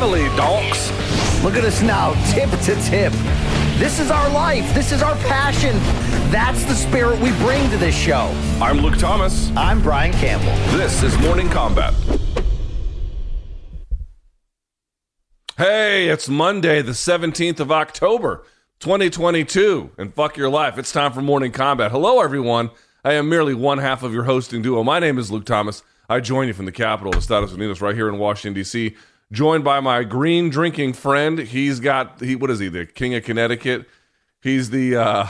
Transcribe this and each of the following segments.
Reveille, donks. Look at us now, tip to tip. This is our life. This is our passion. That's the spirit we bring to this show. I'm Luke Thomas. I'm Brian Campbell. This is Morning Kombat. Hey, it's Monday, the 17th of October, 2022, and fuck your life. It's time for Morning Kombat. Hello, everyone. I am merely one half of your hosting duo. My name is Luke Thomas. I join you from the capital of Estados Unidos, right here in Washington, D.C., joined by my green drinking friend. He's got, he, what is he, the king of Connecticut? He's the, uh,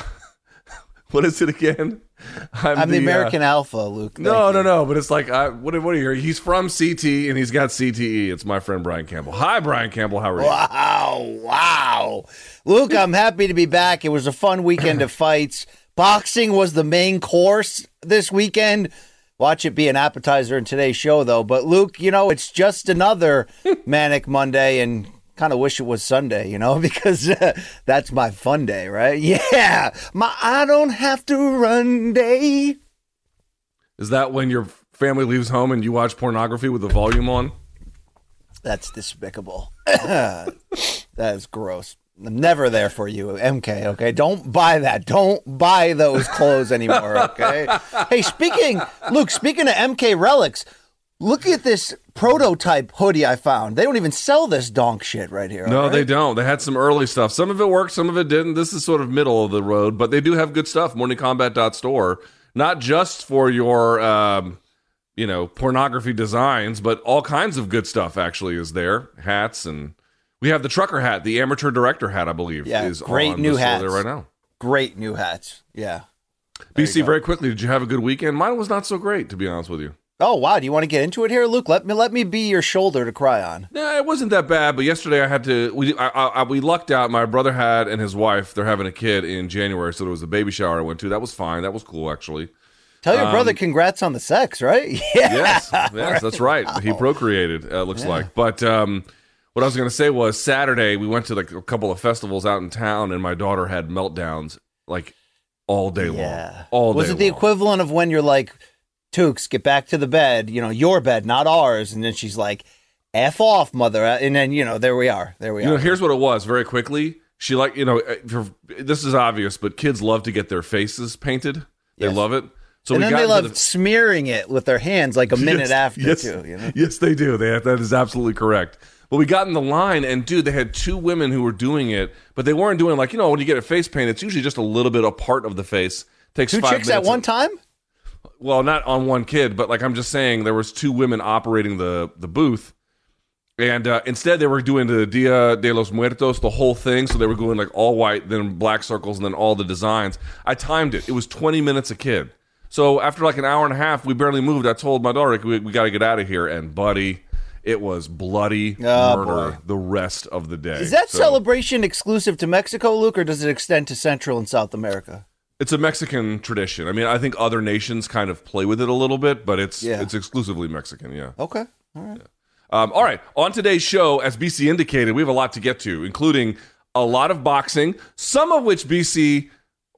what is it again? I'm, the, American Alpha, Luke. No, you. no, no. But it's like, I, what, what are you? He's from CT and he's got CTE. It's my friend Brian Campbell. Hi, Brian Campbell. How are you? Wow, wow. Luke, I'm happy to be back. It was a fun weekend of fights. Boxing was the main course this weekend. Watch it be an appetizer in today's show, though. But Luke, you know, it's just another manic Monday and kind of wish it was Sunday, you know, because uh, that's my fun day, right? Yeah. My I don't have to run day. Is that when your family leaves home and you watch pornography with the volume on? That's despicable. that is gross. I'm never there for you, MK. Okay, don't buy that. Don't buy those clothes anymore. Okay. hey, speaking, Luke. Speaking of MK relics, look at this prototype hoodie I found. They don't even sell this donk shit right here. No, all they don't. They had some early stuff. Some of it worked, some of it didn't. This is sort of middle of the road, but they do have good stuff. Morningkombat.store, not just for your, um, you know, pornography designs, but all kinds of good stuff actually is there. Hats and we have the trucker hat, the amateur director hat, I believe, Yeah, is great on new hat there right now. Great new hats. Yeah. BC, very quickly, did you have a good weekend? Mine was not so great, to be honest with you. Oh wow. Do you want to get into it here, Luke? Let me let me be your shoulder to cry on. Yeah, it wasn't that bad, but yesterday I had to. We I, I, we lucked out. My brother had and his wife. They're having a kid in January, so there was a baby shower I went to. That was fine. That was cool, actually. Tell your Um, brother congrats on the sex, right? Yeah. Yes, yes, that's right. He procreated. Uh, looks like. But um, what I was going to say was Saturday we went to like a couple of festivals out in town, and my daughter had meltdowns like all day Yeah. long. All day. Was it the equivalent of when you're like, Tukes, get back to the bed, you know, your bed, not ours. And then she's like, F off, mother. And then, you know, there we are. There we You are. know, here's what it was. Very quickly, she like you know, uh, this is obvious, but kids love to get their faces painted. They Yes. love it. So and we then they love the- smearing it with their hands like a minute Yes, after, yes, too. You know? Yes, they do. They that is absolutely correct. But we got in the line, and dude, they had two women who were doing it, but they weren't doing like you know when you get a face paint, it's usually just a little bit of part of the face. Takes Two five chicks at one time? well, not on one kid, but like I'm just saying, there was two women operating the the booth, and uh, instead they were doing the Dia de los Muertos, the whole thing. So they were going like all white, then black circles, and then all the designs. I timed it; it was 20 minutes a kid. So after like an hour and a half, we barely moved. I told my daughter, "We, we got to get out of here." And buddy, it was bloody Oh, murder boy. the rest of the day. Is that So- celebration exclusive to Mexico, Luke, or does it extend to Central and South America? It's a Mexican tradition. I mean, I think other nations kind of play with it a little bit, but it's Yeah. it's exclusively Mexican. Yeah. Okay. All right. Um, all right, on today's show, as BC indicated, we have a lot to get to, including a lot of boxing, some of which BC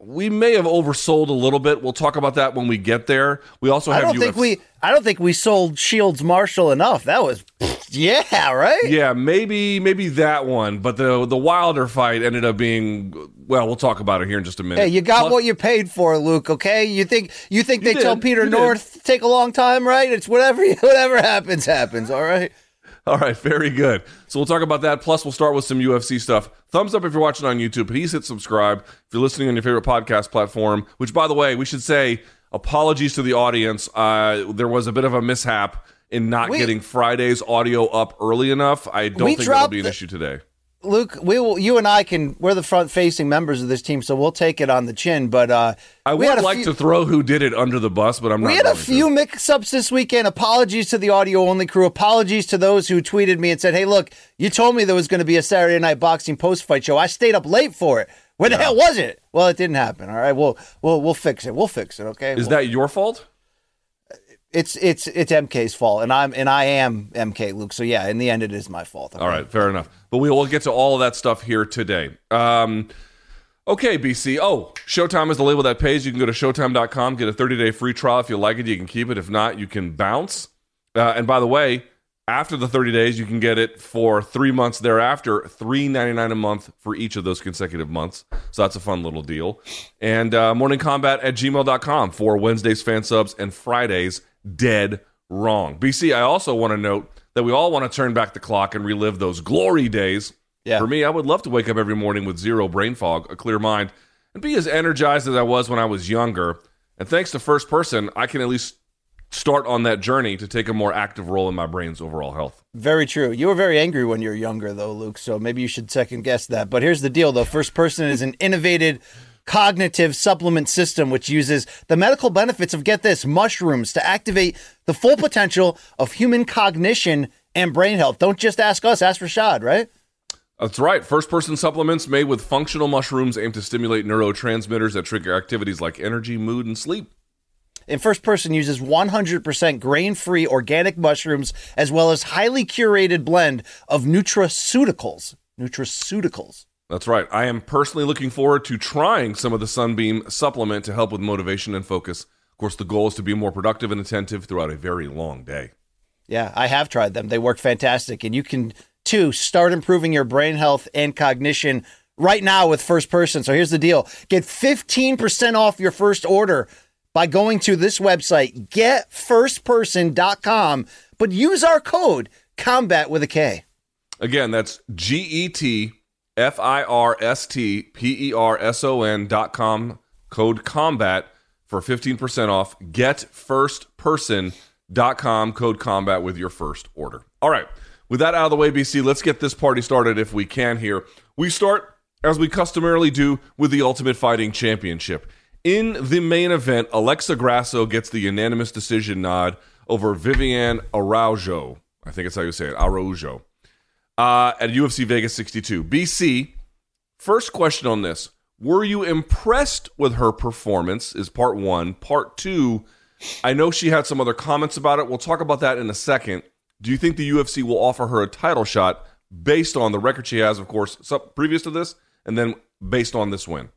we may have oversold a little bit. We'll talk about that when we get there. We also have. I don't think we I don't think we sold Shields Marshall enough. That was yeah, right? Yeah, maybe maybe that one, but the the Wilder fight ended up being well. We'll talk about it here in just a minute. Hey, you got Plus- what you paid for, Luke. Okay, you think you think You they tell Peter. North to take a long time, right? It's whatever whatever happens, happens. All right. All right, very good. So we'll talk about that. Plus, we'll start with some UFC stuff. Thumbs up if you're watching on YouTube. Please hit subscribe if you're listening on your favorite podcast platform. Which, by the way, we should say apologies to the audience. Uh, there was a bit of a mishap in not We- getting Friday's audio up early enough. I don't think that'll be an the- issue today. Luke, we will, you and I can. We're the front-facing members of this team, so we'll take it on the chin. But uh, I would like few- to throw who did it under the bus, but I'm not. We had a to. few mix-ups this weekend. Apologies to the audio-only crew. Apologies to those who tweeted me and said, "Hey, look, you told me there was going to be a Saturday night boxing post-fight show. I stayed up late for it. Where the hell was it? Well, it didn't happen. All right, we'll we'll we'll fix it. We'll fix it. Okay. Is We'll- that your fault? It's it's it's MK's fault, and I'm and I am MK, Luke. So yeah, in the end, it is my fault. All right, fair enough. But we will get to all of that stuff here today. Um, okay, BC. Oh, Showtime is the label that pays. You can go to Showtime.com, get a 30 day free trial. If you like it, you can keep it. If not, you can bounce. Uh, and by the way, after the 30 days, you can get it for three months thereafter, $3.99 a month for each of those consecutive months. So that's a fun little deal. And uh, morningkombat at gmail.com for Wednesdays fan subs and Fridays dead wrong. BC, I also want to note that we all want to turn back the clock and relive those glory days. Yeah. For me, I would love to wake up every morning with zero brain fog, a clear mind, and be as energized as I was when I was younger. And thanks to First Person, I can at least start on that journey to take a more active role in my brain's overall health. Very true. You were very angry when you were younger, though, Luke. So maybe you should second guess that. But here's the deal, though. First Person is an innovative cognitive supplement system which uses the medical benefits of get this mushrooms to activate the full potential of human cognition and brain health. Don't just ask us, ask Rashad, right? That's right. First person supplements made with functional mushrooms aim to stimulate neurotransmitters that trigger activities like energy, mood, and sleep. And First Person uses 100% grain-free organic mushrooms as well as highly curated blend of nutraceuticals. Nutraceuticals. That's right. I am personally looking forward to trying some of the Sunbeam supplement to help with motivation and focus. Of course, the goal is to be more productive and attentive throughout a very long day. Yeah, I have tried them. They work fantastic. And you can, too, start improving your brain health and cognition right now with First Person. So here's the deal get 15% off your first order by going to this website, getfirstperson.com, but use our code COMBAT with a K. Again, that's G E T F I R S T P E R S O N dot com, code combat for 15% off. GetFirstPerson.com, code combat with your first order. All right. With that out of the way, BC, let's get this party started if we can here. We start, as we customarily do, with the Ultimate Fighting Championship. In the main event, Alexa Grasso gets the unanimous decision nod over Viviane Araujo. I think it's how you say it, Araujo uh, at UFC Vegas 62. BC, first question on this. Were you impressed with her performance? Is part one. Part two, I know she had some other comments about it. We'll talk about that in a second. Do you think the UFC will offer her a title shot based on the record she has, of course, previous to this, and then based on this win?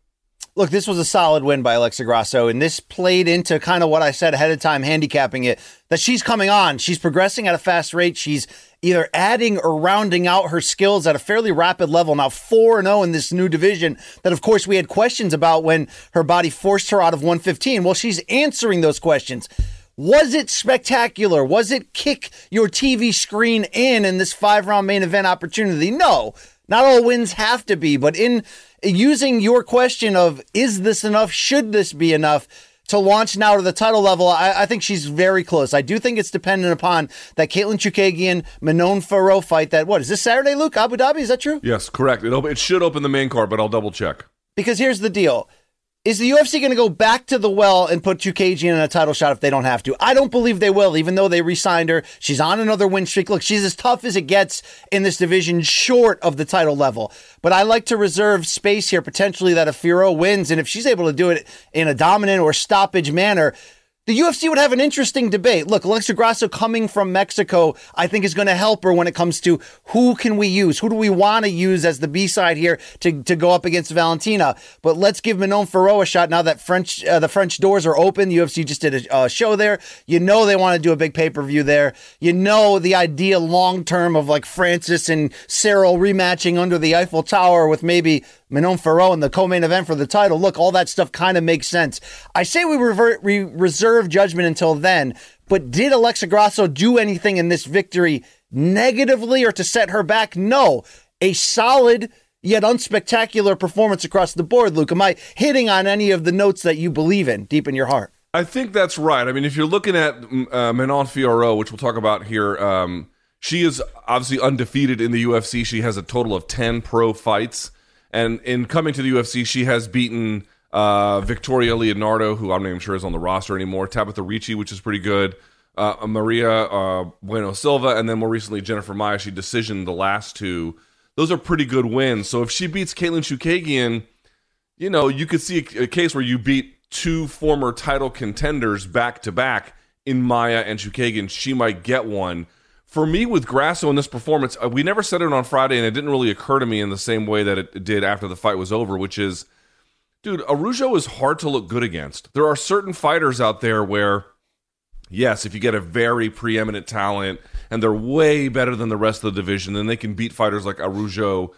Look, this was a solid win by Alexa Grasso, and this played into kind of what I said ahead of time, handicapping it that she's coming on. She's progressing at a fast rate. She's either adding or rounding out her skills at a fairly rapid level. Now, 4 0 in this new division that, of course, we had questions about when her body forced her out of 115. Well, she's answering those questions. Was it spectacular? Was it kick your TV screen in in this five round main event opportunity? No. Not all wins have to be, but in using your question of is this enough? Should this be enough? To launch now to the title level, I, I think she's very close. I do think it's dependent upon that Katlyn Chookagian, Manon Fiorot fight. That what is this Saturday, Luke? Abu Dhabi? Is that true? Yes, correct. It, op- it should open the main card, but I'll double check. Because here's the deal. Is the UFC going to go back to the well and put Chookagian in a title shot if they don't have to? I don't believe they will, even though they re-signed her. She's on another win streak. Look, she's as tough as it gets in this division, short of the title level. But I like to reserve space here, potentially that if Fiorot wins, and if she's able to do it in a dominant or stoppage manner, the UFC would have an interesting debate. Look, Alexa Grasso coming from Mexico, I think is going to help her when it comes to who can we use? Who do we want to use as the B side here to, to go up against Valentina? But let's give Manon Fiorot a shot now that French uh, the French doors are open. The UFC just did a uh, show there. You know they want to do a big pay per view there. You know the idea long term of like Francis and Ciryl rematching under the Eiffel Tower with maybe Manon Fiorot in the co-main event for the title. Look, all that stuff kind of makes sense. I say we revert, we reserve judgment until then. But did Alexa Grasso do anything in this victory negatively or to set her back? No. A solid yet unspectacular performance across the board. Luke, am I hitting on any of the notes that you believe in deep in your heart? I think that's right. I mean, if you're looking at uh, Manon Fiorot, which we'll talk about here, um, she is obviously undefeated in the UFC. She has a total of 10 pro fights. And in coming to the UFC, she has beaten uh, Victoria Leonardo, who I'm not even sure is on the roster anymore, Tabatha Ricci, which is pretty good, uh, Mayra uh, Bueno Silva, and then more recently Jennifer Maia. She decisioned the last two. Those are pretty good wins. So if she beats Katlyn Chookagian, you know, you could see a, case where you beat two former title contenders back to back in Maia and Chookagian. She might get one for me with Grasso in this performance, uh, we never said it on Friday, and it didn't really occur to me in the same way that it did after the fight was over, which is, dude, Araujo is hard to look good against. There are certain fighters out there where, yes, if you get a very preeminent talent and they're way better than the rest of the division, then they can beat fighters like Araujo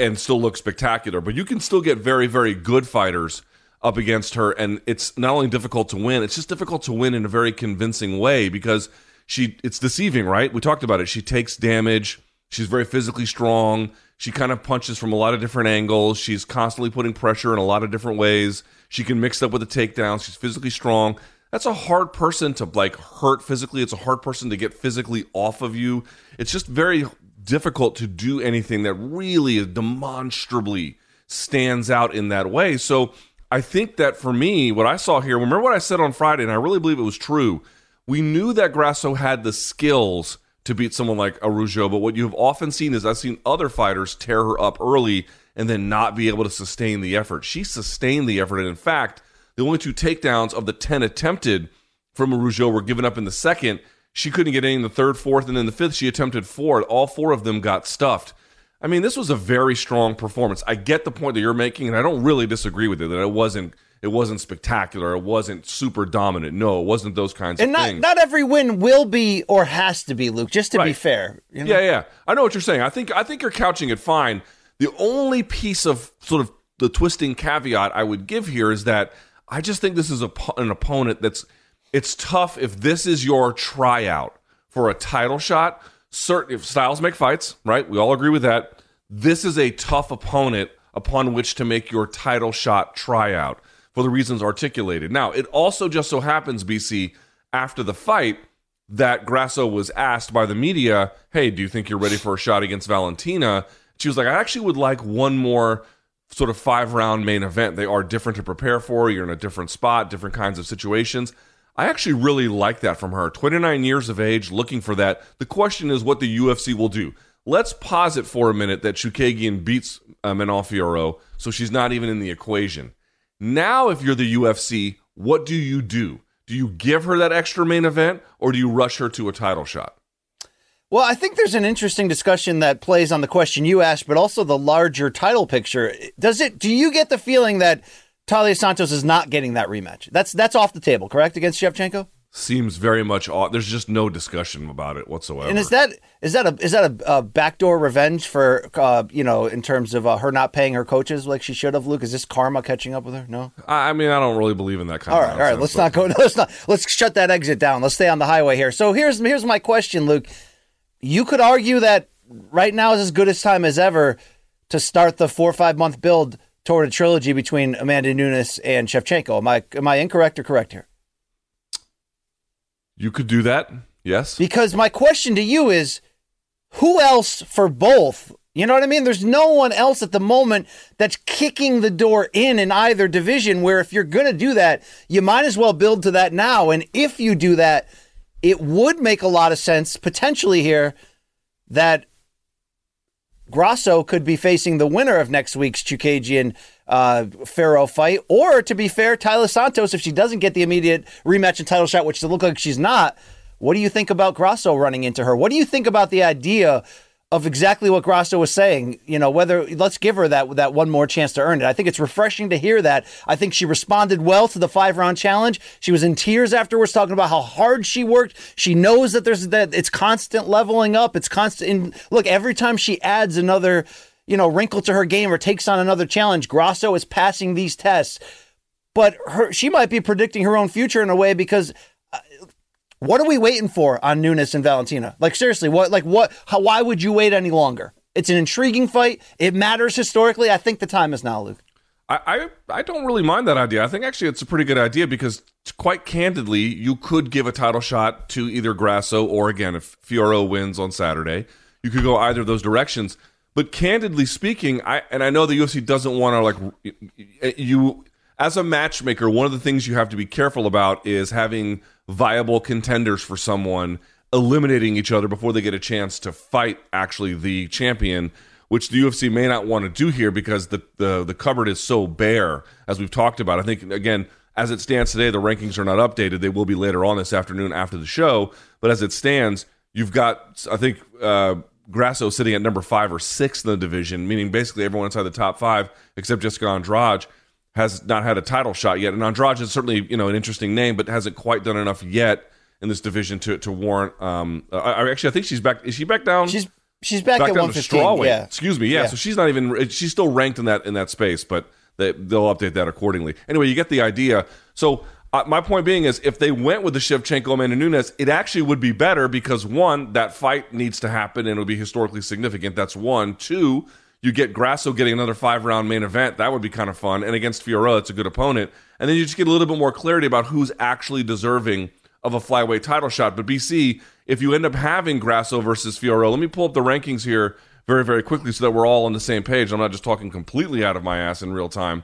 and still look spectacular. But you can still get very, very good fighters up against her, and it's not only difficult to win, it's just difficult to win in a very convincing way because – she it's deceiving, right? We talked about it. She takes damage. She's very physically strong. She kind of punches from a lot of different angles. She's constantly putting pressure in a lot of different ways. She can mix up with the takedowns. She's physically strong. That's a hard person to like hurt physically. It's a hard person to get physically off of you. It's just very difficult to do anything that really demonstrably stands out in that way. So I think that for me, what I saw here, remember what I said on Friday, and I really believe it was true we knew that Grasso had the skills to beat someone like Araujo, but what you've often seen is I've seen other fighters tear her up early and then not be able to sustain the effort. She sustained the effort, and in fact, the only two takedowns of the 10 attempted from Araujo were given up in the second. She couldn't get any in the third, fourth, and then the fifth, she attempted four. All four of them got stuffed. I mean, this was a very strong performance. I get the point that you're making, and I don't really disagree with it that it wasn't it wasn't spectacular. It wasn't super dominant. No, it wasn't those kinds and of not, things. Not every win will be or has to be, Luke. Just to right. be fair. You know? Yeah, yeah. I know what you're saying. I think I think you're couching it fine. The only piece of sort of the twisting caveat I would give here is that I just think this is a, an opponent that's it's tough if this is your tryout for a title shot. Certain if styles make fights, right? We all agree with that. This is a tough opponent upon which to make your title shot tryout for the reasons articulated. Now, it also just so happens, BC, after the fight, that Grasso was asked by the media, Hey, do you think you're ready for a shot against Valentina? She was like, I actually would like one more sort of five round main event. They are different to prepare for. You're in a different spot, different kinds of situations. I actually really like that from her. 29 years of age, looking for that. The question is what the UFC will do. Let's posit for a minute that Chookagian beats uh, so she's not even in the equation. Now, if you're the UFC, what do you do? Do you give her that extra main event or do you rush her to a title shot? Well, I think there's an interesting discussion that plays on the question you asked, but also the larger title picture. Does it do you get the feeling that Taila Santos is not getting that rematch? That's that's off the table, correct, against Shevchenko? Seems very much off. There's just no discussion about it whatsoever. And is that is that a is that a, a backdoor revenge for uh, you know in terms of uh, her not paying her coaches like she should have? Luke, is this karma catching up with her? No. I mean, I don't really believe in that kind. Of thing. All right, all right. Let's not go. Let's not. Let's shut that exit down. Let's stay on the highway here. So here's here's my question, Luke. You could argue that right now is as good a time as ever to start the four or five month build toward a trilogy between Amanda Nunes and Shevchenko. Am I am I incorrect or correct here? You could do that. Yes. Because my question to you is who else for both? You know what I mean? There's no one else at the moment that's kicking the door in in either division where if you're going to do that, you might as well build to that now. And if you do that, it would make a lot of sense potentially here that Grasso could be facing the winner of next week's Chookagian uh, Fiorot fight, or to be fair, Taila Santos, if she doesn't get the immediate rematch and title shot, which it looks like she's not. What do you think about Grasso running into her? What do you think about the idea of exactly what Grasso was saying. You know, whether let's give her that that one more chance to earn it. I think it's refreshing to hear that. I think she responded well to the five round challenge. She was in tears afterwards, talking about how hard she worked. She knows that there's that it's constant leveling up. It's constant. In, look, every time she adds another, you know, wrinkle to her game or takes on another challenge, Grasso is passing these tests. But her, she might be predicting her own future in a way because what are we waiting for on Nunes and Valentina? Like seriously, what like what how why would you wait any longer? It's an intriguing fight. It matters historically. I think the time is now, Luke. I, I, don't really mind that idea. I think actually it's a pretty good idea because quite candidly, you could give a title shot to either Grasso or again, if Fiorot wins on Saturday, you could go either of those directions. But candidly speaking, I and I know the UFC doesn't want to like you as a matchmaker. One of the things you have to be careful about is having viable contenders for someone eliminating each other before they get a chance to fight actually the champion which the UFC may not want to do here because the, the the cupboard is so bare, as we've talked about. I think again, as it stands today, the rankings are not updated. They will be later on this afternoon after the show. But as it stands, you've got I think uh, Grasso sitting at number five or six in the division, meaning basically everyone inside the top five except Jessica Andrade has not had a title shot yet. And Andrade is certainly you know an interesting name, but hasn't quite done enough yet in this division to to warrant. Um, I, actually I think she's back. Is she back down? She's She's back, back at one fifteen. Yeah. Excuse me. Yeah, yeah, So she's not even. She's still ranked in that in that space, but they, they'll update that accordingly. Anyway, you get the idea. So uh, my point being is, if they went with the Shevchenko Amanda Nunes, it actually would be better because one, that fight needs to happen and it'll be historically significant. That's one. Two, you get Grasso getting another five round main event. That would be kind of fun. And against Fiorot, it's a good opponent. And then you just get a little bit more clarity about who's actually deserving of a flyweight title shot. But BC, if you end up having Grasso versus Fiorot, let me pull up the rankings here very, very quickly so that we're all on the same page. I'm not just talking completely out of my ass in real time.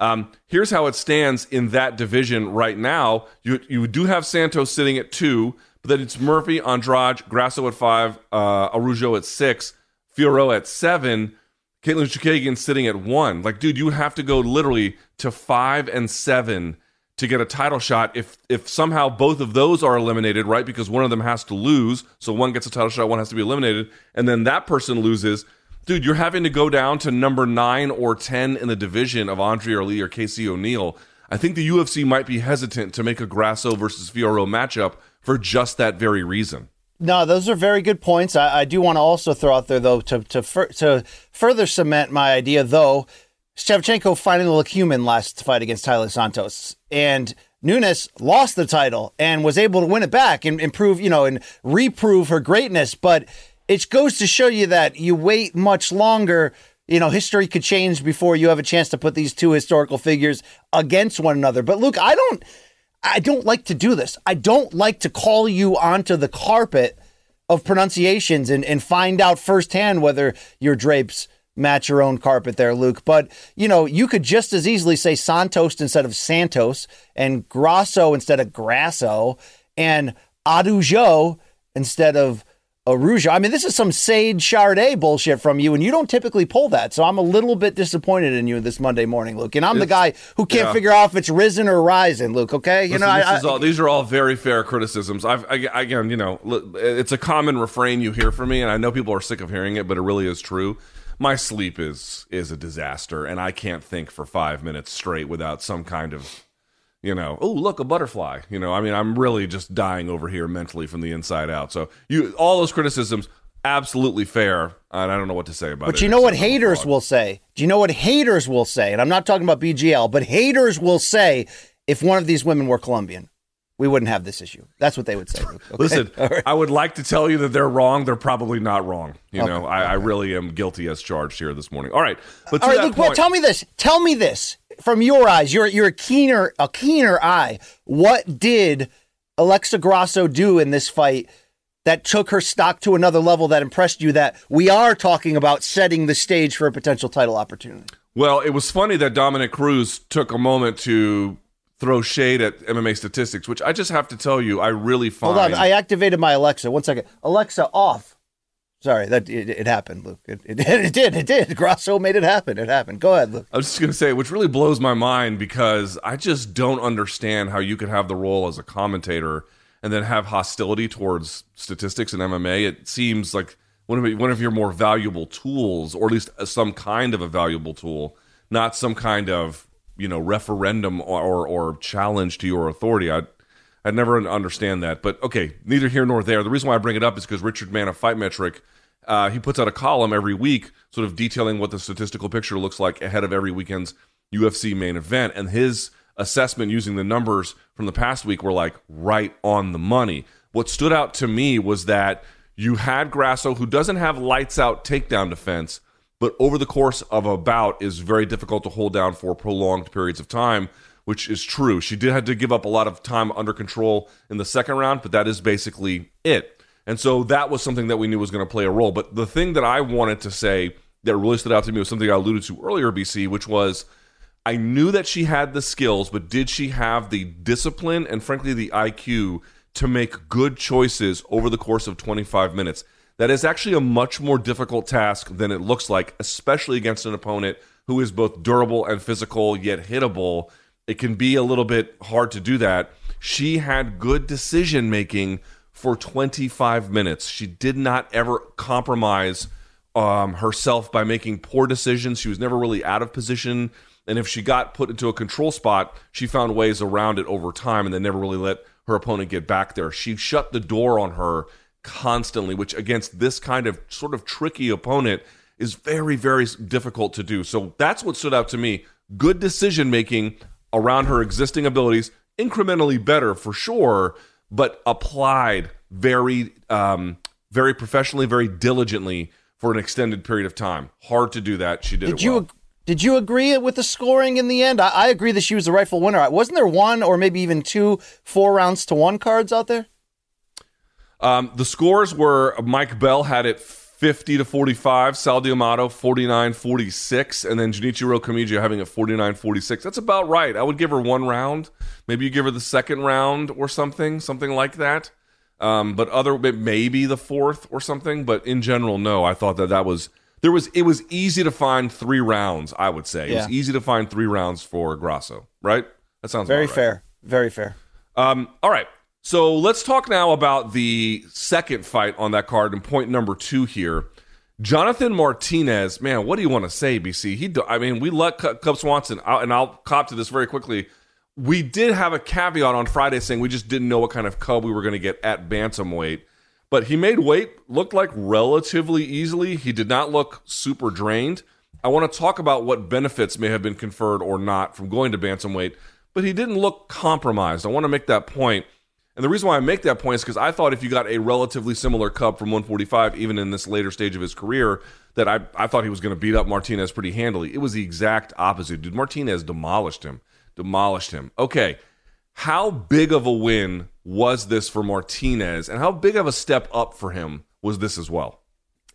Um, here's how it stands in that division right now. You you do have Santos sitting at two, but then it's Murphy, Andrade, Grasso at five, uh, Araujo at six, Fiorot at seven, Katlyn Chookagian sitting at one. Like, dude, you have to go literally to five and seven to get a title shot if if somehow both of those are eliminated right? Because one of them has to lose. So one gets a title shot one has to be eliminated. And then that person loses. Dude you're having to go down to number 9 or 10 in the division of Andrea Lee or Casey O'Neill I think the UFC might be hesitant to make a Grasso versus Fiorot matchup for just that very reason no, those are very good points. I, I do want to also throw out there, though, to to, fur- to further cement my idea, though, Shevchenko finally looked human last fight against Taila Santos. And Nunes lost the title and was able to win it back and improve, you know, and reprove her greatness. But it goes to show you that you wait much longer. You know, history could change before you have a chance to put these two historical figures against one another. But Luke, I don't I don't like to do this. I don't like to call you onto the carpet of pronunciations and, and find out firsthand whether your drapes match your own carpet there, Luke. But, you know, you could just as easily say Santos instead of Santos and Grasso instead of Grasso and Araujo instead of Araujo. I mean, this is some Sage Chardé bullshit from you, and you don't typically pull that. So I'm a little bit disappointed in you this Monday morning, Luke. And I'm it's, the guy who can't yeah. figure out if it's risen or rising, Luke. Okay, you Listen, know, I, all, these are all very fair criticisms. I've I, again, you know, it's a common refrain you hear from me, and I know people are sick of hearing it, but it really is true my sleep is is a disaster, and I can't think for five minutes straight without some kind of you know, oh look, a butterfly. You know, I mean, I'm really just dying over here mentally from the inside out. So you, all those criticisms, absolutely fair, and I don't know what to say about but it. But you know what haters will say? Do you know what haters will say? And I'm not talking about BGL, but haters will say if one of these women were Colombian we wouldn't have this issue. That's what they would say. Okay? Listen, right. I would like to tell you that they're wrong. They're probably not wrong. You okay. know, I, I, really am guilty as charged here this morning. All right, but all right, point, well, tell me this. Tell me this from your eyes. You're you're a keener a keener eye. What did Alexa Grasso do in this fight? That took her stock to another level that impressed you. That we are talking about setting the stage for a potential title opportunity. Well, it was funny that Dominick Cruz took a moment to throw shade at MMA statistics, which I just have to tell you, I really find. Hold on, I activated my Alexa. One second, Alexa off. Sorry, that it, it happened, Luke. It, it, it, did, it did. Grasso made it happen. It happened. Go ahead, Luke. I was just gonna say, which really blows my mind because I just don't understand how you could have the role as a commentator and then have hostility towards statistics in MMA. It seems like one of one of your more valuable tools, or at least some kind of a valuable tool, not some kind of you know referendum or, or, or challenge to your authority. I I'd never understand that. But okay, neither here nor there. The reason why I bring it up is because Richard Mann of Fight Metric, uh, he puts out a column every week, sort of detailing what the statistical picture looks like ahead of every weekend's UFC main event, and his assessment using the numbers from the past week were like right on the money. What stood out to me was that you had Grasso, who doesn't have lights out takedown defense, but over the course of a bout is very difficult to hold down for prolonged periods of time, which is true. She did have to give up a lot of time under control in the second round, but that is basically it. And so that was something that we knew was going to play a role. But the thing that I wanted to say that really stood out to me was something I alluded to earlier, BC, which was I knew that she had the skills, but did she have the discipline and frankly the IQ to make good choices over the course of 25 minutes? That is actually a much more difficult task than it looks like, especially against an opponent who is both durable and physical, yet hittable. It can be a little bit hard to do that. She had good decision making for 25 minutes. She did not ever compromise um, herself by making poor decisions. She was never really out of position. And if she got put into a control spot, she found ways around it over time and then never really let her opponent get back there. She shut the door on her constantly, which against this kind of sort of tricky opponent is very, very difficult to do. So that's what stood out to me. Good decision making around her existing abilities, incrementally better for sure, but applied very, um, very professionally, very diligently for an extended period of time. Hard to do that. She did. Did you? Well. Did you agree with the scoring in the end? I, I agree that she was the rightful winner. Wasn't there one or maybe even two four rounds to one cards out there? Um, the scores were Mike Bell had it 50 to 45, Sal D'Amato 49 46, and then Junichiro Kamijo having a 49 46. That's about right. I would give her one round. Maybe you give her the second round or something, something like that. Um, but other maybe the fourth or something. But in general, no. I thought that that was there was it was easy to find three rounds. I would say yeah. it was easy to find three rounds for Grasso. Right? That sounds very right. fair. Very fair. Um, all right. So let's talk now about the second fight on that card and point number two here. Jonathan Martinez, man, what do you want to say, BC? He, I mean, we let Cub Swanson and I'll cop to this very quickly. We did have a caveat on Friday saying we just didn't know what kind of cub we were going to get at bantamweight, but he made weight looked like relatively easily. He did not look super drained. I want to talk about what benefits may have been conferred or not from going to bantamweight, but he didn't look compromised. I want to make that point. And the reason why I make that point is because I thought if you got a relatively similar Cub from 145, even in this later stage of his career, that I, I thought he was going to beat up Martinez pretty handily. It was the exact opposite. Dude, Martinez demolished him. Demolished him. Okay. How big of a win was this for Martinez? And how big of a step up for him was this as well?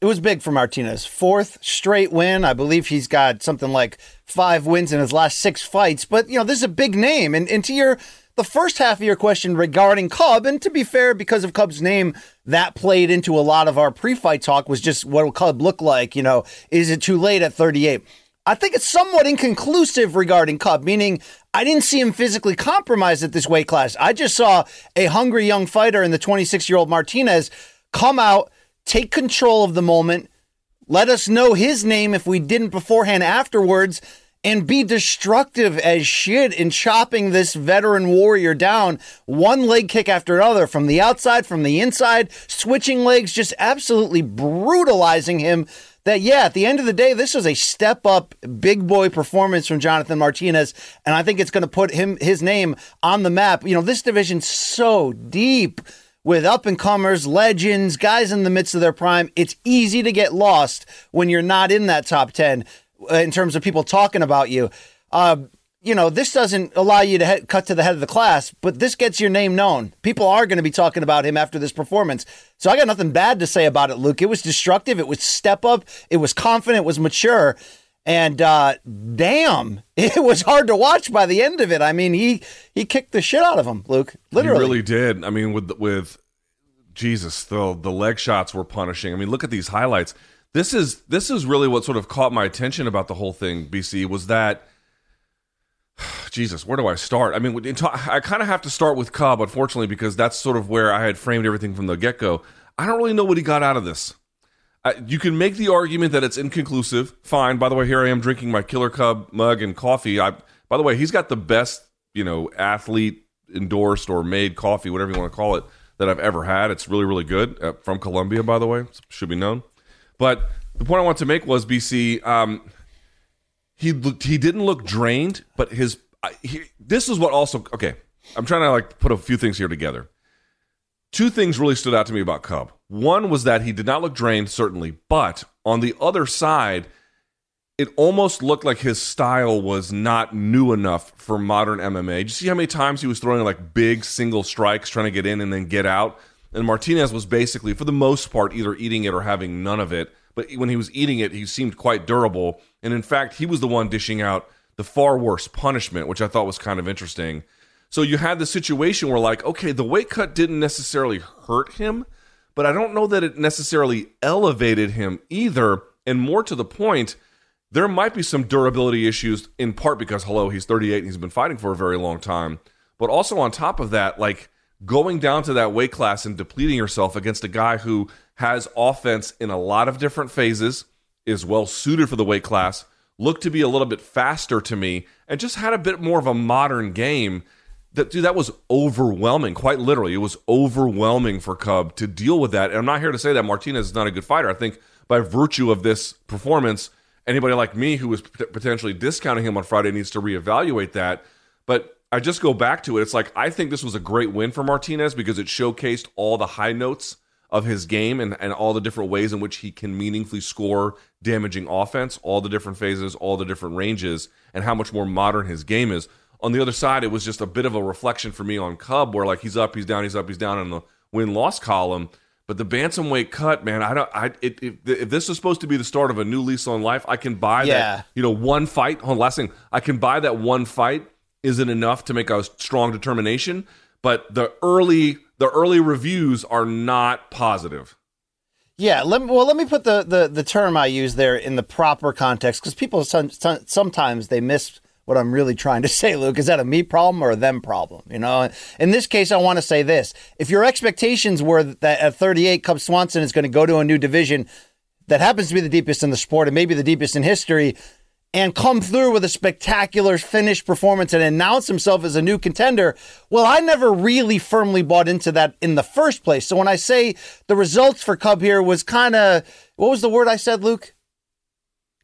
It was big for Martinez. Fourth straight win. I believe he's got something like five wins in his last six fights. But, you know, this is a big name. And, and to your the first half of your question regarding Cub, and to be fair, because of Cub's name, that played into a lot of our pre-fight talk was just what Cub look like. You know, is it too late at 38? I think it's somewhat inconclusive regarding Cub, meaning I didn't see him physically compromised at this weight class. I just saw a hungry young fighter in the 26 year old Martinez come out, take control of the moment, let us know his name if we didn't beforehand afterwards and be destructive as shit in chopping this veteran warrior down one leg kick after another from the outside, from the inside, switching legs, just absolutely brutalizing him. That, yeah, at the end of the day, this is a step up big boy performance from Jonathan Martinez. And I think it's going to put him, his name on the map. You know, this division's so deep with up and comers, legends, guys in the midst of their prime. It's easy to get lost when you're not in that top 10. Uh, in terms of people talking about you. Uh, you know, this doesn't allow you to head, cut to the head of the class, but this gets your name known. People are going to be talking about him after this performance. So I got nothing bad to say about it, Luke. It was destructive. It was step up. It was confident. It was mature. And uh, damn, it was hard to watch by the end of it. I mean, he he kicked the shit out of him, Luke. Literally, he really did. I mean, with with Jesus, the the leg shots were punishing. I mean, look at these highlights this is this is really what sort of caught my attention about the whole thing. BC was that. Jesus, where do I start? I mean, I kind of have to start with Cub, unfortunately, because that's sort of where I had framed everything from the get go. I don't really know what he got out of this. you can make the argument that it's inconclusive. Fine. By the way, here I am drinking my Killer Cub mug and coffee. I, by the way, he's got the best, you know, athlete endorsed or made coffee, whatever you want to call it, that I've ever had. It's really, really good uh, from Colombia, by the way. Should be known. But the point I want to make was BC. Um, he he didn't look drained, but his he, this is what also okay. I'm trying to like put a few things here together. Two things really stood out to me about Cub. One was that he did not look drained, certainly, but on the other side, it almost looked like his style was not new enough for modern MMA. Did you see how many times he was throwing like big single strikes, trying to get in and then get out? And Martinez was basically, for the most part, either eating it or having none of it. But when he was eating it, he seemed quite durable. And in fact, he was the one dishing out the far worse punishment, which I thought was kind of interesting. So you had the situation where, like, okay, the weight cut didn't necessarily hurt him, but I don't know that it necessarily elevated him either. And more to the point, there might be some durability issues in part because, hello, he's 38 and he's been fighting for a very long time. But also on top of that, like going down to that weight class and depleting yourself against a guy who has offense in a lot of different phases, is well suited for the weight class, looked to be a little bit faster to me, and just had a bit more of a modern game. That dude, that was overwhelming. Quite literally, it was overwhelming for Cub to deal with that. And I'm not here to say that Martinez is not a good fighter. I think by virtue of this performance, anybody like me who was potentially discounting him on Friday needs to reevaluate that. But I just go back to it. It's like I think this was a great win for Martinez because it showcased all the high notes of his game and, and all the different ways in which he can meaningfully score damaging offense, all the different phases, all the different ranges, and how much more modern his game is. On the other side, it was just a bit of a reflection for me on Cub, where like he's up, he's down, he's up, he's down in the win loss column. But the bantamweight cut, man, I don't. I it, it, if this is supposed to be the start of a new lease on life, I can buy Yeah. that. You know, one fight. On, last thing, I can buy that one fight isn't enough to make a strong determination. But the early the early reviews are not positive. Yeah, let me, well, let me put the, the, the term I use there in the proper context because people some, some, sometimes they miss what I'm really trying to say, Luke. Is that a me problem or a them problem? You know, in this case, I want to say this: if your expectations were that at 38, Cub Swanson is going to go to a new division that happens to be the deepest in the sport and maybe the deepest in history, and come through with a spectacular finished performance and announce himself as a new contender. Well, I never really firmly bought into that in the first place. So when I say the results for Cub here was kind of what was the word I said, Luke?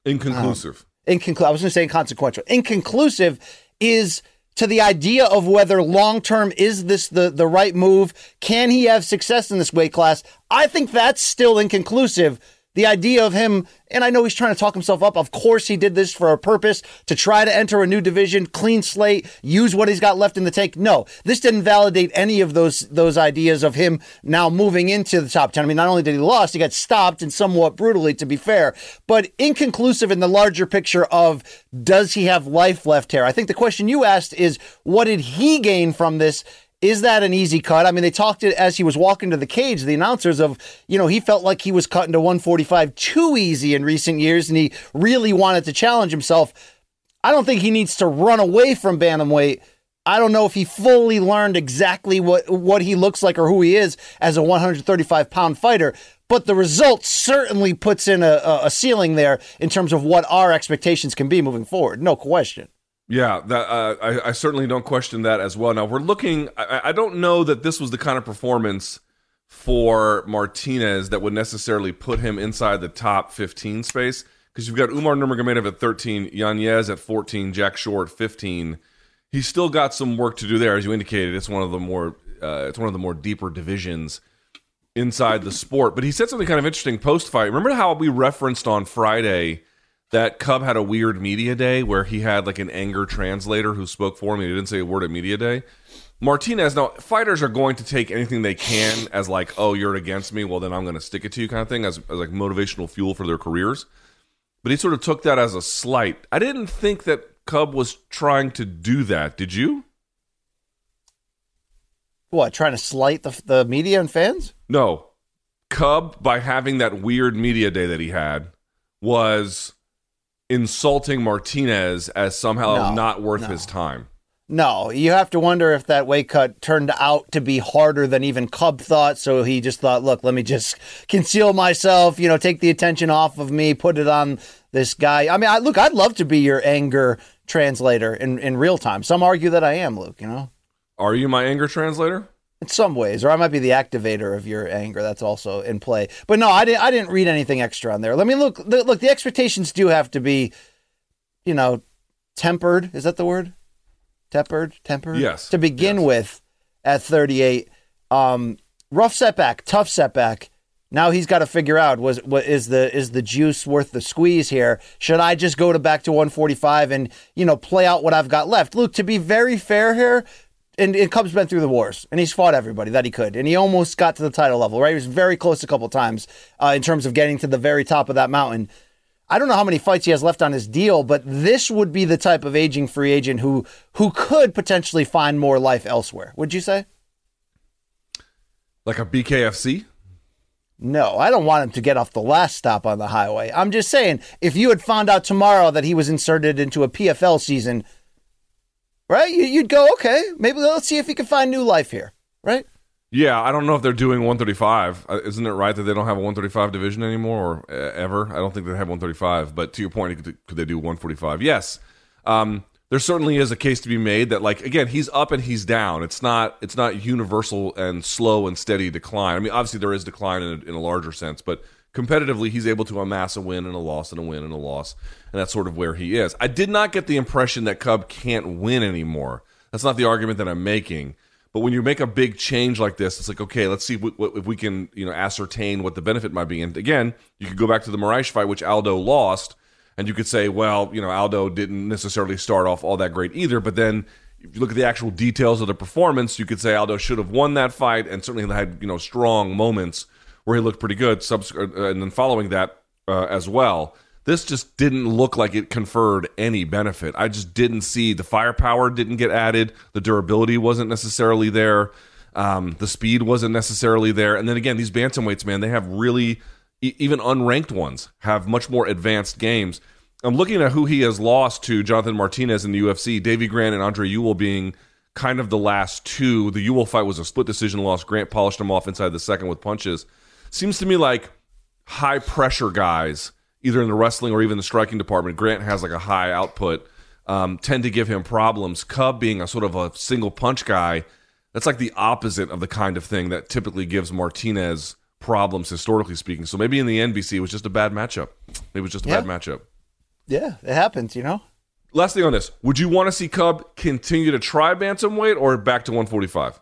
Inconclusive. Uh, inconclusive. I was going to say inconsequential. Inconclusive is to the idea of whether long term is this the, the right move? Can he have success in this weight class? I think that's still inconclusive. The idea of him, and I know he's trying to talk himself up. Of course, he did this for a purpose to try to enter a new division, clean slate, use what he's got left in the tank. No, this didn't validate any of those those ideas of him now moving into the top ten. I mean, not only did he lost, he got stopped and somewhat brutally, to be fair, but inconclusive in the larger picture of does he have life left here? I think the question you asked is what did he gain from this? Is that an easy cut? I mean, they talked it as he was walking to the cage, the announcers of, you know, he felt like he was cutting to 145 too easy in recent years and he really wanted to challenge himself. I don't think he needs to run away from bantamweight. I don't know if he fully learned exactly what what he looks like or who he is as a 135 pound fighter, but the result certainly puts in a, a ceiling there in terms of what our expectations can be moving forward. No question. Yeah, that uh, I, I certainly don't question that as well. Now we're looking. I, I don't know that this was the kind of performance for Martinez that would necessarily put him inside the top 15 space because you've got Umar Nurmagomedov at 13, Yanez at 14, Jack Shore at 15. He's still got some work to do there, as you indicated. It's one of the more uh, it's one of the more deeper divisions inside the sport. But he said something kind of interesting post fight. Remember how we referenced on Friday that Cub had a weird media day where he had like an anger translator who spoke for him. He didn't say a word at media day. Martinez, now fighters are going to take anything they can as like, oh, you're against me. Well, then I'm going to stick it to you, kind of thing, as, as like motivational fuel for their careers. But he sort of took that as a slight. I didn't think that Cub was trying to do that. Did you? What, trying to slight the, the media and fans? No. Cub, by having that weird media day that he had, was insulting Martinez as somehow No, not worth no. his time. No, you have to wonder if that weight cut turned out to be harder than even Cub thought. So he just thought, look, let me just conceal myself, you know, take the attention off of me, put it on this guy. I mean, I, look, I'd love to be your anger translator in, in real time. Some argue that I am, Luke, you know, Are you my anger translator? In some ways, or I might be the activator of your anger. That's also in play. But no, I didn't. I didn't read anything extra on there. Let me look. the- Look, the expectations do have to be, you know, tempered. Is that the word? Tempered, tempered. Yes, To begin yes. with, at 38, um, rough setback, tough setback. Now he's got to figure out was what is the is the juice worth the squeeze here? Should I just go to back to 145 and you know play out what I've got left? Luke, to be very fair here, and, and Cub's been through the wars and he's fought everybody that he could, and he almost got to the title level. Right, he was very close a couple times uh, in terms of getting to the very top of that mountain. I don't know how many fights he has left on his deal, but this would be the type of aging free agent who who could potentially find more life elsewhere. Would you say? Like a BKFC? No, I don't want him to get off the last stop on the highway. I'm just saying, if you had found out tomorrow that he was inserted into a PFL season, right? You'd go, okay, maybe let's see if he can find new life here, right? Yeah, I don't know if they're doing 135. Uh, isn't it right that they don't have a 135 division anymore or uh, ever? I don't think they have 135. But to your point, could, they do 145? Yes. Um, there certainly is a case to be made that like again he's up and he's down it's not it's not universal and slow and steady decline i mean obviously there is decline in a, in a larger sense but competitively he's able to amass a win and a loss and a win and a loss and that's sort of where he is. I did not get the impression that cub can't win anymore. That's not the argument that i'm making. But when you make a big change like this it's like okay let's see if we can you know ascertain what the benefit might be. And again you could go back to the Moraes fight which aldo lost and you could say, well, you know, Aldo didn't necessarily start off all that great either. But then if you look at the actual details of the performance, you could say Aldo should have won that fight and certainly had, you know, strong moments where he looked pretty good. Subs- uh, and then following that uh, as well. This just didn't look like it conferred any benefit. I just didn't see the firepower didn't get added. The durability wasn't necessarily there. Um, the speed wasn't necessarily there. And then again, these bantamweights, man, they have really even unranked ones have much more advanced games. I'm looking at who he has lost to Jonathan Martinez in the UFC, Davey Grant and Andre Ewell being kind of the last two. The Ewell fight was a split decision loss. Grant polished him off inside the second with punches. Seems to me like high pressure guys, either in the wrestling or even the striking department. Grant has like a high output, um, tend to give him problems. Cub being a sort of a single punch guy, that's like the opposite of the kind of thing that typically gives Martinez problems historically speaking. So maybe in the NBC it was just a bad matchup. It was just a yeah. bad matchup. Yeah, it happens, you know. Last thing on this: Would you want to see Cub continue to try bantamweight or back to 145?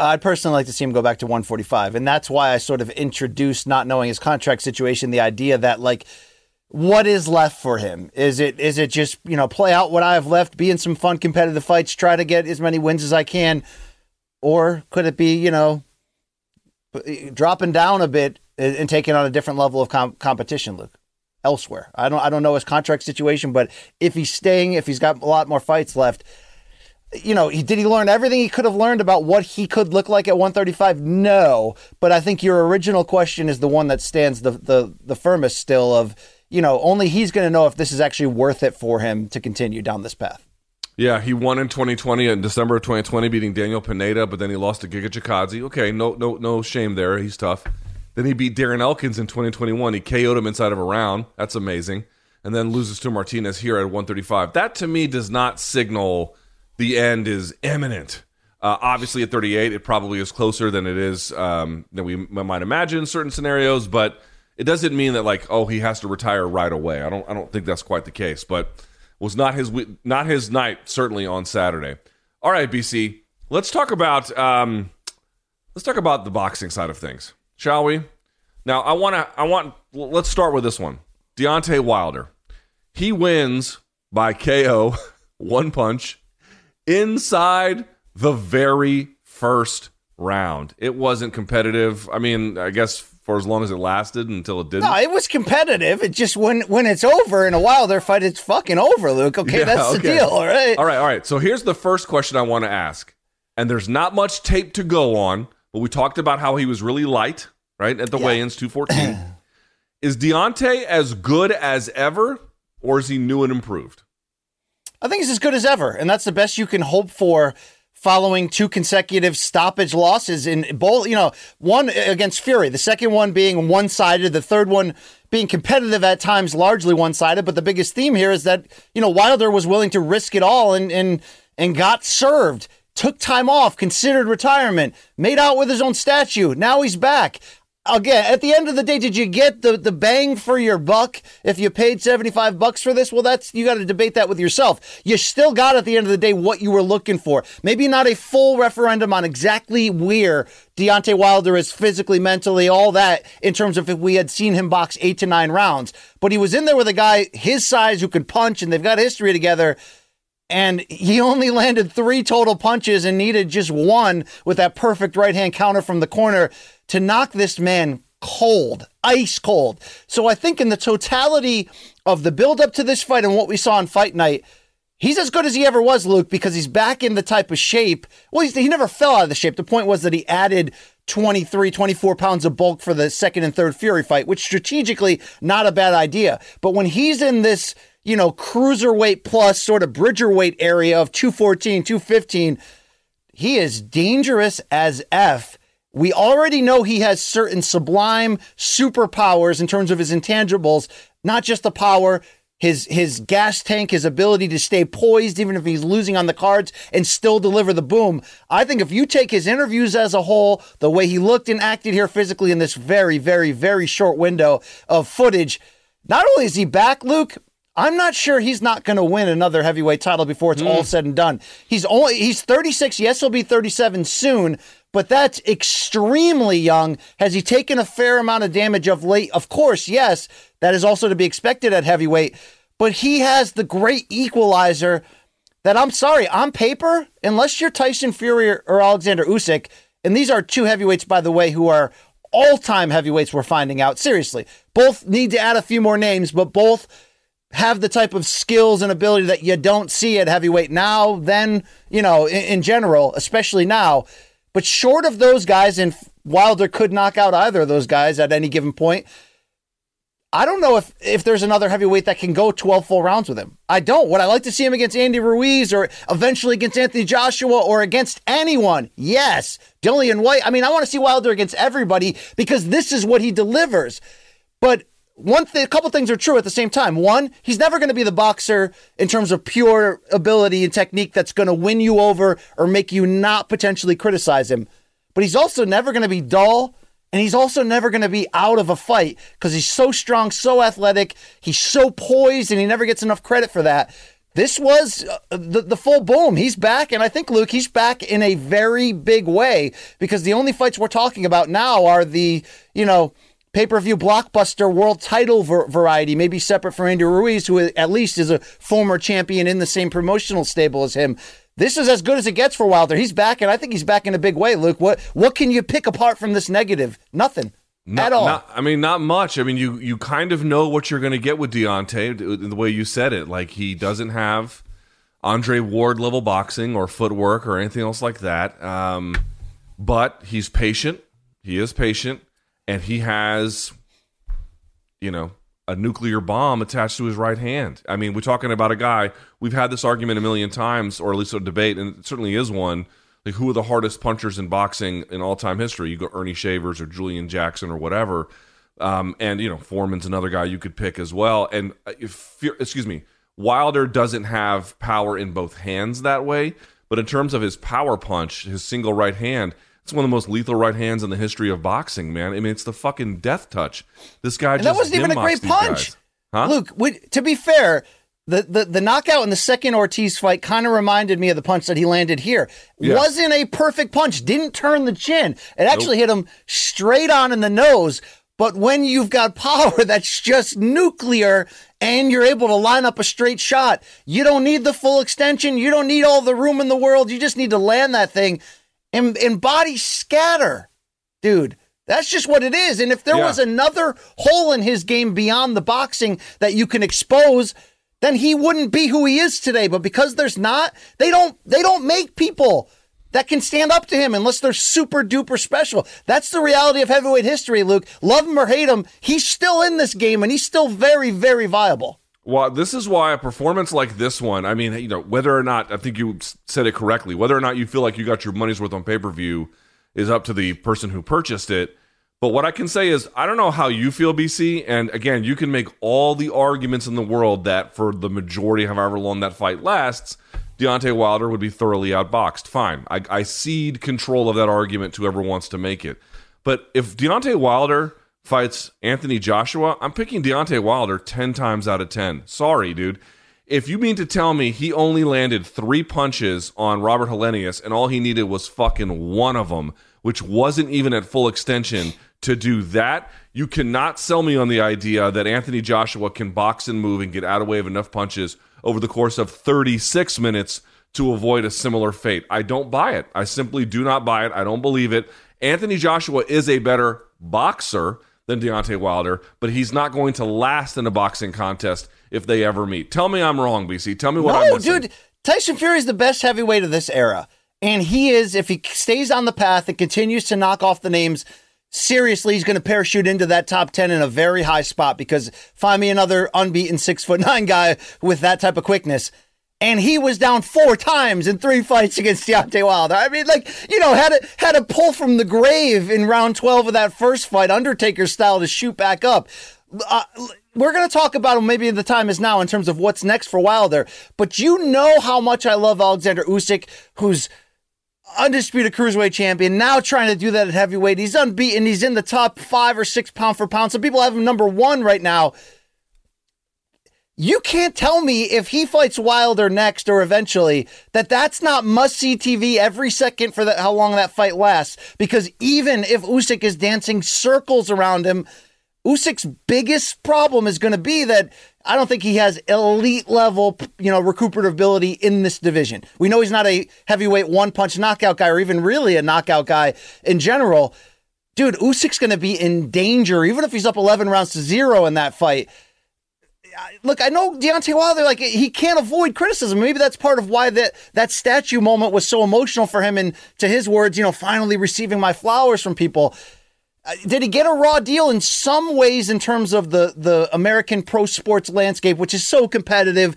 Uh, I'd personally like to see him go back to 145, and that's why I sort of introduced, not knowing his contract situation, the idea that like, what is left for him? Is it is it just you know play out what I have left, be in some fun competitive fights, try to get as many wins as I can, or could it be you know eh, dropping down a bit and taking on a different level of com- competition, Luke? elsewhere. I don't I don't know his contract situation, but if he's staying, if he's got a lot more fights left, you know, he, did he learn everything he could have learned about what he could look like at 135? No, but I think your original question is the one that stands the the the firmest still of, you know, only he's going to know if this is actually worth it for him to continue down this path. Yeah, he won in 2020 in December of 2020 beating Daniel Pineda, but then he lost to Giga Chikadze. Okay, no no no shame there. He's tough. Then he beat Darren Elkins in 2021. He KO'd him inside of a round. That's amazing. And then loses to Martinez here at 135. That to me does not signal the end is imminent. Uh, obviously, at 38, it probably is closer than it is um, than we might imagine in certain scenarios. But it doesn't mean that like oh he has to retire right away. I don't I don't think that's quite the case. But was not his not his night certainly on Saturday. All right, BC, let's talk about um, let's talk about the boxing side of things shall we? Now, I want to, I want, let's start with this one. Deontay Wilder. He wins by KO, one punch, inside the very first round. It wasn't competitive. I mean, I guess for as long as it lasted until it didn't. No, it was competitive. It just when when it's over in a Wilder fight, it's fucking over, Luke. Okay, yeah, that's okay. the deal. All right. All right. All right. So here's the first question I want to ask, and there's not much tape to go on. But we talked about how he was really light, right, at the yeah. weigh-ins, 214. is Deontay as good as ever, or is he new and improved? I think he's as good as ever, and that's the best you can hope for following two consecutive stoppage losses in both, you know, one against Fury, the second one being one sided, the third one being competitive at times, largely one sided. But the biggest theme here is that, you know, Wilder was willing to risk it all and, and, and got served took time off, considered retirement, made out with his own statue. Now he's back. Again, at the end of the day, did you get the, the bang for your buck if you paid 75 bucks for this? Well, that's, you got to debate that with yourself. You still got at the end of the day what you were looking for. Maybe not a full referendum on exactly where Deontay Wilder is physically, mentally, all that in terms of if we had seen him box eight to nine rounds, but he was in there with a guy his size who could punch and they've got history together and he only landed three total punches and needed just one with that perfect right hand counter from the corner to knock this man cold, ice cold. So I think in the totality of the build up to this fight and what we saw on fight night, he's as good as he ever was, Luke, because he's back in the type of shape. Well, he never fell out of the shape. The point was that he added 23, 24 pounds of bulk for the second and third Fury fight, which strategically not a bad idea. But when he's in this, you know, cruiserweight plus sort of bridgerweight area of 214, 215, he is dangerous as F we already know he has certain sublime superpowers in terms of his intangibles, not just the power, his his gas tank, his ability to stay poised even if he's losing on the cards and still deliver the boom. I think if you take his interviews as a whole, the way he looked and acted here physically in this very very very short window of footage, not only is he back, Luke, I'm not sure he's not going to win another heavyweight title before it's mm. all said and done. He's only he's 36. Yes, he'll be 37 soon, but that's extremely young. Has he taken a fair amount of damage of late? Of course, yes. That is also to be expected at heavyweight. But he has the great equalizer that I'm sorry, on paper, unless you're Tyson Fury or Alexander Usyk, and these are two heavyweights, by the way, who are all time heavyweights, we're finding out. Seriously. Both need to add a few more names, but both have the type of skills and ability that you don't see at heavyweight now, then, you know, in, in general, especially now. But short of those guys, and Wilder could knock out either of those guys at any given point. I don't know if if there's another heavyweight that can go 12 full rounds with him. I don't. Would I like to see him against Andy Ruiz or eventually against Anthony Joshua or against anyone? Yes. Dillian Whyte. I mean, I want to see Wilder against everybody because this is what he delivers. But one thing, a couple things are true at the same time. One, he's never going to be the boxer in terms of pure ability and technique that's going to win you over or make you not potentially criticize him. But he's also never going to be dull. And he's also never going to be out of a fight because he's so strong, so athletic. He's so poised, and he never gets enough credit for that. This was uh, the, the full boom. He's back. And I think, Luke, he's back in a very big way because the only fights we're talking about now are the, you know, pay per view blockbuster world title ver- variety, maybe separate from Andy Ruiz, who at least is a former champion in the same promotional stable as him. This is as good as it gets for Wilder. He's back, and I think he's back in a big way. Luke, what what can you pick apart from this negative? Nothing. Not, at all. Not, I mean, not much. I mean, you you kind of know what you're going to get with Deontay the way you said it. Like he doesn't have Andre Ward level boxing or footwork or anything else like that. Um, but he's patient. He is patient and he has, you know, a nuclear bomb attached to his right hand. I mean, we're talking about a guy. We've had this argument a million times, or at least a debate, and it certainly is one. Like, who are the hardest punchers in boxing in all time history? You go Earnie Shavers or Julian Jackson or whatever. Um, and you know, Foreman's another guy you could pick as well. And uh, if, excuse me, Wilder doesn't have power in both hands that way, but in terms of his power punch, his single right hand, it's one of the most lethal right hands in the history of boxing, man. I mean, it's the fucking death touch. This guy and just that wasn't even a great punch. Huh? Luke, to be fair, the, the, the knockout in the second Ortiz fight kind of reminded me of the punch that he landed here. Yeah. Wasn't a perfect punch, didn't turn the chin. It actually nope. hit him straight on in the nose. But when you've got power that's just nuclear and you're able to line up a straight shot, you don't need the full extension. You don't need all the room in the world. You just need to land that thing and, and bodies scatter. Dude, that's just what it is. And if there yeah. was another hole in his game beyond the boxing that you can expose, then he wouldn't be who he is today. But because there's not, they don't they don't make people that can stand up to him unless they're super duper special. That's the reality of heavyweight history, Luke. Love him or hate him, he's still in this game and he's still very, very viable. Well, this is why a performance like this one, I mean, you know, whether or not, I think you said it correctly, whether or not you feel like you got your money's worth on pay per view is up to the person who purchased it. But what I can say is, I don't know how you feel, BC. And again, you can make all the arguments in the world that for the majority, however long that fight lasts, Deontay Wilder would be thoroughly outboxed. Fine. I, I cede control of that argument to whoever wants to make it. But if Deontay Wilder fights Anthony Joshua, I'm picking Deontay Wilder 10 times out of 10. Sorry, dude. If you mean to tell me he only landed three punches on Robert Helenius and all he needed was fucking one of them, which wasn't even at full extension to do that, you cannot sell me on the idea that Anthony Joshua can box and move and get out of way of enough punches over the course of 36 minutes to avoid a similar fate. I don't buy it. I simply do not buy it. I don't believe it. Anthony Joshua is a better boxer than Deontay Wilder, but he's not going to last in a boxing contest if they ever meet. Tell me I'm wrong, BC. Tell me what no, I'm missing. dude. Tyson Fury is the best heavyweight of this era. And he is, if he stays on the path and continues to knock off the names, seriously, he's going to parachute into that top 10 in a very high spot because find me another unbeaten six foot nine guy with that type of quickness and he was down four times in three fights against Deontay Wilder. I mean, like you know, had a had a pull from the grave in round twelve of that first fight, Undertaker style, to shoot back up. Uh, we're going to talk about him. Maybe the time is now in terms of what's next for Wilder. But you know how much I love Alexander Usyk, who's undisputed cruiserweight champion, now trying to do that at heavyweight. He's unbeaten. He's in the top five or six pound for pound. Some people have him number one right now. You can't tell me if he fights Wilder next or eventually that that's not must see TV every second for how long that fight lasts. Because even if Usyk is dancing circles around him, Usyk's biggest problem is going to be that I don't think he has elite level, you know, recuperative ability in this division. We know he's not a heavyweight one punch knockout guy or even really a knockout guy in general. Dude, Usyk's going to be in danger, even if he's up 11 rounds to zero in that fight look, I know Deontay Wilder, like he can't avoid criticism. Maybe that's part of why that that statue moment was so emotional for him. And to his words, you know, finally receiving my flowers from people. Uh, did he get a raw deal in some ways in terms of the the American pro sports landscape, which is so competitive?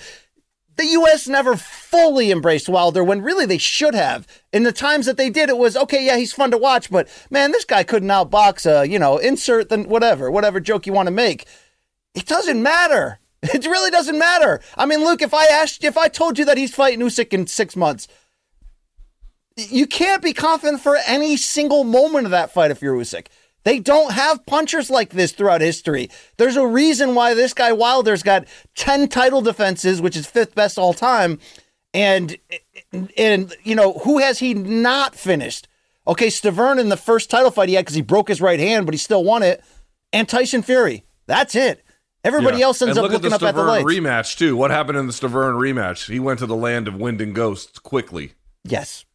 The U.S. never fully embraced Wilder when really they should have. In the times that they did, it was okay. Yeah, he's fun to watch, but man, this guy couldn't outbox a you know insert than whatever whatever joke you want to make. It doesn't matter. It really doesn't matter. I mean, Luke, if I asked, if I told you that he's fighting Usyk in six months, you can't be confident for any single moment of that fight if you're Usyk. They don't have punchers like this throughout history. There's a reason why this guy Wilder's got 10 title defenses, which is fifth best all time. And, and you know, who has he not finished? Okay, Stiverne in the first title fight he had because he broke his right hand, but he still won it. And Tyson Fury. That's it. Everybody yeah. else ends and up looking at up at the lights. rematch too. What happened in the Stiverne rematch? He went to the land of wind and ghosts quickly. Yes.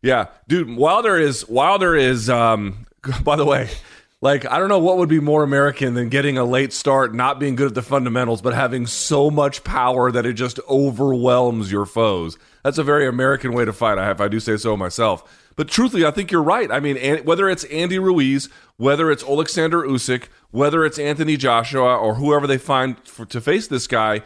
Yeah, dude. Wilder is Wilder is. Um, by the way, like I don't know what would be more American than getting a late start, not being good at the fundamentals, but having so much power that it just overwhelms your foes. That's a very American way to fight. I if I do say so myself. But truthfully, I think you're right. I mean, whether it's Andy Ruiz, whether it's Alexander Usyk, whether it's Anthony Joshua or whoever they find for, to face this guy.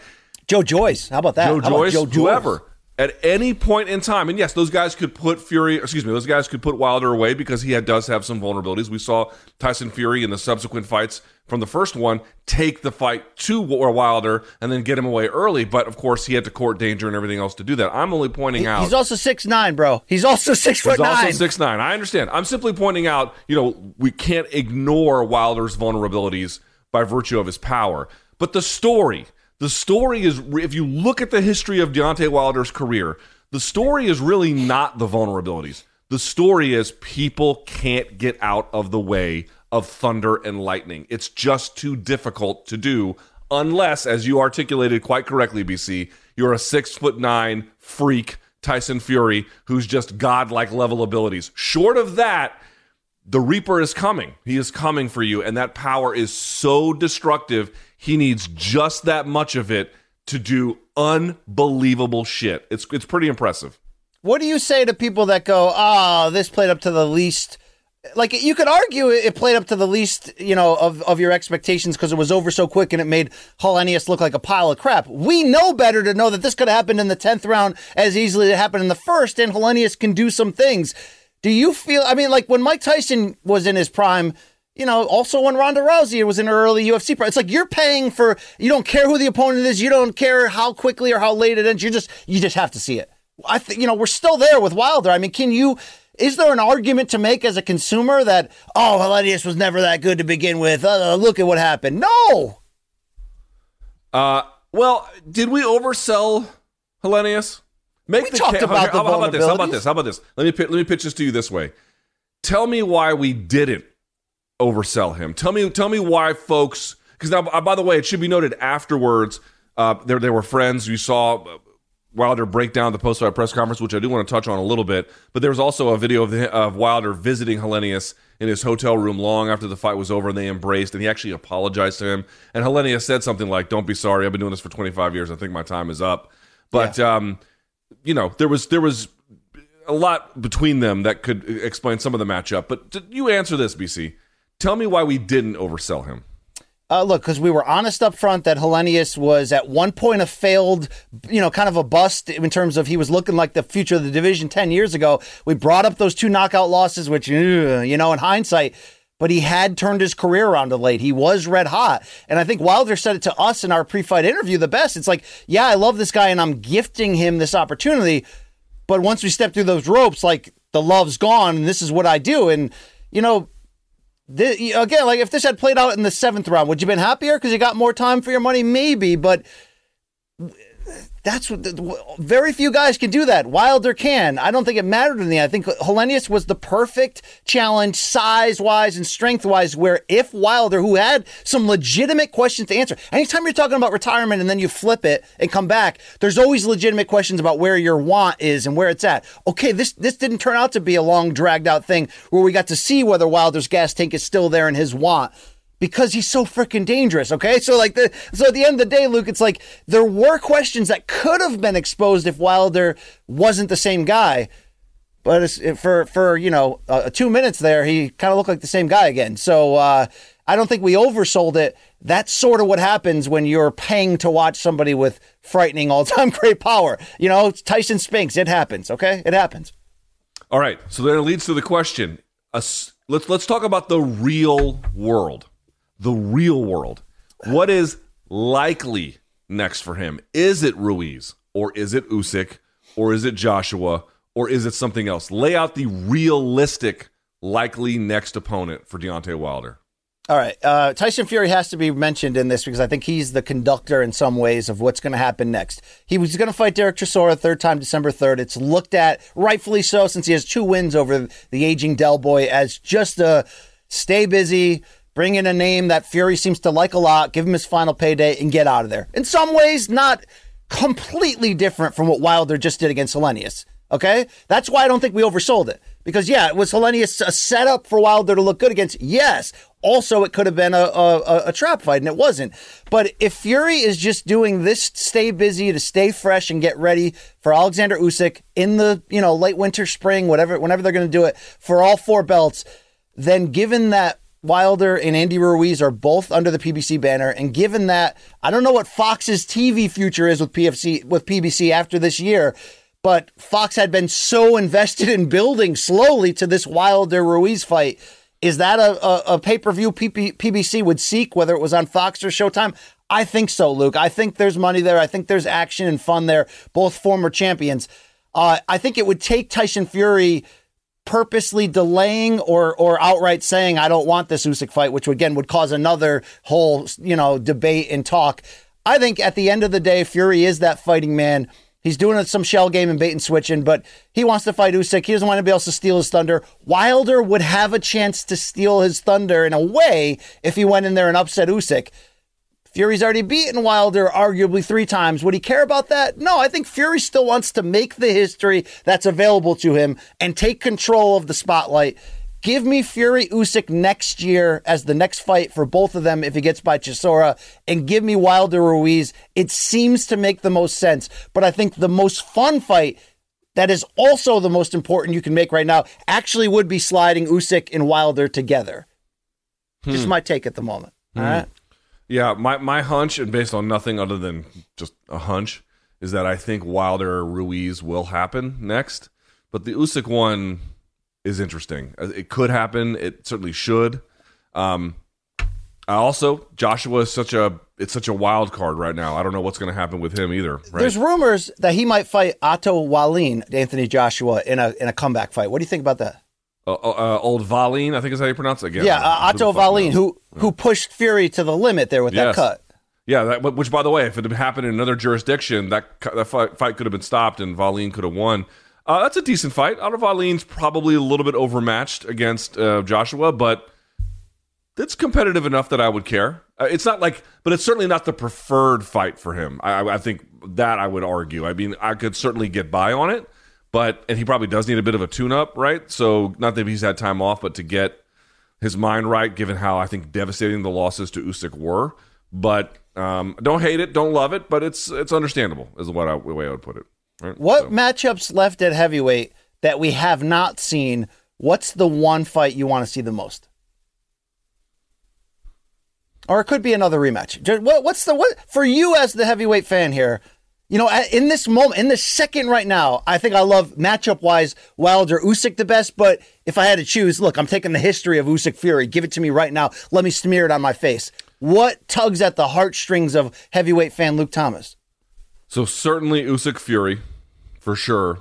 Joe Joyce. How about that? Joe Joyce, Joe whoever. At any point in time, and yes, those guys could put Fury, excuse me, those guys could put Wilder away because he had, does have some vulnerabilities. We saw Tyson Fury in the subsequent fights from the first one take the fight to Wilder and then get him away early. But of course, he had to court danger and everything else to do that. I'm only pointing out he's also six nine, bro. He's also six foot he's nine. also six nine. I understand. I'm simply pointing out, you know, we can't ignore Wilder's vulnerabilities by virtue of his power. But the story, the story is, if you look at the history of Deontay Wilder's career, the story is really not the vulnerabilities. The story is people can't get out of the way of thunder and lightning. It's just too difficult to do unless, as you articulated quite correctly, BC, you're a six foot nine freak Tyson Fury who's just godlike level abilities. Short of that, the Reaper is coming. He is coming for you, and that power is so destructive. He needs just that much of it to do unbelievable shit. It's it's pretty impressive. What do you say to people that go, "Ah, oh, this played up to the least"? Like you could argue it played up to the least, you know, of, of your expectations because it was over so quick and it made Helenius look like a pile of crap. We know better to know that this could have happened in the tenth round as easily as it happened in the first, and Helenius can do some things. Do you feel? I mean, like when Mike Tyson was in his prime, you know, also when Ronda Rousey was in her early UFC it's like you're paying for. You don't care who the opponent is. You don't care how quickly or how late it ends. You just you just have to see it. I think you know we're still there with Wilder. I mean, can you? Is there an argument to make as a consumer that, oh, Helenius was never that good to begin with? Uh, look at what happened. No. Uh, well, did we oversell Helenius? Make we the talked ca- about how, how, about this? How about this? How about this? Let me let me pitch this to you this way. Tell me why we didn't oversell him. Tell me tell me why folks. Because now, uh, by the way, it should be noted afterwards. Uh, there, they were friends. You saw uh, Wilder break down the post fight press conference, which I do want to touch on a little bit. But there was also a video of, the, of Wilder visiting Helenius in his hotel room long after the fight was over, and they embraced, and he actually apologized to him. And Helenius said something like, "Don't be sorry. I've been doing this for 25 years. I think my time is up." But yeah. um, you know, there was there was a lot between them that could explain some of the matchup. But you answer this, BC. Tell me why we didn't oversell him. Uh, look, because we were honest up front that Helenius was at one point a failed, you know, kind of a bust in terms of he was looking like the future of the division 10 years ago. We brought up those two knockout losses, which, you know, in hindsight, but he had turned his career around of late. He was red hot. And I think Wilder said it to us in our pre fight interview the best. It's like, yeah, I love this guy and I'm gifting him this opportunity. But once we step through those ropes, like the love's gone and this is what I do. And, you know, this, again, like if this had played out in the seventh round, would you have been happier because you got more time for your money? Maybe, but that's what very few guys can do that. Wilder can. I don't think it mattered to me. I think Helenius was the perfect challenge, size wise and strength wise. Where if Wilder, who had some legitimate questions to answer, anytime you're talking about retirement and then you flip it and come back, there's always legitimate questions about where your want is and where it's at. Okay, this this didn't turn out to be a long dragged out thing where we got to see whether Wilder's gas tank is still there in his want because he's so freaking dangerous. Okay. So, like, the, so at the end of the day, Luke, it's like there were questions that could have been exposed if Wilder wasn't the same guy. But for, for, you know, uh, two minutes there, he kind of looked like the same guy again. So, uh, I don't think we oversold it. That's sort of what happens when you're paying to watch somebody with frightening all time great power. You know, Tyson Spinks, it happens. Okay. It happens. All right. So then it leads to the question. let's, let's talk about the real world the real world. What is likely next for him? Is it Ruiz or is it Usyk or is it Joshua or is it something else? Lay out the realistic likely next opponent for Deontay Wilder. All right. Uh, Tyson Fury has to be mentioned in this because I think he's the conductor in some ways of what's going to happen next. He was going to fight Dereck Chisora third time December 3rd. It's looked at, rightfully so, since he has two wins over the aging Del Boy, as just a stay busy, bring in a name that Fury seems to like a lot, give him his final payday, and get out of there. In some ways, not completely different from what Wilder just did against Helenius. Okay? That's why I don't think we oversold it. Because, yeah, it was Helenius a setup for Wilder to look good against? Yes. Also, it could have been a, a, a, trap fight, and it wasn't. But if Fury is just doing this, stay busy to stay fresh and get ready for Alexander Usyk in the you know late winter, spring, whatever, whenever they're going to do it for all four belts, then given that Wilder and Andy Ruiz are both under the PBC banner, and given that I don't know what Fox's TV future is with PFC with PBC after this year, but Fox had been so invested in building slowly to this Wilder Ruiz fight. Is that a, a, a pay per view PBC would seek, whether it was on Fox or Showtime? I think so, Luke. I think there's money there. I think there's action and fun there. Both former champions. Uh, I think it would take Tyson Fury purposely delaying or or outright saying I don't want this Usyk fight, which again would cause another whole you know debate and talk. I think at the end of the day, Fury is that fighting man. He's doing some shell game and bait and switching, but he wants to fight Usyk. He doesn't want to be able to steal his thunder. Wilder would have a chance to steal his thunder in a way if he went in there and upset Usyk. Fury's already beaten Wilder arguably three times. Would he care about that? No, I think Fury still wants to make the history that's available to him and take control of the spotlight. Give me Fury Usyk next year as the next fight for both of them if he gets by Chisora, and give me Wilder Ruiz. It seems to make the most sense, but I think the most fun fight that is also the most important you can make right now actually would be sliding Usyk and Wilder together. Hmm. Just my take at the moment. Hmm. All right. Yeah, my, my hunch, and based on nothing other than just a hunch, is that I think Wilder Ruiz will happen next. But the Usyk one is interesting. Uh, it could happen. It certainly should. Um, I also Joshua is such a it's such a wild card right now. I don't know what's going to happen with him either. Right? There's rumors that he might fight Otto Wallin, Anthony Joshua, in a in a comeback fight. What do you think about that? Uh, uh, old Valine, I think is how you pronounce it again. Yeah, uh, Otto Valine, who who pushed Fury to the limit there with Yes. that cut. Yeah, that, which by the way, if it had happened in another jurisdiction, that that fight, fight could have been stopped and Valine could have won. Uh, that's a decent fight. Otto Valine's probably a little bit overmatched against uh, Joshua, but it's competitive enough that I would care. Uh, it's not like, but it's certainly not the preferred fight for him. I, I think that I would argue. I mean, I could certainly get by on it, but and he probably does need a bit of a tune-up, right? So not that he's had time off, but to get his mind right, given how I think devastating the losses to Usyk were. But um, don't hate it, don't love it, but it's it's understandable, is what I, the way I would put it. Right? What So- matchups left at heavyweight that we have not seen? What's the one fight you want to see the most? Or it could be another rematch. What, what's the what for you as the heavyweight fan here? You know, in this moment, in this second right now, I think I love matchup wise Wilder Usyk the best. But if I had to choose, look, I'm taking the history of Usyk Fury. Give it to me right now. Let me smear it on my face. What tugs at the heartstrings of heavyweight fan Luke Thomas? So certainly Usyk Fury, for sure.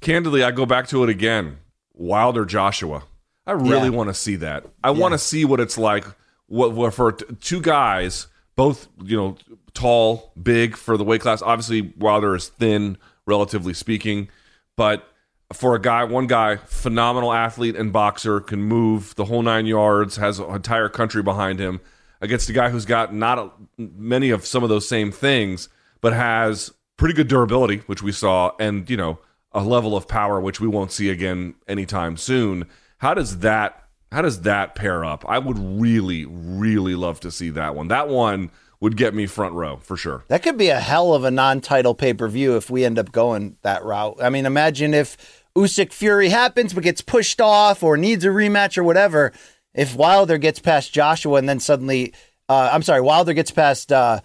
Candidly, I go back to it again. Wilder Joshua. I really Yeah. want to see that. I want to see what it's like. What, what for t- two guys, both you know, tall, big for the weight class. Obviously, Wilder is thin, relatively speaking, but for a guy, one guy, phenomenal athlete and boxer, can move the whole nine yards, has an entire country behind him, against a guy who's got not a, many of some of those same things, but has pretty good durability, which we saw, and you know a level of power which we won't see again anytime soon. How does that? How does that pair up? I would really, really love to see that one. That one would get me front row for sure. That could be a hell of a non-title pay-per-view if we end up going that route. I mean, imagine if Usyk Fury happens but gets pushed off or needs a rematch or whatever. If Wilder gets past Joshua and then suddenly, uh, I'm sorry, Wilder gets past uh,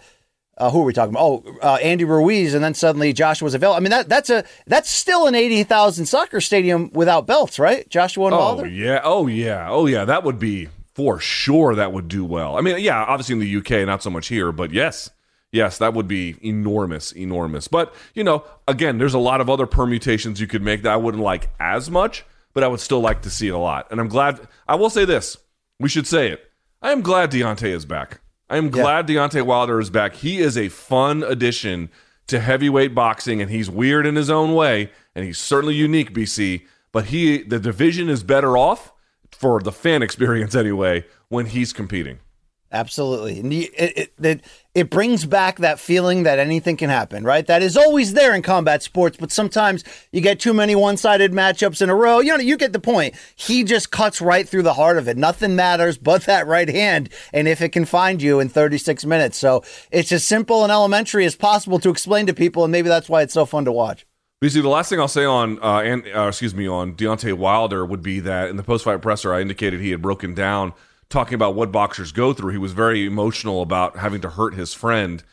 uh, who are we talking about? Oh, uh, Andy Ruiz, and then suddenly Joshua's available. I mean, that that's a that's still an eighty thousand soccer stadium without belts, right? Joshua and Wilder. Oh Wilder. yeah, oh yeah, oh yeah. That would be for sure. That would do well. I mean, yeah, obviously in the UK, not so much here, but yes, yes, that would be enormous, enormous. But you know, again, there's a lot of other permutations you could make that I wouldn't like as much, but I would still like to see it a lot. And I'm glad. I will say this: we should say it. I am glad Deontay is back. I am glad Deontay Wilder is back. He is a fun addition to heavyweight boxing, and he's weird in his own way, and he's certainly unique, BC. But he, the division is better off for the fan experience anyway when he's competing. Absolutely. And it, it, it brings back that feeling that anything can happen, right? That is always there in combat sports, but sometimes you get too many one sided matchups in a row. You know, you get the point. He just cuts right through the heart of it. Nothing matters but that right hand, and if it can find you in 36 minutes. So it's as simple and elementary as possible to explain to people, and maybe that's why it's so fun to watch. BC, the last thing I'll say on, uh, and uh, excuse me, on Deontay Wilder would be that in the post-fight presser, I indicated he had broken down talking about what boxers go through. He was very emotional about having to hurt his friend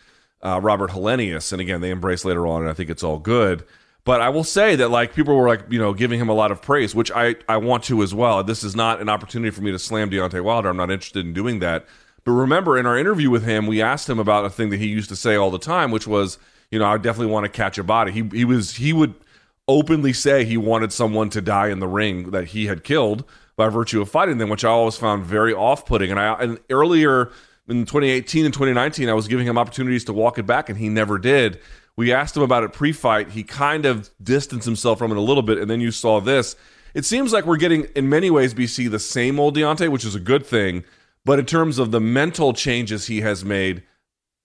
uh, Robert Helenius, and again, they embrace later on, and I think it's all good. But I will say that like people were like you know giving him a lot of praise, which I I want to as well. This is not an opportunity for me to slam Deontay Wilder. I'm not interested in doing that. But remember, in our interview with him, we asked him about a thing that he used to say all the time, which was, you know, I definitely want to catch a body. He he was he would openly say he wanted someone to die in the ring that he had killed by virtue of fighting them, which I always found very off-putting. And I and earlier in 2018 and 2019, I was giving him opportunities to walk it back, and he never did. We asked him about it pre-fight. He kind of distanced himself from it a little bit, and then you saw this. It seems like we're getting, in many ways, BC the same old Deontay, which is a good thing. But in terms of the mental changes he has made,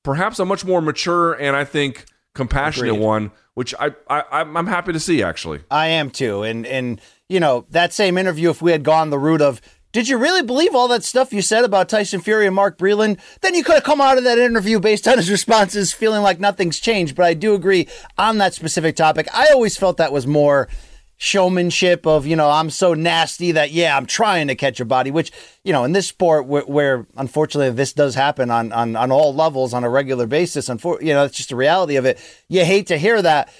perhaps a much more mature and I think compassionate Agreed. one, which I, I I'm I'm happy to see actually. I am too. And and you know, that same interview, if we had gone the route of did you really believe all that stuff you said about Tyson Fury and Mark Breland? Then you could have come out of that interview based on his responses feeling like nothing's changed. But I do agree on that specific topic. I always felt that was more showmanship of, you know, I'm so nasty that, yeah, I'm trying to catch a body, which, you know, in this sport where, where unfortunately this does happen on, on, on all levels on a regular basis, unfor- you know, it's just the reality of it. You hate to hear that.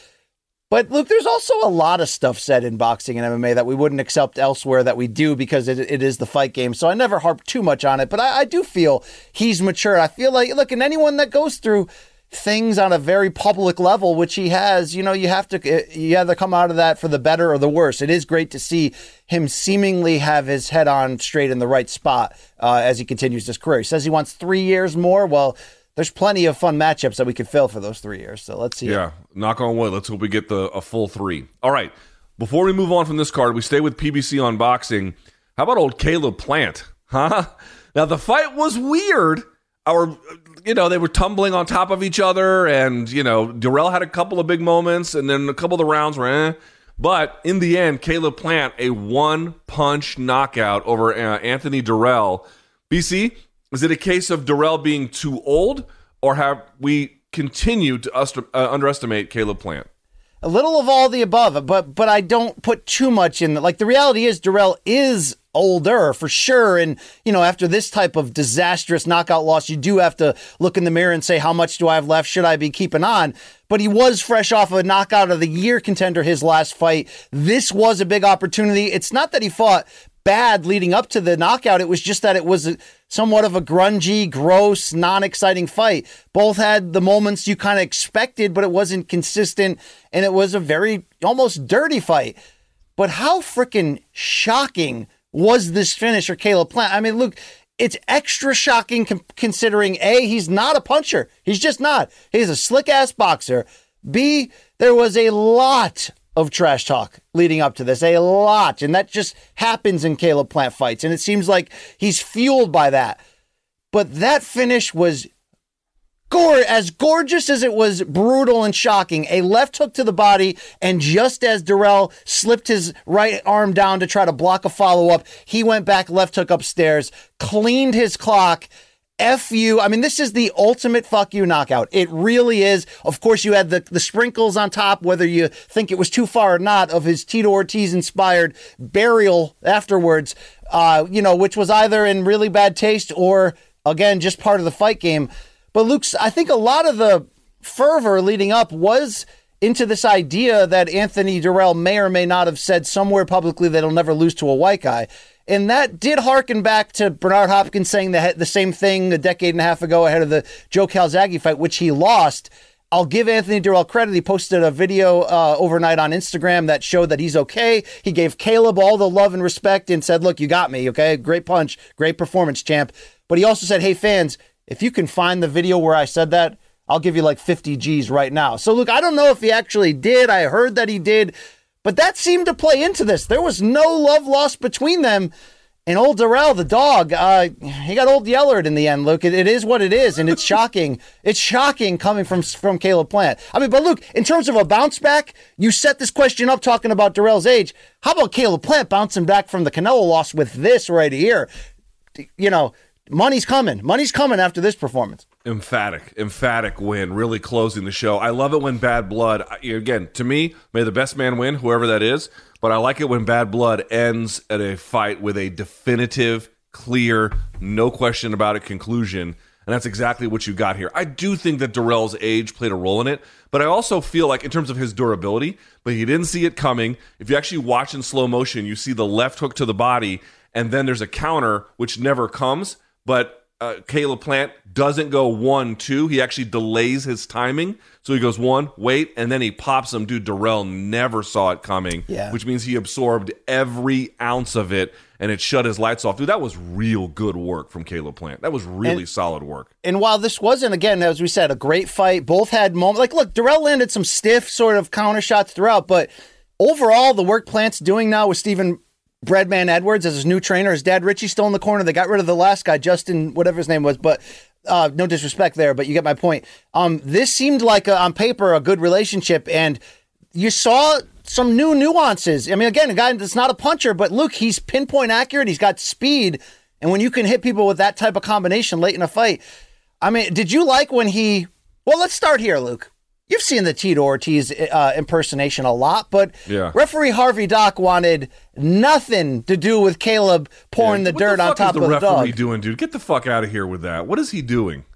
But look, there's also a lot of stuff said in boxing and MMA that we wouldn't accept elsewhere that we do because it, it is the fight game. So I never harp too much on it, but I, I do feel he's mature. I feel like, look, and anyone that goes through things on a very public level, which he has, you know, you have to you either come out of that for the better or the worse. It is great to see him seemingly have his head on straight in the right spot uh, as he continues his career. He says he wants three years more. Well, there's plenty of fun matchups that we could fill for those three years. So let's see. Yeah, knock on wood. Let's hope we get the a full three. All right. Before we move on from this card, we stay with PBC on boxing. How about old Caleb Plant? Huh? Now the fight was weird. Our, you know, they were tumbling on top of each other, and you know, Dirrell had a couple of big moments, and then a couple of the rounds were. Eh. But in the end, Caleb Plant a one punch knockout over uh, Anthony Dirrell. BC, is it a case of Dirrell being too old, or have we continued to uh, underestimate Caleb Plant? A little of all the above, but but I don't put too much in. The, like the reality is, Dirrell is older for sure, and you know after this type of disastrous knockout loss, you do have to look in the mirror and say, how much do I have left? Should I be keeping on? But he was fresh off a knockout of the year contender his last fight. This was a big opportunity. It's not that he fought bad leading up to the knockout. It was just that it was somewhat of a grungy, gross, non exciting fight. Both had the moments you kind of expected, but it wasn't consistent. And it was a very almost dirty fight. But how freaking shocking was this finish for Caleb Plant? I mean, look, it's extra shocking considering A, he's not a puncher. He's just not. He's a slick ass boxer. B, there was a lot of trash talk leading up to this, a lot. And that just happens in Caleb Plant fights. And it seems like he's fueled by that. But that finish was gore as gorgeous as it was brutal and shocking. A left hook to the body, and just as Dirrell slipped his right arm down to try to block a follow up, he went back left hook upstairs, cleaned his clock, F you. I mean, this is the ultimate fuck you knockout. It really is. Of course, you had the, the sprinkles on top, whether you think it was too far or not, of his Tito Ortiz inspired burial afterwards, uh, you know, which was either in really bad taste or, again, just part of the fight game. But Luke's, I think a lot of the fervor leading up was into this idea that Anthony Dirrell may or may not have said somewhere publicly that he'll never lose to a white guy. And that did harken back to Bernard Hopkins saying the, the same thing a decade and a half ago ahead of the Joe Calzaghe fight, which he lost. I'll give Anthony Dirrell credit. He posted a video uh, overnight on Instagram that showed that he's okay. He gave Caleb all the love and respect and said, Look, you got me. Okay. Great punch. Great performance, champ. But he also said, Hey, fans, if you can find the video where I said that, I'll give you like 50 G's right now. So, look, I don't know if he actually did. I heard that he did. But that seemed to play into this. There was no love lost between them. And old Dirrell, the dog, uh, he got old yellered in the end. Luke, it, it is what it is, and it's shocking. it's shocking coming from from Caleb Plant. I mean, but Luke, in terms of a bounce back, you set this question up talking about Dirrell's age. How about Caleb Plant bouncing back from the Canelo loss with this right here? You know, money's coming. Money's coming after this performance. Emphatic, emphatic win, really closing the show. I love it when Bad Blood, again, to me, may the best man win, whoever that is, but I like it when Bad Blood ends at a fight with a definitive, clear, no question about it conclusion. And that's exactly what you got here. I do think that Dirrell's age played a role in it, but I also feel like, in terms of his durability, but he didn't see it coming. If you actually watch in slow motion, you see the left hook to the body, and then there's a counter which never comes but uh, Caleb Plant doesn't go one, two. He actually delays his timing. So he goes one, wait, and then he pops him. Dude, Dirrell never saw it coming, yeah. which means he absorbed every ounce of it and it shut his lights off. Dude, that was real good work from Caleb Plant. That was really and, solid work. And while this wasn't, again, as we said, a great fight, both had moments. Like, look, Dirrell landed some stiff sort of counter shots throughout, but overall, the work Plant's doing now with Stephen Breadman Edwards as his new trainer. His dad Richie still in the corner. They got rid of the last guy, Justin, whatever his name was, but uh, no disrespect there, but you get my point. Um, this seemed like a, on paper a good relationship, and you saw some new nuances. I mean, again, a guy that's not a puncher, but Luke, he's pinpoint accurate. He's got speed, and when you can hit people with that type of combination late in a fight, I mean, did you like when he? Well, let's start here, Luke. You've seen the Tito Ortiz uh, impersonation a lot, but yeah. referee Harvey Dock wanted nothing to do with Caleb pouring yeah. the dirt the on top of the, the dog. referee doing, dude? Get the fuck out of here with that. What is he doing?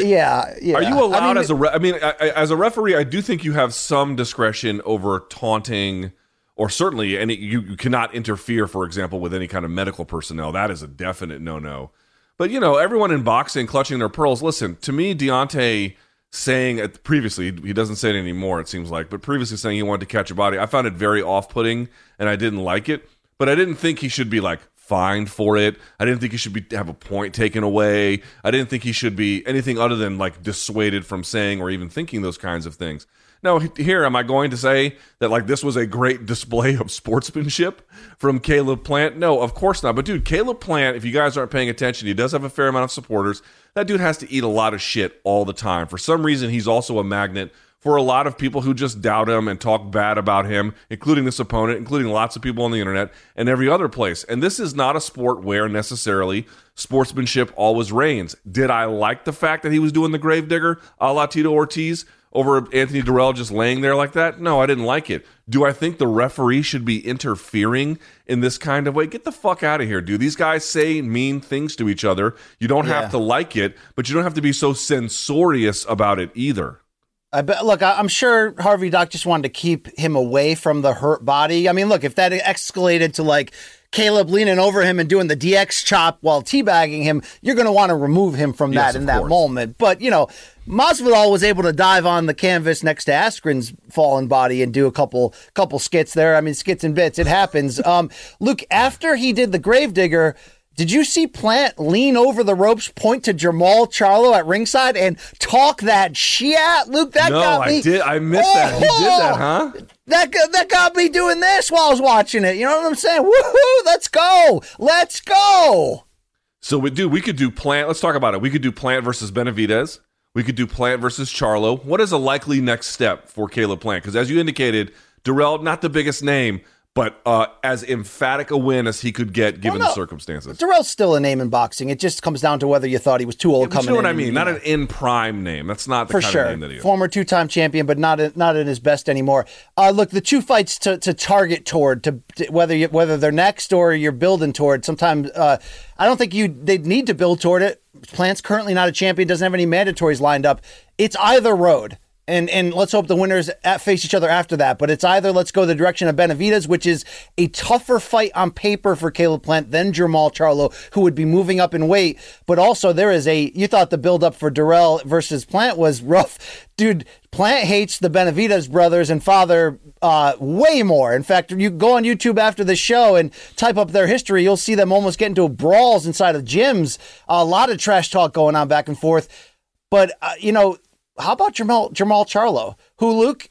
yeah, yeah. Are you allowed I mean, as a? Re- I mean, I, I- as a referee, I do think you have some discretion over taunting, or certainly any. You, you cannot interfere, for example, with any kind of medical personnel. That is a definite no-no. But you know, everyone in boxing clutching their pearls. Listen to me, Deontay saying at, previously he doesn't say it anymore. It seems like, but previously saying he wanted to catch a body. I found it very off-putting, and I didn't like it. But I didn't think he should be like fined for it. I didn't think he should be have a point taken away. I didn't think he should be anything other than like dissuaded from saying or even thinking those kinds of things. Now, here am I going to say that like this was a great display of sportsmanship from Caleb Plant? No, of course not. But dude, Caleb Plant, if you guys aren't paying attention, he does have a fair amount of supporters. That dude has to eat a lot of shit all the time. For some reason, he's also a magnet for a lot of people who just doubt him and talk bad about him, including this opponent, including lots of people on the internet and every other place. And this is not a sport where necessarily sportsmanship always reigns. Did I like the fact that he was doing the gravedigger a la Tito Ortiz over Anthony Dirrell just laying there like that? No, I didn't like it. Do I think the referee should be interfering in this kind of way? Get the fuck out of here, dude. These guys say mean things to each other. You don't Yeah. have to like it, but you don't have to be so censorious about it either. I bet. Look, I'm sure Harvey Dock just wanted to keep him away from the hurt body. I mean, look, if that escalated to like Caleb leaning over him and doing the DX chop while teabagging him, you're going to want to remove him from Yes, that in that course. moment. But you know, Masvidal was able to dive on the canvas next to Askren's fallen body and do a couple couple skits there. I mean, skits and bits. It happens. um, Luke, after he did the gravedigger. Did you see Plant lean over the ropes, point to Jermall Charlo at ringside, and talk that shit? Luke, that no, got me. I did. I missed that. He did that, oh! huh? That that got me doing this while I was watching it. You know what I'm saying? Woohoo! Let's go! Let's go! So we do. We could do Plant. Let's talk about it. We could do Plant versus Benavidez. We could do Plant versus Charlo. What is a likely next step for Caleb Plant? Because as you indicated, Dirrell, not the biggest name, but uh, as emphatic a win as he could get given Well, the no. circumstances. Dirrell's still a name in boxing. It just comes down to whether you thought he was too old But coming you know what I mean? Not an in prime name. That's not the for kind sure. of name that he is. Former two-time champion, but not in, not at his best anymore. Uh, look, the two fights to, to target toward, to, to whether you, whether they're next or you're building toward. Sometimes uh, I don't think you they need to build toward it. Plant's currently not a champion, doesn't have any mandatories lined up. It's either road. And and let's hope the winners at, face each other after that. But it's either let's go the direction of Benavidez, which is a tougher fight on paper for Caleb Plant than Jermall Charlo, who would be moving up in weight. But also there is a you thought the build up for Dirrell versus Plant was rough, dude. Plant hates the Benavidez brothers and father uh, way more. In fact, you go on YouTube after the show and type up their history, you'll see them almost get into brawls inside of gyms. A lot of trash talk going on back and forth. But uh, you know, how about Jermall Jermall Charlo, who Luke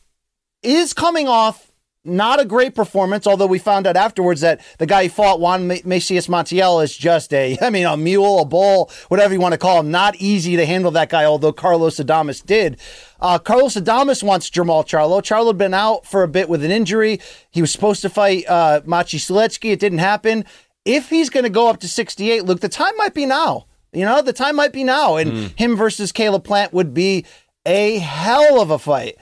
is coming off not a great performance, although we found out afterwards that the guy he fought, Juan Macias Montiel, is just a, I mean, a mule, a bull, whatever you want to call him. Not easy to handle that guy, although Carlos Adames did. Uh, Carlos Adames wants Jermall Charlo. Charlo had been out for a bit with an injury. He was supposed to fight uh, Maciej Sulecki. It didn't happen. If he's going to go up to 68, Luke, the time might be now. You know, the time might be now. And him versus Caleb Plant would be a hell of a fight.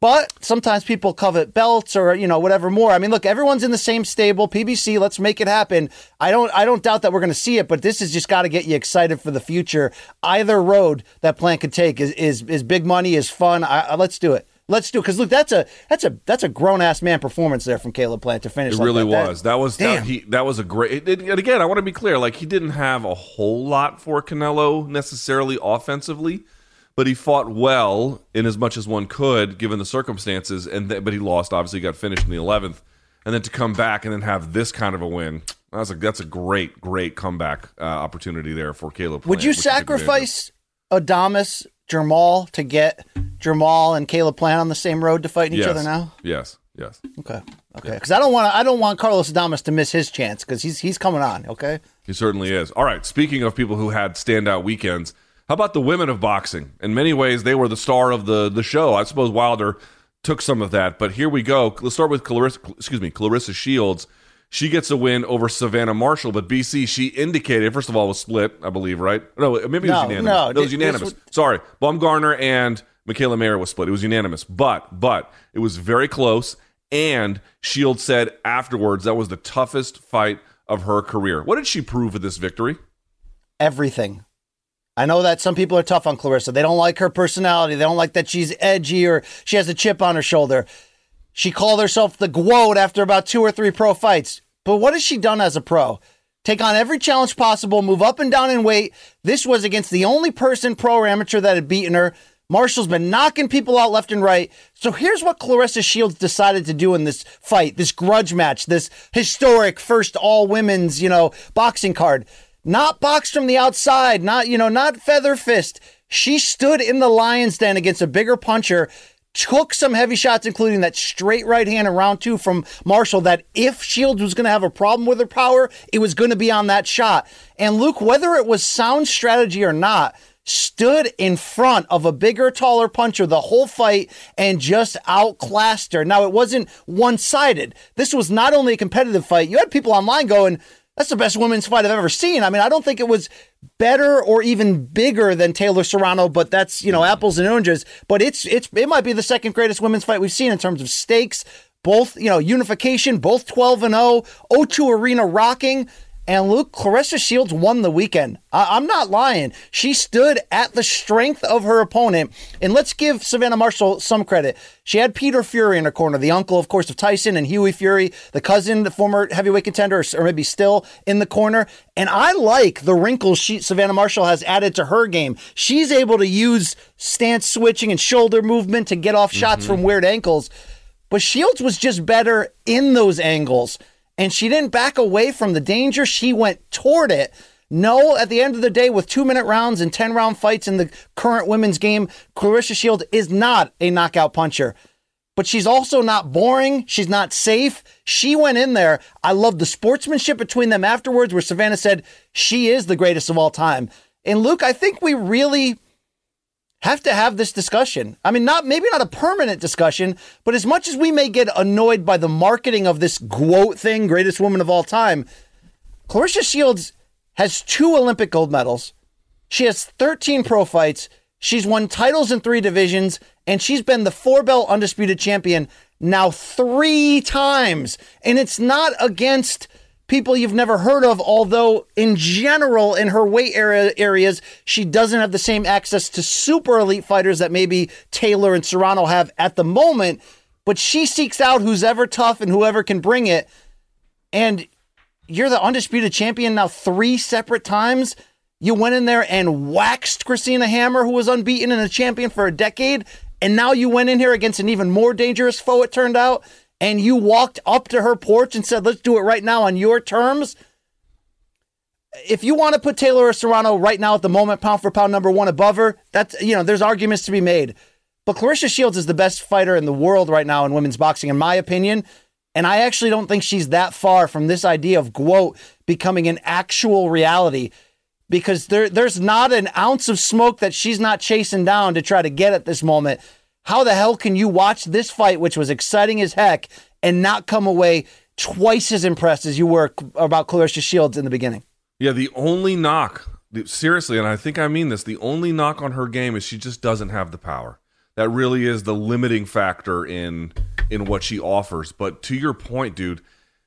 But sometimes people covet belts or you know whatever more. I mean, look, everyone's in the same stable. PBC, let's make it happen. I don't, I don't doubt that we're going to see it, but this has just got to get you excited for the future. Either road that Plant could take is is, is big money, is fun. I, I- let's do it. Let's do it because look, that's a that's a that's a grown ass man performance there from Caleb Plant to finish. It like really that. was. That was that, Damn. he, that was a great. it- and again, I want to be clear. Like he didn't have a whole lot for Canelo necessarily offensively, but he fought well in as much as one could given the circumstances. And th- but he lost. Obviously, he got finished in the eleventh, and then to come back and then have this kind of a win. That's a that's a great great comeback uh, opportunity there for Caleb. Would you which he took advantage of. sacrifice Adames, Jermall to get Jermall and Caleb Plant on the same road to fighting each other now? Yes. Yes. Okay. Okay. Because I don't want. I don't want Carlos Adames to miss his chance because he's he's coming on. Okay. He certainly is. All right. Speaking of people who had standout weekends, how about the women of boxing? In many ways, they were the star of the the show. I suppose Wilder took some of that, but here we go. Let's start with Claressa. Excuse me, Claressa Shields. She gets a win over Savannah Marshall, but BC she indicated first of all it was split, I believe, right? No, maybe it was No, unanimous. no, it was this unanimous. was- Sorry, Baumgardner and Mikaela Mayer was split. It was unanimous, but but it was very close. And Shields said afterwards that was the toughest fight of her career. What did she prove with this victory? Everything. I know that some people are tough on Claressa. They don't like her personality. They don't like that she's edgy or she has a chip on her shoulder. She called herself the GWOAT after about two or three pro fights. But what has she done as a pro? Take on every challenge possible, move up and down in weight. This was against the only person, pro or amateur, that had beaten her. Marshall's been knocking people out left and right. So here's what Claressa Shields decided to do in this fight, this grudge match, this historic first all women's, you know, boxing card. Not boxed from the outside, not, you know, not feather fist. She stood in the lion's den against a bigger puncher, took some heavy shots, including that straight right hand in round two from Marshall. That if Shields was going to have a problem with her power, it was going to be on that shot. And Luke, whether it was sound strategy or not, stood in front of a bigger, taller puncher the whole fight and just outclassed her. Now, it wasn't one sided. This was not only a competitive fight, you had people online going, that's the best women's fight I've ever seen. I mean, I don't think it was better or even bigger than Taylor Serrano, but that's, you know, apples and oranges. But it's it's it might be the second greatest women's fight we've seen in terms of stakes, both, you know, unification, both 12 and 0, O2 Arena rocking. And Luke, Claressa Shields won the weekend. I- am not lying. She stood at the strength of her opponent. And let's give Savannah Marshall some credit. She had Peter Fury in her corner, the uncle, of course, of Tyson and Hughie Fury, the cousin, the former heavyweight contender, or maybe still in the corner. And I like the wrinkles she, Savannah Marshall has added to her game. She's able to use stance switching and shoulder movement to get off shots mm-hmm. from weird ankles. But Shields was just better in those angles and she didn't back away from the danger. She went toward it. No, at the end of the day, with two minute rounds and 10 round fights in the current women's game, Claressa Shield is not a knockout puncher. But she's also not boring. She's not safe. She went in there. I love the sportsmanship between them afterwards, where Savannah said she is the greatest of all time. And Luke, I think we really have to have this discussion. I mean, not maybe not a permanent discussion, but as much as we may get annoyed by the marketing of this GWOAT thing, greatest woman of all time, Claressa Shields has two Olympic gold medals. She has 13 pro fights. She's won titles in three divisions, and she's been the four belt undisputed champion now three times. And it's not against people you've never heard of, although in general, in her weight area areas, she doesn't have the same access to super elite fighters that maybe Taylor and Serrano have at the moment. But she seeks out who's ever tough and whoever can bring it. And you're the undisputed champion now three separate times. You went in there and waxed Christina Hammer, who was unbeaten and a champion for a decade. And now you went in here against an even more dangerous foe, it turned out and you walked up to her porch and said, let's do it right now on your terms. If you want to put Taylor or Serrano right now at the moment, pound for pound number one above her, that's, you know, there's arguments to be made. But Claressa Shields is the best fighter in the world right now in women's boxing, in my opinion. And I actually don't think she's that far from this idea of GWOAT becoming an actual reality because there, there's not an ounce of smoke that she's not chasing down to try to get at this moment. How the hell can you watch this fight, which was exciting as heck, and not come away twice as impressed as you were about Claressa Shields in the beginning? Yeah, the only knock, seriously, and I think I mean this, the only knock on her game is she just doesn't have the power. That really is the limiting factor in in what she offers. But to your point, dude,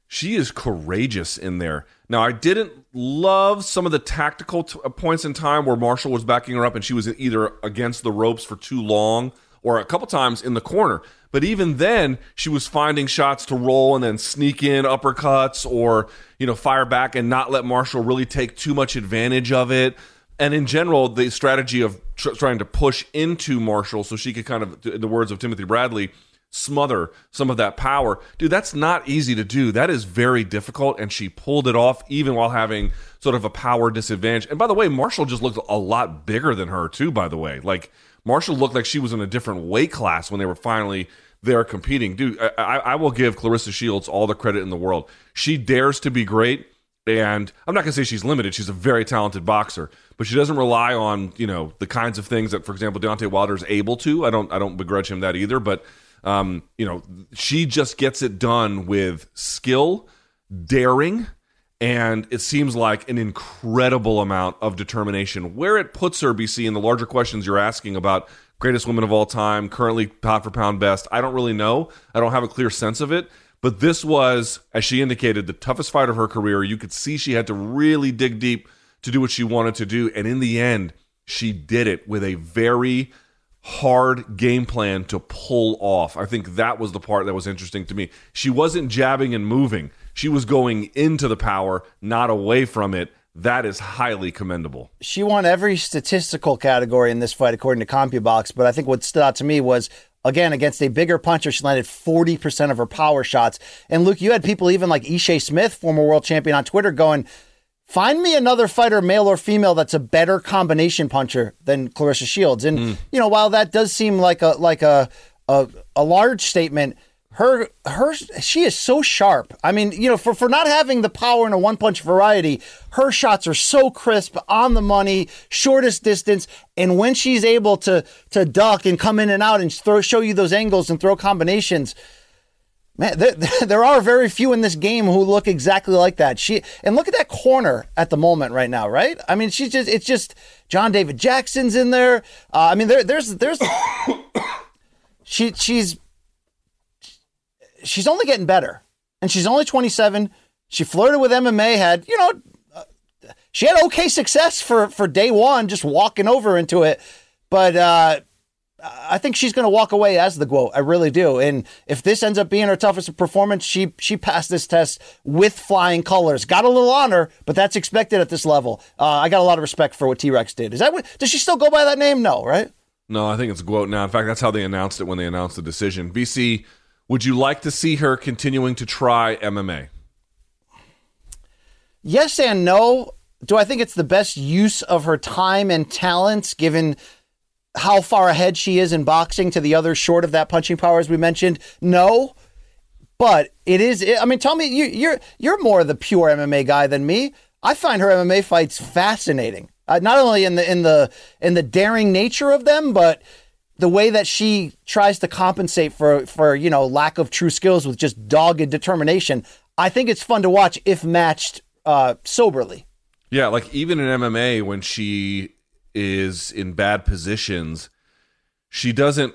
she is courageous in there. Now, I didn't love some of the tactical t- uh, points in time where Marshall was backing her up and she was either against the ropes for too long or a couple times in the corner. But even then, she was finding shots to roll and then sneak in uppercuts or, you know, fire back and not let Marshall really take too much advantage of it. And in general, the strategy of tr- trying to push into Marshall so she could kind of, in the words of Timothy Bradley, smother some of that power. Dude, that's not easy to do. That is very difficult. And she pulled it off even while having sort of a power disadvantage. And by the way, Marshall just looked a lot bigger than her, too, by the way. Like, Marshall looked like she was in a different weight class when they were finally there competing. Dude, I, I will give Claressa Shields all the credit in the world. She dares to be great. And I'm not going to say she's limited. She's a very talented boxer, but she doesn't rely on, you know, the kinds of things that, for example, Deontay Wilder is able to. I don't, I don't begrudge him that either. But, um, you know, she just gets it done with skill, daring, and it seems like an incredible amount of determination. Where it puts her, BC, in the larger questions you're asking about greatest women of all time, currently pound for pound best, I don't really know. I don't have a clear sense of it. But this was, as she indicated, the toughest fight of her career. You could see she had to really dig deep to do what she wanted to do. And in the end, she did it with a very hard game plan to pull off. I think that was the part that was interesting to me. She wasn't jabbing and moving. She was going into the power, not away from it. That is highly commendable. She won every statistical category in this fight, according to CompuBox. But I think what stood out to me was again against a bigger puncher, she landed 40% of her power shots. And Luke, you had people even like Ishe Smith, former world champion, on Twitter going, Find me another fighter, male or female, that's a better combination puncher than Claressa Shields. And mm. you know, while that does seem like a like a a, a large statement, her her she is so sharp. I mean, you know, for for not having the power in a one punch variety, her shots are so crisp, on the money, shortest distance, and when she's able to to duck and come in and out and throw show you those angles and throw combinations, man, there, there are very few in this game who look exactly like that. She and look at that corner at the moment right now, right? I mean, she's just it's just John David Jackson's in there. Uh, I mean, there there's there's she she's she's only getting better, and she's only 27. She flirted with MMA, had you know, uh, she had okay success for for day one, just walking over into it. But uh, I think she's going to walk away as the GOAT. I really do. And if this ends up being her toughest performance, she she passed this test with flying colors. Got a little honor, but that's expected at this level. Uh, I got a lot of respect for what T Rex did. Is that what? Does she still go by that name? No, right? No, I think it's GOAT now. In fact, that's how they announced it when they announced the decision. BC would you like to see her continuing to try MMA? Yes and no. Do I think it's the best use of her time and talents given how far ahead she is in boxing to the others short of that punching power as we mentioned? No. But it is I mean tell me you you're you're more the pure MMA guy than me. I find her MMA fights fascinating. Uh, not only in the in the in the daring nature of them, but the way that she tries to compensate for for you know lack of true skills with just dogged determination. I think it's fun to watch if matched uh, soberly. Yeah, like even in MMA when she is in bad positions, she doesn't.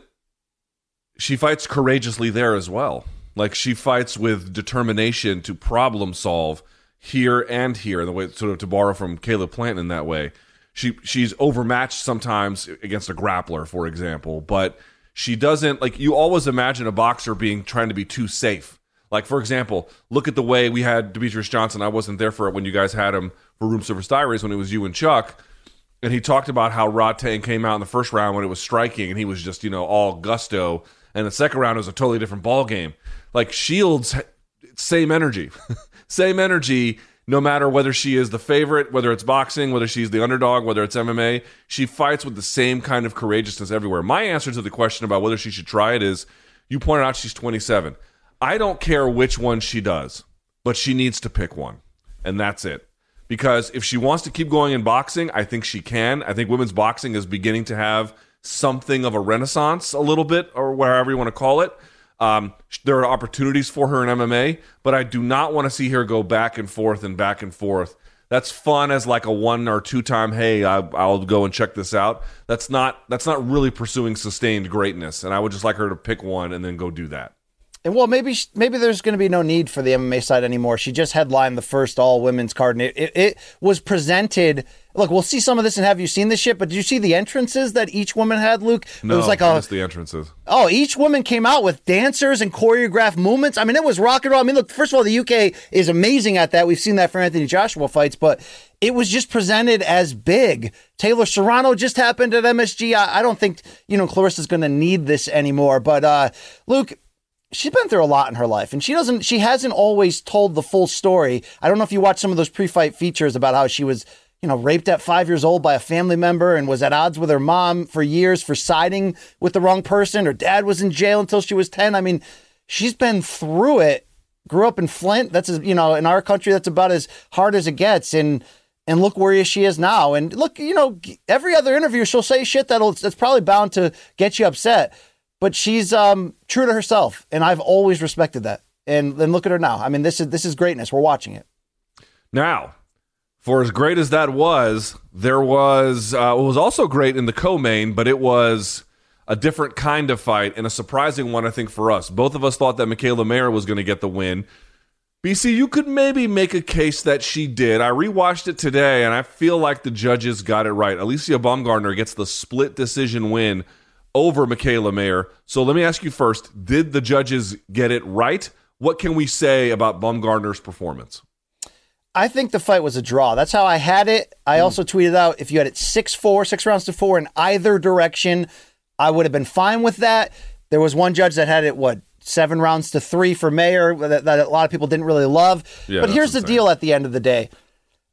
She fights courageously there as well. Like she fights with determination to problem solve here and here. The way sort of to borrow from Caleb Plant in that way she she's overmatched sometimes against a grappler, for example, but she doesn't like you always imagine a boxer being trying to be too safe. Like for example, look at the way we had Demetrious Johnson. I wasn't there for it when you guys had him for Room Service Diaries when it was you and Chuck, and he talked about how Rodtang came out in the first round when it was striking, and he was just you know all gusto, and the second round was a totally different ball game. Like Shields, same energy, same energy no matter whether she is the favorite, whether it's boxing, whether she's the underdog, whether it's MMA, she fights with the same kind of courageousness everywhere. My answer to the question about whether she should try it is you pointed out she's 27. I don't care which one she does, but she needs to pick one. And that's it. Because if she wants to keep going in boxing, I think she can. I think women's boxing is beginning to have something of a renaissance, a little bit, or whatever you want to call it. Um, there are opportunities for her in MMA, but I do not want to see her go back and forth and back and forth. That's fun as like a one or two time. Hey, I, I'll go and check this out. That's not that's not really pursuing sustained greatness. And I would just like her to pick one and then go do that. And well, maybe maybe there's going to be no need for the MMA side anymore. She just headlined the first all women's card, and it, it, it, was presented. Look, we'll see some of this, and have you seen this shit? But did you see the entrances that each woman had, Luke? No, it was like a, the entrances. Oh, each woman came out with dancers and choreographed movements. I mean, it was rock and roll. I mean, look, first of all, the UK is amazing at that. We've seen that for Anthony Joshua fights, but it was just presented as big. Taylor Serrano just happened at MSG. I, I don't think you know Claressa's going to need this anymore. But uh, Luke she's been through a lot in her life and she doesn't she hasn't always told the full story i don't know if you watched some of those pre-fight features about how she was you know raped at five years old by a family member and was at odds with her mom for years for siding with the wrong person her dad was in jail until she was 10 i mean she's been through it grew up in flint that's as you know in our country that's about as hard as it gets and and look where she is now and look you know every other interview she'll say shit that'll that's probably bound to get you upset but she's um, true to herself, and I've always respected that. And then look at her now. I mean, this is this is greatness. We're watching it now. For as great as that was, there was uh, it was also great in the co-main, but it was a different kind of fight and a surprising one, I think, for us. Both of us thought that Mikaela Mayer was going to get the win. BC, you could maybe make a case that she did. I rewatched it today, and I feel like the judges got it right. Alycia Baumgardner gets the split decision win over Mikaela Mayer. So let me ask you first: Did the judges get it right? What can we say about Baumgardner's performance? I think the fight was a draw. That's how I had it. I mm. also tweeted out if you had it 6 4, six rounds to four in either direction, I would have been fine with that. There was one judge that had it, what, seven rounds to three for Mayer that, that a lot of people didn't really love. Yeah, but here's the deal at the end of the day.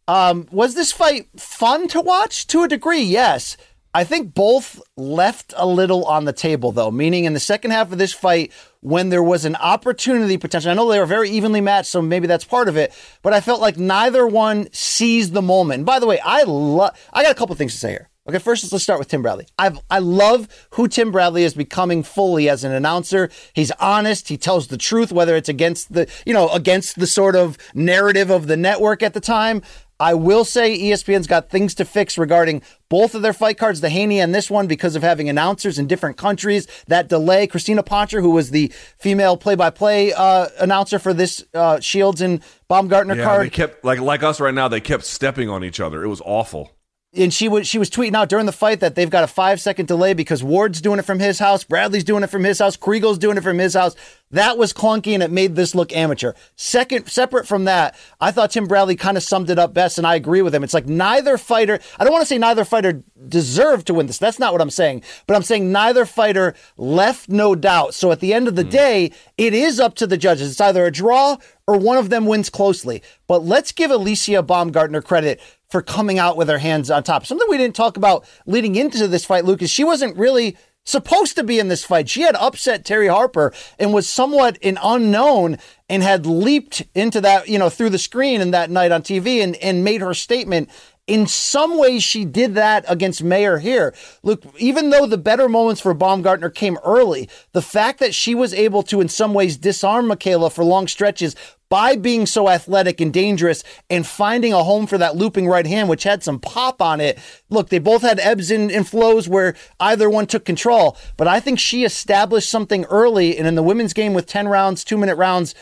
Um, was this fight fun to watch? To a degree, yes. I think both left a little on the table, though, meaning in the second half of this fight, when there was an opportunity potential. I know they were very evenly matched, so maybe that's part of it, but I felt like neither one seized the moment. And by the way, I love, I got a couple things to say here. Okay, first let's start with Tim Bradley. I I love who Tim Bradley is becoming fully as an announcer. He's honest. He tells the truth, whether it's against the you know against the sort of narrative of the network at the time. I will say ESPN's got things to fix regarding both of their fight cards, the Haney and this one, because of having announcers in different countries. That delay, Crystina Poncher, who was the female play-by-play uh, announcer for this uh, Shields and Baumgardner yeah, card, they kept like like us right now. They kept stepping on each other. It was awful and she was she was tweeting out during the fight that they've got a five second delay because Ward's doing it from his house, Bradley's doing it from his house, Kriegel's doing it from his house. That was clunky and it made this look amateur. Second, separate from that, I thought Tim Bradley kind of summed it up best, and I agree with him. It's like neither fighter. I don't want to say neither fighter deserved to win this. That's not what I'm saying. But I'm saying neither fighter left no doubt. So at the end of the mm. day, it is up to the judges. It's either a draw or one of them wins closely. But let's give Alycia Baumgardner credit for coming out with her hands on top. Something we didn't talk about leading into this fight, Lucas. She wasn't really supposed to be in this fight. She had upset Terry Harper and was somewhat an unknown and had leaped into that, you know, through the screen and that night on TV and, and made her statement. In some ways, she did that against Mayer here. Look, even though the better moments for Baumgardner came early, the fact that she was able to, in some ways, disarm Mikaela for long stretches by being so athletic and dangerous and finding a home for that looping right hand, which had some pop on it. Look, they both had ebbs and, flows where either one took control, but I think she established something early. And in the women's game with 10 rounds, two minute rounds,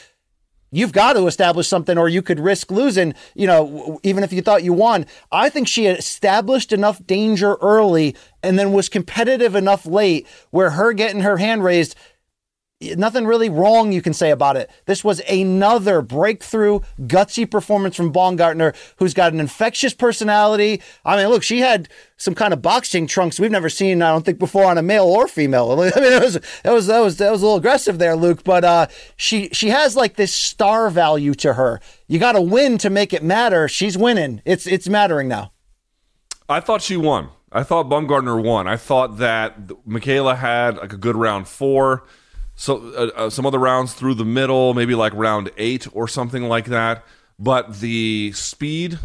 you've got to establish something or you could risk losing, you know, even if you thought you won. I think she established enough danger early and then was competitive enough late where her getting her hand raised nothing really wrong you can say about it. This was another breakthrough, gutsy performance from Baumgardner, who's got an infectious personality. I mean, look, she had some kind of boxing trunks we've never seen, I don't think, before on a male or female. I mean, it was that was that was that was a little aggressive there, Luke. But uh, she she has like this star value to her. You got to win to make it matter. She's winning. It's it's mattering now. I thought she won. I thought Baumgardner won. I thought that Mikaela had like a good round four so uh, uh, some other rounds through the middle, maybe like round eight or something like that. But the speed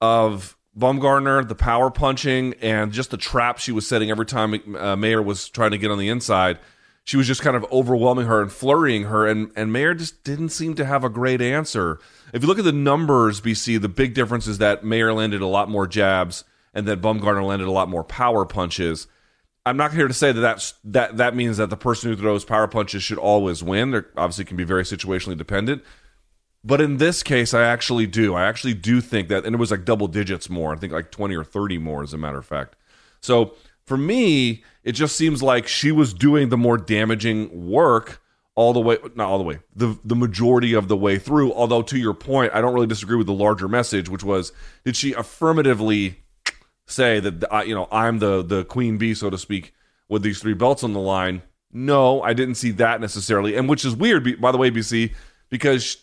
of Baumgardner, the power punching, and just the trap she was setting every time uh, Mayer was trying to get on the inside, she was just kind of overwhelming her and flurrying her. And, and Mayer just didn't seem to have a great answer. If you look at the numbers, BC, the big difference is that Mayer landed a lot more jabs and that Baumgardner landed a lot more power punches. I'm not here to say that that's, that that means that the person who throws power punches should always win. There obviously can be very situationally dependent. But in this case, I actually do. I actually do think that, and it was like double digits more. I think like 20 or 30 more, as a matter of fact. So for me, it just seems like she was doing the more damaging work all the way, not all the way, the, the majority of the way through. Although, to your point, I don't really disagree with the larger message, which was did she affirmatively say that uh, you know I'm the the queen bee, so to speak, with these three belts on the line. No, I didn't see that necessarily, and which is weird, by the way, BC, because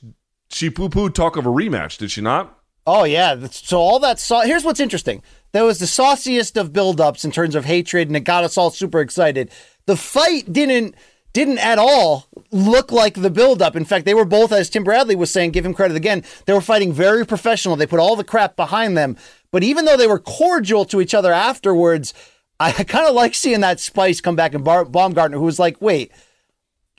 she poo pooed talk of a rematch, did she not? Oh yeah. So all that saw. Here's what's interesting. There was the sauciest of buildups in terms of hatred, and it got us all super excited. The fight didn't didn't at all look like the buildup. In fact, they were both, as Tim Bradley was saying, give him credit again, they were fighting very professional. They put all the crap behind them. But even though they were cordial to each other afterwards, I kind of like seeing that spice come back in Bar- Baumgardner, who was like, wait,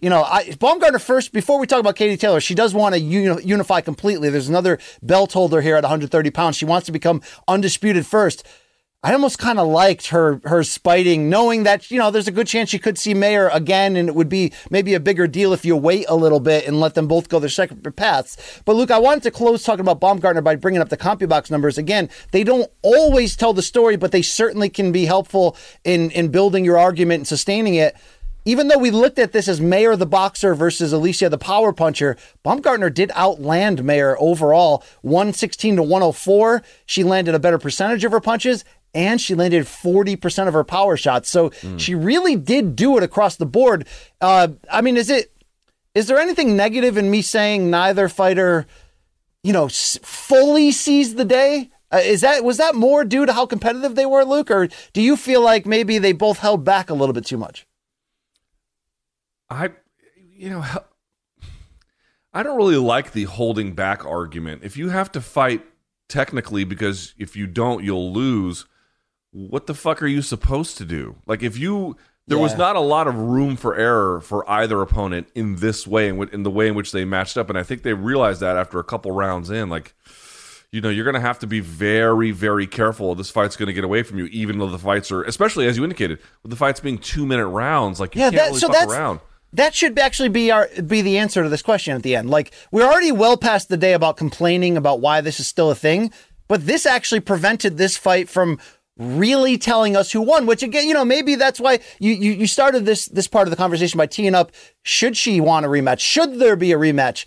you know, I, Baumgardner first, before we talk about Katie Taylor, she does want to uni- unify completely. There's another belt holder here at 130 pounds. She wants to become undisputed first. I almost kind of liked her her spiting, knowing that you know there's a good chance she could see Mayer again, and it would be maybe a bigger deal if you wait a little bit and let them both go their separate paths. But Luke, I wanted to close talking about Baumgardner by bringing up the CompuBox numbers again. They don't always tell the story, but they certainly can be helpful in in building your argument and sustaining it even though we looked at this as Mayer the boxer versus Alycia the power puncher, Baumgardner did outland Mayer overall 116 to 104. She landed a better percentage of her punches and she landed 40% of her power shots. So mm. she really did do it across the board. Uh, I mean, is it is there anything negative in me saying neither fighter, you know, fully seized the day? Uh, is that was that more due to how competitive they were, Luke, or do you feel like maybe they both held back a little bit too much? I, you know, I don't really like the holding back argument. If you have to fight technically because if you don't, you'll lose what the fuck are you supposed to do? Like if you there yeah. was not a lot of room for error for either opponent in this way in, in the way in which they matched up and I think they realized that after a couple rounds in like you know you're going to have to be very very careful this fight's going to get away from you even though the fights are especially as you indicated with the fights being 2 minute rounds like you yeah, can't that, really so fuck around that should actually be our be the answer to this question at the end. Like we're already well past the day about complaining about why this is still a thing, but this actually prevented this fight from really telling us who won, which again, you know, maybe that's why you, you, you started this, this part of the conversation by teeing up, should she want a rematch? Should there be a rematch?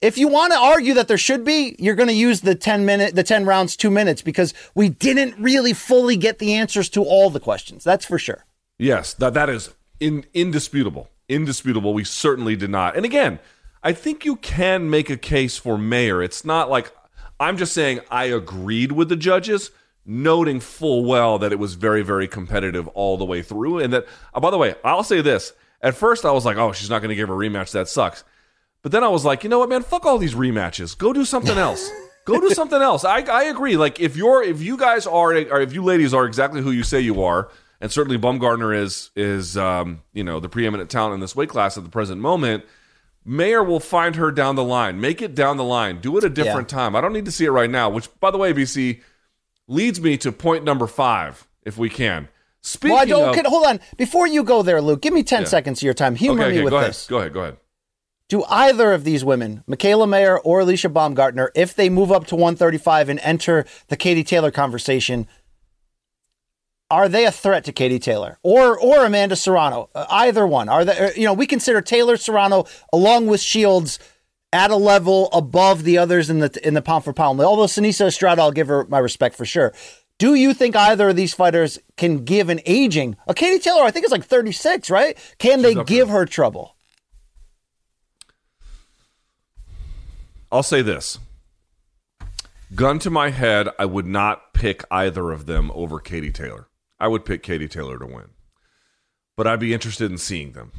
If you want to argue that there should be, you're going to use the 10 minute, the 10 rounds, two minutes, because we didn't really fully get the answers to all the questions. That's for sure. Yes, that, that is in, indisputable. Indisputable. We certainly did not. And again, I think you can make a case for Mayer. It's not like I'm just saying I agreed with the judges noting full well that it was very, very competitive all the way through. And that, oh, by the way, I'll say this. At first, I was like, oh, she's not going to give a rematch. That sucks. But then I was like, you know what, man? Fuck all these rematches. Go do something else. Go do something else. I, I agree. Like if you're if you guys are or if you ladies are exactly who you say you are, and certainly Baumgardner is is um, you know the preeminent talent in this weight class at the present moment. Mayer will find her down the line. Make it down the line. Do it a different yeah. time. I don't need to see it right now. Which, by the way, BC, leads me to point number five, if we can. Speaking well, I don't, of, hold on. Before you go there, Luke, give me 10 yeah. seconds of your time. Humor okay, okay, me with go this. Ahead. Go ahead, go ahead. Do either of these women, Mikaela Mayer or Alycia Baumgardner, if they move up to 135 and enter the Katie Taylor conversation, are they a threat to Katie Taylor or or Amanda Serrano? Uh, either one. Are they? Uh, you know, we consider Taylor Serrano along with Shields at a level above the others in the in the pound for pound. Although Seniesa Estrada, I'll give her my respect for sure. Do you think either of these fighters can give an aging? A Katie Taylor, I think it's like 36, right? Can She's they give her trouble? I'll say this. Gun to my head, I would not pick either of them over Katie Taylor. I would pick Katie Taylor to win. But I'd be interested in seeing them.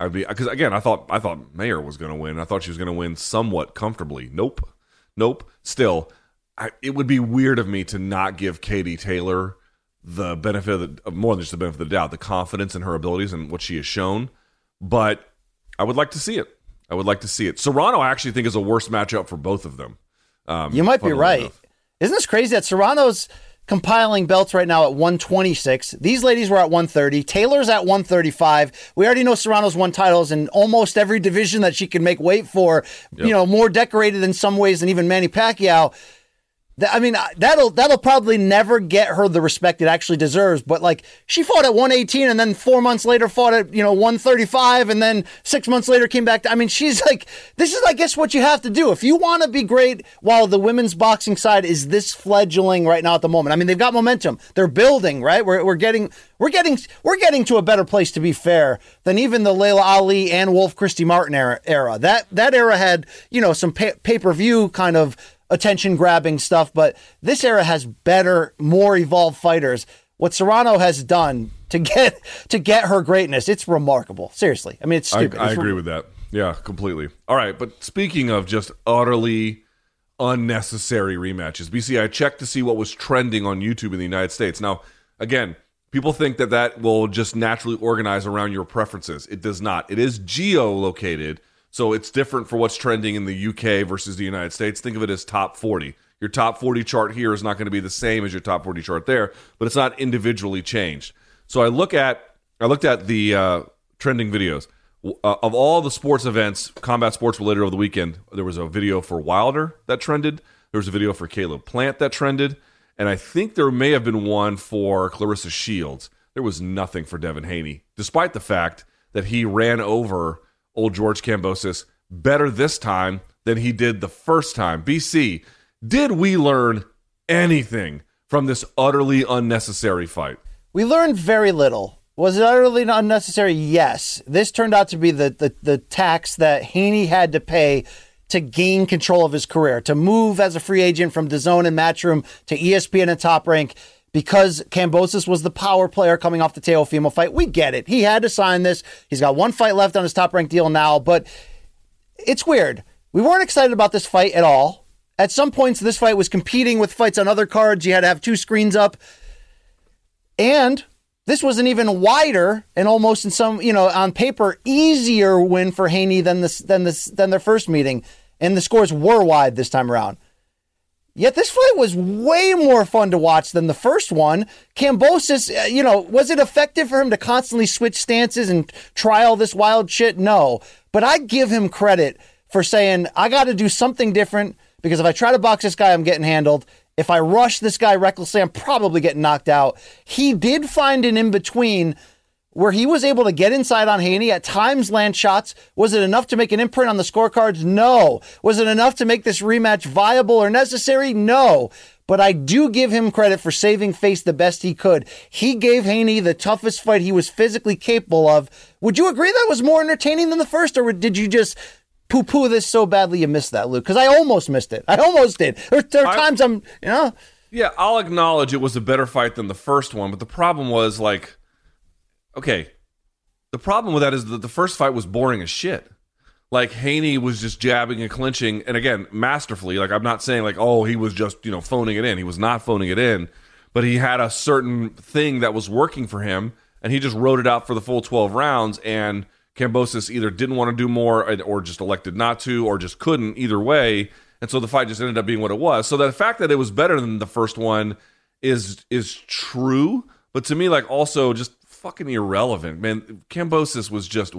I'd be because again, I thought I thought Mayer was going to win. I thought she was going to win somewhat comfortably. Nope, nope. Still, I, it would be weird of me to not give Katie Taylor the benefit of, the, more than just the benefit of the doubt, the confidence in her abilities and what she has shown. But I would like to see it. I would like to see it. Serrano, I actually think is a worse matchup for both of them. Um, you might be right. Enough. Isn't this crazy that Serrano's compiling belts right now at 126. These ladies were at 130. Taylor's at 135. We already know Serrano's won titles in almost every division that she can make weight for. Yep. You know, more decorated in some ways than even Manny Pacquiao. I mean, uh, that'll that'll probably never get her the respect it actually deserves. But like, she fought at 118, and then four months later fought at you know 135, and then six months later came back. To, I mean, she's like, this is I guess what you have to do if you want to be great. While the women's boxing side is this fledgling right now at the moment. I mean, they've got momentum. They're building. Right, we're we're getting we're getting we're getting to a better place to be fair than even the Laila Ali and Wolf Christy Martin era. era. That that era had you know some pay per view kind of attention grabbing stuff, but this era has better, more evolved fighters. What Serrano has done to get to get her greatness, it's remarkable. Seriously, I mean, it's stupid. I, I it's agree re- with that. Yeah, completely. All right, but speaking of just utterly unnecessary rematches, BC, I checked to see what was trending on YouTube in the United States. Now, again, people think that that will just naturally organize around your preferences. It does not. It is geo located so it's different for what's trending in the UK versus the United States. Think of it as top 40. Your top 40 chart here is not going to be the same as your top 40 chart there, but it's not individually changed. So I look at I looked at the uh, trending videos uh, of all the sports events, combat sports related over the weekend. There was a video for Wilder that trended. There was a video for Caleb Plant that trended, and I think there may have been one for Claressa Shields. There was nothing for Devin Haney, despite the fact that he ran over old George Kambosos better this time than he did the first time. BC, did we learn anything from this utterly unnecessary fight? We learned very little. Was it utterly unnecessary? Yes. This turned out to be the, the, the tax that Haney had to pay to gain control of his career, to move as a free agent from DAZN and Matchroom to ESPN and Top Rank because Kambosos was the power player coming off the Teofimo fight. We get it. He had to sign this. He's got one fight left on his top ranked deal now, but it's weird. We weren't excited about this fight at all. At some points, this fight was competing with fights on other cards. You had to have two screens up. And this was an even wider and almost in some, you know, on paper, easier win for Haney than this than this than their first meeting. And the scores were wide this time around. Yet this fight was way more fun to watch than the first one. Kambosos, uh, you know, was it effective for him to constantly switch stances and try all this wild shit? No. But I give him credit for saying, I got to do something different because if I try to box this guy, I'm getting handled. If I rush this guy recklessly, I'm probably getting knocked out. He did find an in between where he was able to get inside on Haney, at times land shots. Was it enough to make an imprint on the scorecards? No. Was it enough to make this rematch viable or necessary? No. But I do give him credit for saving face the best he could. He gave Haney the toughest fight he was physically capable of. Would you agree that was more entertaining than the first, or did you just poo poo this so badly you missed that, Luke? Because I almost missed it. I almost did. There, there are I, times I'm, you know. Yeah, I'll acknowledge it was a better fight than the first one, but the problem was like okay, the problem with that is that the first fight was boring as shit. Like Haney was just jabbing and clinching, and again, masterfully. Like I'm not saying like, oh, he was just you know phoning it in. He was not phoning it in, but he had a certain thing that was working for him, and he just wrote it out for the full 12 rounds. And Kambosos either didn't want to do more, or just elected not to, or just couldn't. Either way, and so the fight just ended up being what it was. So the fact that it was better than the first one is is true, but to me, like also just fucking irrelevant, man. Kambosos was just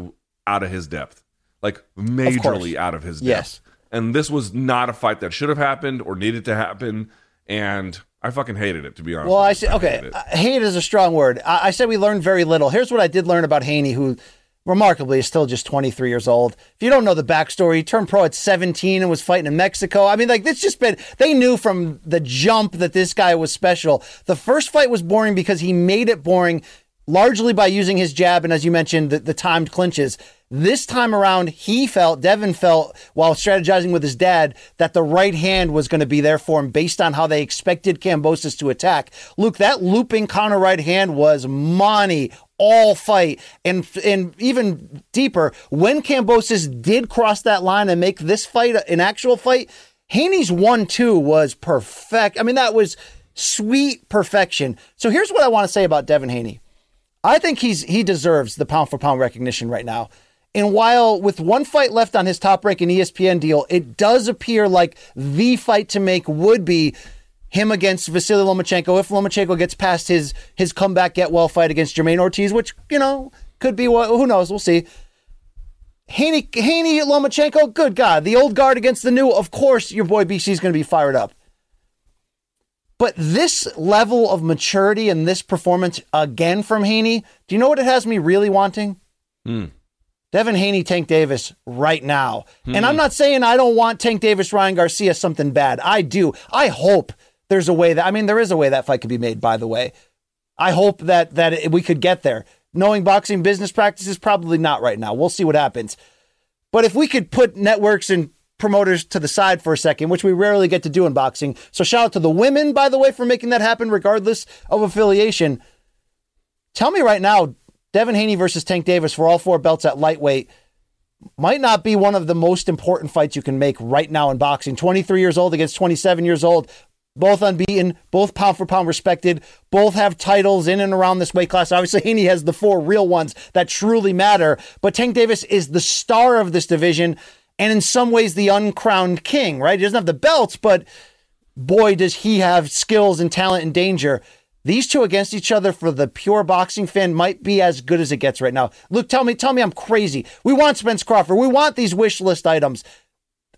out of his depth, like majorly of out of his depth. Yes. And this was not a fight that should have happened or needed to happen. And I fucking hated it, to be honest. Well, I said, okay, hate, uh, hate is a strong word. I, I said we learned very little. Here's what I did learn about Haney, who remarkably is still just 23 years old. If you don't know the backstory, he turned pro at 17 and was fighting in Mexico. I mean, like this just been they knew from the jump that this guy was special. The first fight was boring because he made it boring largely by using his jab and, as you mentioned, the, the timed clinches. This time around, he felt, Devin felt, while strategizing with his dad, that the right hand was going to be there for him based on how they expected Kambosos to attack. Luke, that looping counter right hand was money all fight. And and even deeper, when Kambosos did cross that line and make this fight an actual fight, Haney's 1 2 was perfect. I mean, that was sweet perfection. So here's what I want to say about Devin Haney. I think he's he deserves the pound for pound recognition right now. And while with one fight left on his top ranking ESPN deal, it does appear like the fight to make would be him against Vasily Lomachenko if Lomachenko gets past his his comeback get well fight against Jamaine Ortiz, which you know could be what who knows, we'll see. Haney Haney Lomachenko, good God, the old guard against the new. Of course, your boy BC is going to be fired up. But this level of maturity and this performance again from Haney, do you know what it has me really wanting? Hmm. Devin Haney, Tank Davis right now. Hmm. And I'm not saying I don't want Tank Davis, Ryan Garcia something bad. I do. I hope there's a way that, I mean, there is a way that fight could be made, by the way. I hope that, that we could get there. Knowing boxing business practices, probably not right now. We'll see what happens. But if we could put networks and promoters to the side for a second, which we rarely get to do in boxing. So shout out to the women, by the way, for making that happen, regardless of affiliation. Tell me right now, Devin Haney versus Tank Davis for all four belts at lightweight might not be one of the most important fights you can make right now in boxing. 23 years old against 27 years old, both unbeaten, both pound for pound respected, both have titles in and around this weight class. Obviously, Haney has the four real ones that truly matter, but Tank Davis is the star of this division and in some ways the uncrowned king, right? He doesn't have the belts, but boy, does he have skills and talent and danger. These two against each other for the pure boxing fan might be as good as it gets right now. Luke, tell me, tell me I'm crazy. We want Spence Crawford. We want these wish list items.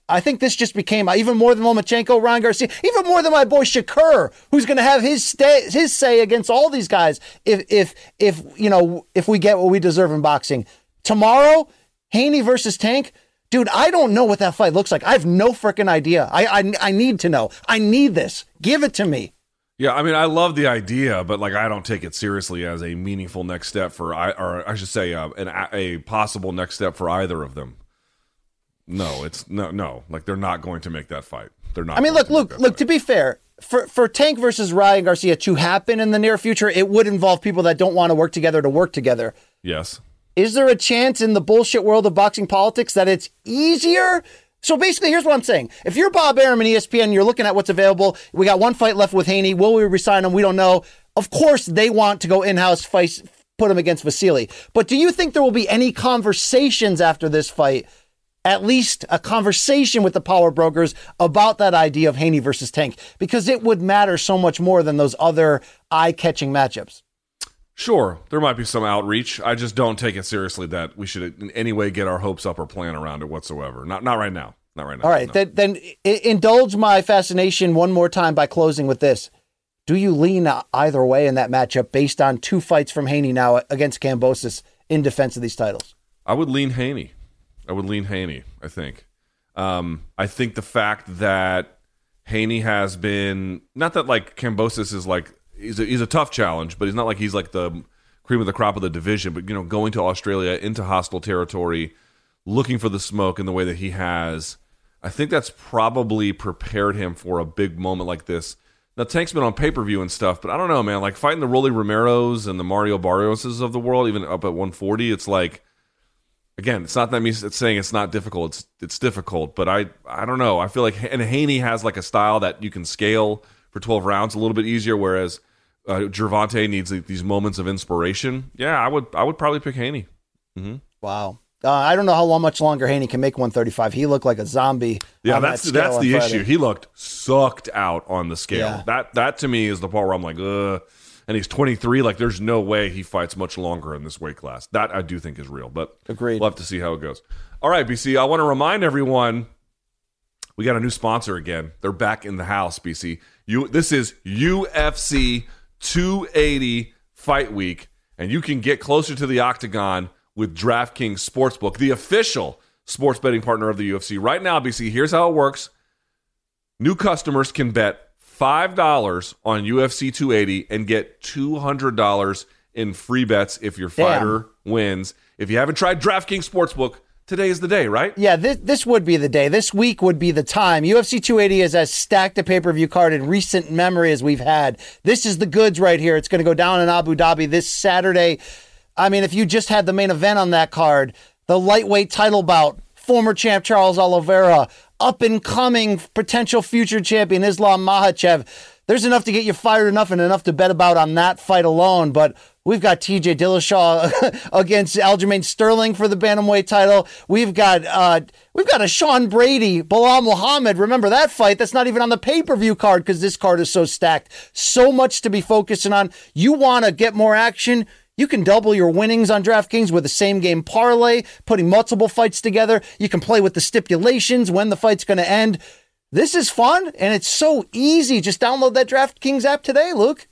I think this just became even more than Lomachenko, Ryan Garcia, even more than my boy Shakur, who's going to have his stay, his say against all these guys. If if if you know if we get what we deserve in boxing tomorrow, Haney versus Tank, dude. I don't know what that fight looks like. I have no freaking idea. I, I I need to know. I need this. Give it to me. Yeah, I mean, I love the idea, but like, I don't take it seriously as a meaningful next step for I, or I should say, uh, an, a possible next step for either of them. No, it's no, no. Like they're not going to make that fight. They're not. I mean, look, look, look. To be fair, for for Tank versus Ryan Garcia to happen in the near future, it would involve people that don't want to work together to work together. Yes. Is there a chance in the bullshit world of boxing politics that it's easier? So basically, here's what I'm saying. If you're Bob Arum and ESPN, you're looking at what's available. We got one fight left with Haney. Will we resign him? We don't know. Of course, they want to go in-house fight, put him against Vasily. But do you think there will be any conversations after this fight at least a conversation with the power brokers about that idea of Haney versus Tank because it would matter so much more than those other eye catching matchups. Sure, there might be some outreach. I just don't take it seriously that we should in any way get our hopes up or plan around it whatsoever. Not not right now. Not right now. All right, no. then, then indulge my fascination one more time by closing with this. Do you lean either way in that matchup based on two fights from Haney now against Kambosos in defense of these titles? I would lean Haney. I would lean Haney. I think. Um, I think the fact that Haney has been not that like Kambosos is like he's a, he's a tough challenge, but he's not like he's like the cream of the crop of the division. But you know, going to Australia into hostile territory, looking for the smoke in the way that he has, I think that's probably prepared him for a big moment like this. Now Tank's been on pay per view and stuff, but I don't know, man. Like fighting the Rolly Romeros and the Mario Barrioses of the world, even up at 140, it's like again, it's not that me saying it's not difficult. It's it's difficult, but I I don't know. I feel like and Haney has like a style that you can scale for 12 rounds a little bit easier, whereas uh, Gervonta needs like, these moments of inspiration. Yeah, I would I would probably pick Haney. Mm-hmm. Wow. Uh, I don't know how long, much longer Haney can make 135. He looked like a zombie. Yeah, that's that that's the issue. He looked sucked out on the scale. Yeah. That that to me is the part where I'm like, ugh and he's 23. Like, there's no way he fights much longer in this weight class. That I do think is real, but agreed. We'll have to see how it goes. All right, BC. I want to remind everyone we got a new sponsor again. They're back in the house, BC. You. This is UFC 280 Fight Week, and you can get closer to the octagon with DraftKings Sportsbook, the official sports betting partner of the UFC. Right now, BC. Here's how it works. New customers can bet $5 on UFC 280 and get $200 in free bets if your fighter Damn. wins. If you haven't tried DraftKings Sportsbook, today is the day, right? Yeah, this, this would be the day. This week would be the time. UFC 280 is as stacked a pay per view card in recent memory as we've had. This is the goods right here. It's going to go down in Abu Dhabi this Saturday. I mean, if you just had the main event on that card, the lightweight title bout, former champ Charles Oliveira, up and coming potential future champion Islam Makhachev. There's enough to get you fired enough and enough to bet about on that fight alone. But we've got TJ Dillashaw against Aljamain Sterling for the bantamweight title. We've got uh, we've got a Sean Brady, Belal Muhammad. Remember that fight? That's not even on the pay per view card because this card is so stacked. So much to be focusing on. You want to get more action? You can double your winnings on DraftKings with the same game parlay, putting multiple fights together. You can play with the stipulations when the fight's going to end. This is fun and it's so easy. Just download that DraftKings app today, Luke.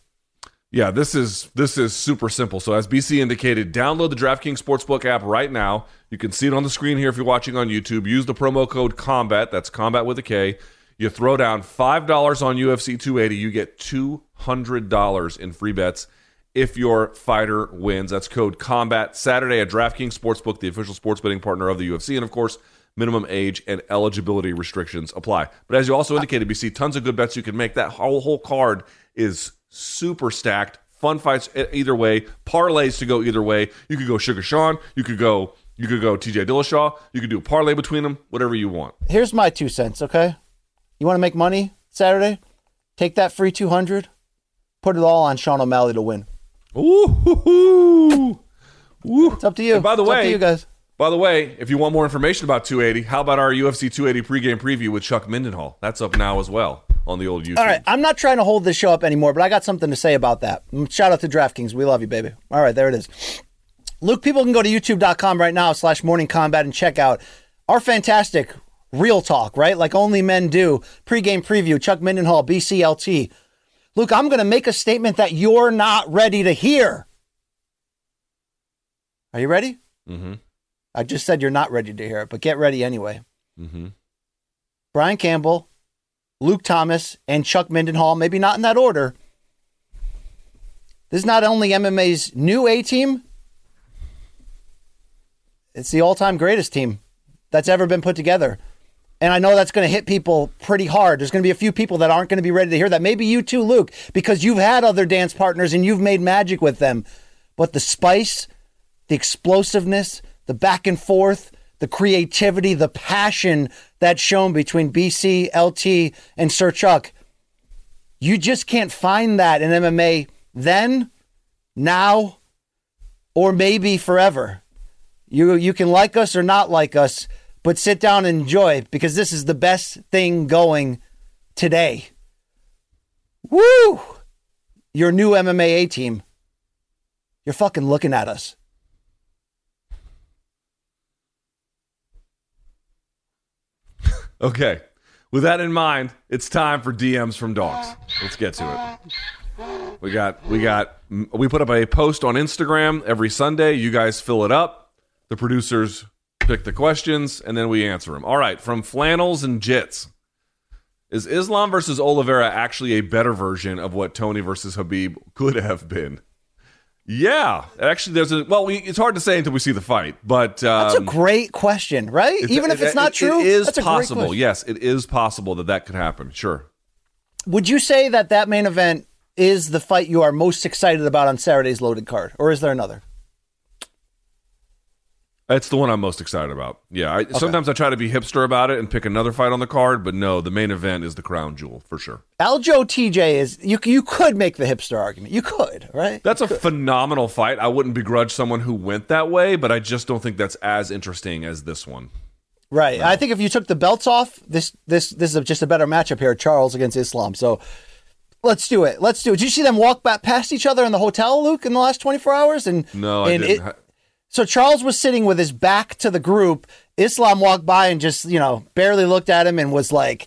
Yeah, this is this is super simple. So as BC indicated, download the DraftKings Sportsbook app right now. You can see it on the screen here if you're watching on YouTube. Use the promo code KOMBAT, that's combat with a K. You throw down $5 on UFC 280, you get $200 in free bets if your fighter wins. That's code KOMBAT Saturday at DraftKings Sportsbook, the official sports betting partner of the UFC. And of course, minimum age and eligibility restrictions apply. But as you also uh, indicated, BC, tons of good bets you can make. That whole whole card is super stacked. Fun fights either way, parlays to go either way. You could go Sugar Sean, you could go you could go TJ Dillashaw, you could do a parlay between them, whatever you want. Here's my two cents, okay? You want to make money Saturday? Take that free 200, put it all on Sean O'Malley to win. Ooh, Ooh. It's up to you. And by the it's way, you guys. By the way, if you want more information about 280, how about our UFC 280 pregame preview with Chuck Mindenhall? That's up now as well. on the old YouTube. All right, I'm not trying to hold this show up anymore, but I got something to say about that. Mm, Shout out to DraftKings. We love you, baby. All right, there it is. Luke, people can go to youtube.com right now slash morning combat and check out our fantastic real talk, right? Like only men do. Pre-game preview, Chuck Mindenhall, BCLT. Luke, I'm going to make a statement that you're not ready to hear. Are you ready? Mm-hmm. I just said you're not ready to hear it, but get ready anyway. Mm-hmm. Brian Campbell, Luke Thomas, and Chuck Mindenhall, maybe not in that order. This is not only MMA's new A team, it's the all time greatest team that's ever been put together. And I know that's going to hit people pretty hard. There's going to be a few people that aren't going to be ready to hear that. Maybe you too, Luke, because you've had other dance partners and you've made magic with them. But the spice, the explosiveness, the back and forth, the creativity, the passion that's shown between BC, LT, and Sir Chuck, you just can't find that in MMA then, now, or maybe forever. You you can like us or not like us, but sit down and enjoy because this is the best thing going today. Woo! Your new MMA team. You're fucking looking at us. Okay. With that in mind, it's time for DMs from dogs. Let's get to it. We got we got we put up a post on Instagram every Sunday. You guys fill it up. The producers pick the questions and then we answer them. All right, from Flannels and Jits. Is Islam versus Oliveira actually a better version of what Tony versus Habib could have been? Yeah, actually, there's a well. We, it's hard to say until we see the fight, but um, That's a great question, right? Even if it's not it- true, it is that's a great possible. Yes, it is possible that that could happen. Sure. Would you say that that main event is the fight you are most excited about on Saturday's loaded card, or is there another? It's the one I'm most excited about. Yeah, I, sometimes I try to be hipster about it and pick another fight on the card, but no, the main event is the crown jewel for sure. Aljo TJ is you. You could make the hipster argument. You could, right? That's a phenomenal fight. I wouldn't begrudge someone who went that way, but I just don't think that's as interesting as this one. Right. I think if you took the belts off, this this this is just a better matchup here. Charles against Islam. So let's do it. Let's do it. Did you see them walk back past each other in the hotel, Luke, in the last twenty four hours? And No, I didn't. it- so Charles was sitting with his back to the group. Islam walked by and just, you know, barely looked at him and was like,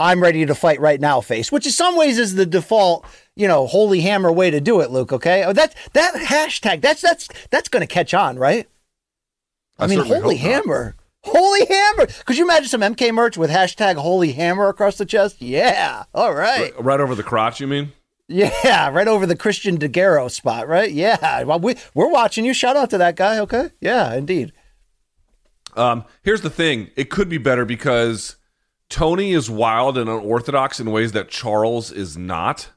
I'm ready to fight right now face, which in some ways is the default, you know, holy hammer way to do it, Luke, okay? Oh, that that hashtag, that's that's that's gonna catch on, right? I, I mean, holy hope not. hammer. Holy hammer. Could you imagine some MK merch with hashtag holy hammer across the chest? Yeah. All right. right over the crotch, you mean? Yeah, right over the Christian DeGarro spot, right? Yeah. Well, we, we're watching you. Shout out to that guy, okay? Yeah, indeed. Um, here's the thing: it could be better because Tony is wild and unorthodox in ways that Charles is not.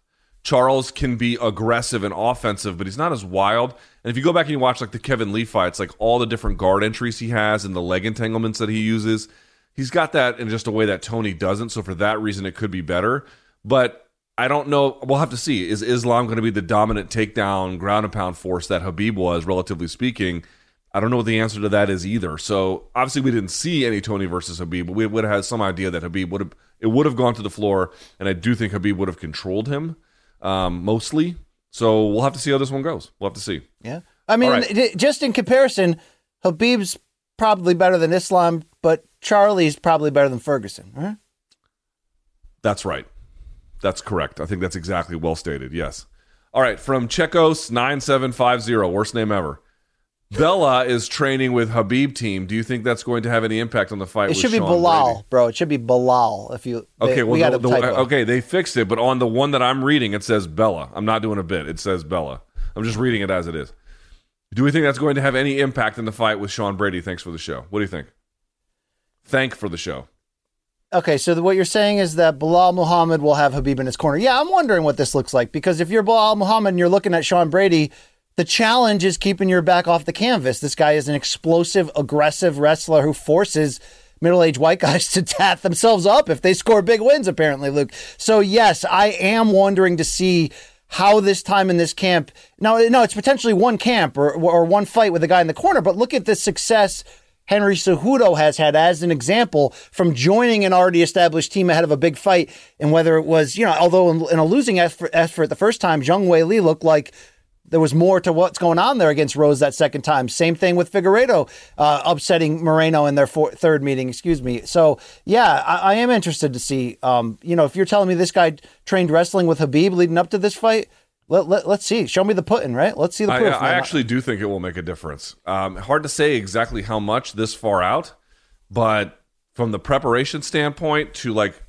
Charles can be aggressive and offensive, but he's not as wild. And if you go back and you watch like the Kevin Lee fights, like all the different guard entries he has and the leg entanglements that he uses, he's got that in just a way that Tony doesn't. So for that reason, it could be better. But I don't know. We'll have to see. Is Islam going to be the dominant takedown, ground and pound force that Habib was, relatively speaking? I don't know what the answer to that is either. So obviously we didn't see any Tony versus Habib, but we would have had some idea that Habib would have it would have gone to the floor, and I do think Habib would have controlled him um, mostly. So we'll have to see how this one goes. We'll have to see. Yeah. I mean, right. just in comparison, Habib's probably better than Islam, but Charlie's probably better than Ferguson, right? That's right. That's correct. I think that's exactly well stated. Yes. All right. From Chekos nine seven five zero, worst name ever. Bella is training with Habib team. Do you think that's going to have any impact on the fight? It should be Sean Belal, Brady? bro. It should be Belal. If you they- Okay, well, we got the, the- okay, they fixed it, but on the one that I'm reading, it says Bella. I'm not doing a bit. It says Bella. I'm just reading it as it is. Do we think that's going to have any impact in the fight with Sean Brady? Thanks for the show. What do you think? Thank for the show. Okay, so what you're saying is that Belal Muhammad will have Habib in his corner. Yeah, I'm wondering what this looks like because if you're Belal Muhammad and you're looking at Sean Brady, the challenge is keeping your back off the canvas. This guy is an explosive, aggressive wrestler who forces middle-aged white guys to tat themselves up if they score big wins. Apparently, Luke. So yes, I am wondering to see how this time in this camp. Now, no, it's potentially one camp or or one fight with a guy in the corner. But look at the success Henry Cejudo has had as an example from joining an already established team ahead of a big fight. And whether it was, you know, although in, in a losing effort, effort the first time, Zhang Weili looked like there was more to what's going on there against Rose that second time. Same thing with Figueiredo uh, upsetting Moreno in their four, third meeting. Excuse me. So yeah, I, I am interested to see. Um, you know, if you're telling me this guy trained wrestling with Habib leading up to this fight, let, let, us see. Show me the pudding, right? Let's see the proof. I, I actually do think it will make a difference. Um, hard to say exactly how much this far out, but from the preparation standpoint to like,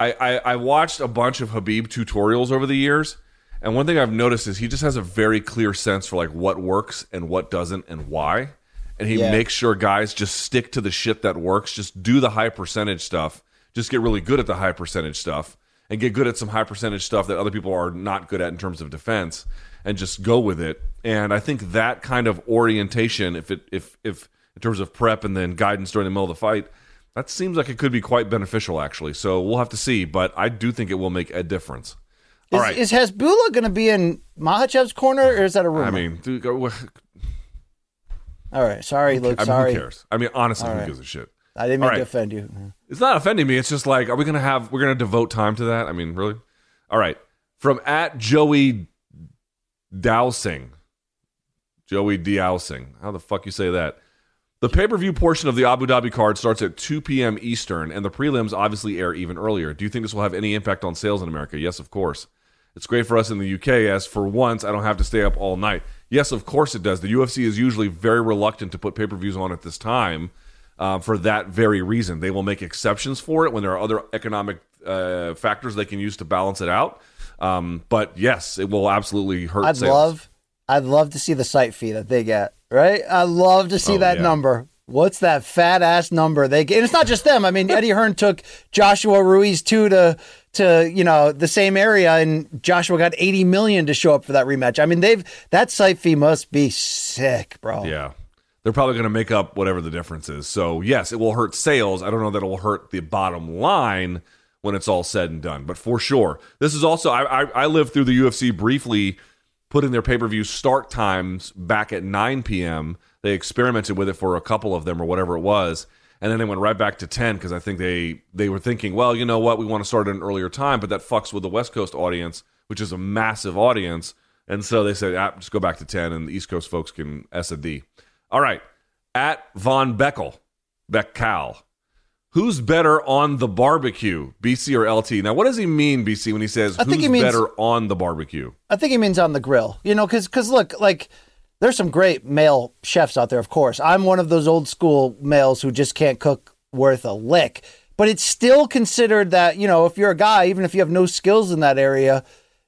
I, I, I watched a bunch of Habib tutorials over the years and one thing I've noticed is he just has a very clear sense for like what works and what doesn't and why. And he yeah. makes sure guys just stick to the shit that works. Just do the high percentage stuff. Just get really good at the high percentage stuff and get good at some high percentage stuff that other people are not good at in terms of defense and just go with it. And I think that kind of orientation, if it if if in terms of prep and then guidance during the middle of the fight, that seems like it could be quite beneficial actually. So we'll have to see, but I do think it will make a difference. Is, right. is Hasbulla going to be in Makhachev's corner, or is that a rumor? I mean, dude, go, all right, sorry, Luke. I mean, sorry. Who cares? I mean, honestly, who gives a shit? I didn't mean right. to offend you. It's not offending me. It's just like, are we going to have? We're going to devote time to that? I mean, really? All right. From at Joey Dowsing, Joey Dowsing. How the fuck you say that? The pay per view portion of the Abu Dhabi card starts at 2 p.m. Eastern, and the prelims obviously air even earlier. Do you think this will have any impact on sales in America? Yes, of course. It's great for us in the UK as for once I don't have to stay up all night. Yes, of course it does. The UFC is usually very reluctant to put pay per views on at this time uh, for that very reason. They will make exceptions for it when there are other economic uh, factors they can use to balance it out. Um, but yes, it will absolutely hurt. I'd sales. love, I'd love to see the site fee that they get. Right, I'd love to see oh, that yeah. number. What's that fat ass number they get? And it's not just them. I mean, Eddie Hearn took Joshua Ruiz too to to you know the same area, and Joshua got eighty million to show up for that rematch. I mean, they've that site fee must be sick, bro. Yeah, they're probably going to make up whatever the difference is. So yes, it will hurt sales. I don't know that it will hurt the bottom line when it's all said and done, but for sure, this is also I I, I lived through the UFC briefly, putting their pay per view start times back at nine p.m. They experimented with it for a couple of them or whatever it was and then they went right back to 10 because I think they they were thinking, well, you know what, we want to start at an earlier time, but that fucks with the West Coast audience, which is a massive audience, and so they said, ah, just go back to 10, and the East Coast folks can S a D. All right, at Von Beckel, Beckal. Who's better on the barbecue, BC or LT? Now, what does he mean, BC, when he says I who's he means, better on the barbecue? I think he means on the grill. You know, because because look, like there's some great male chefs out there, of course. I'm one of those old school males who just can't cook worth a lick. But it's still considered that, you know, if you're a guy, even if you have no skills in that area,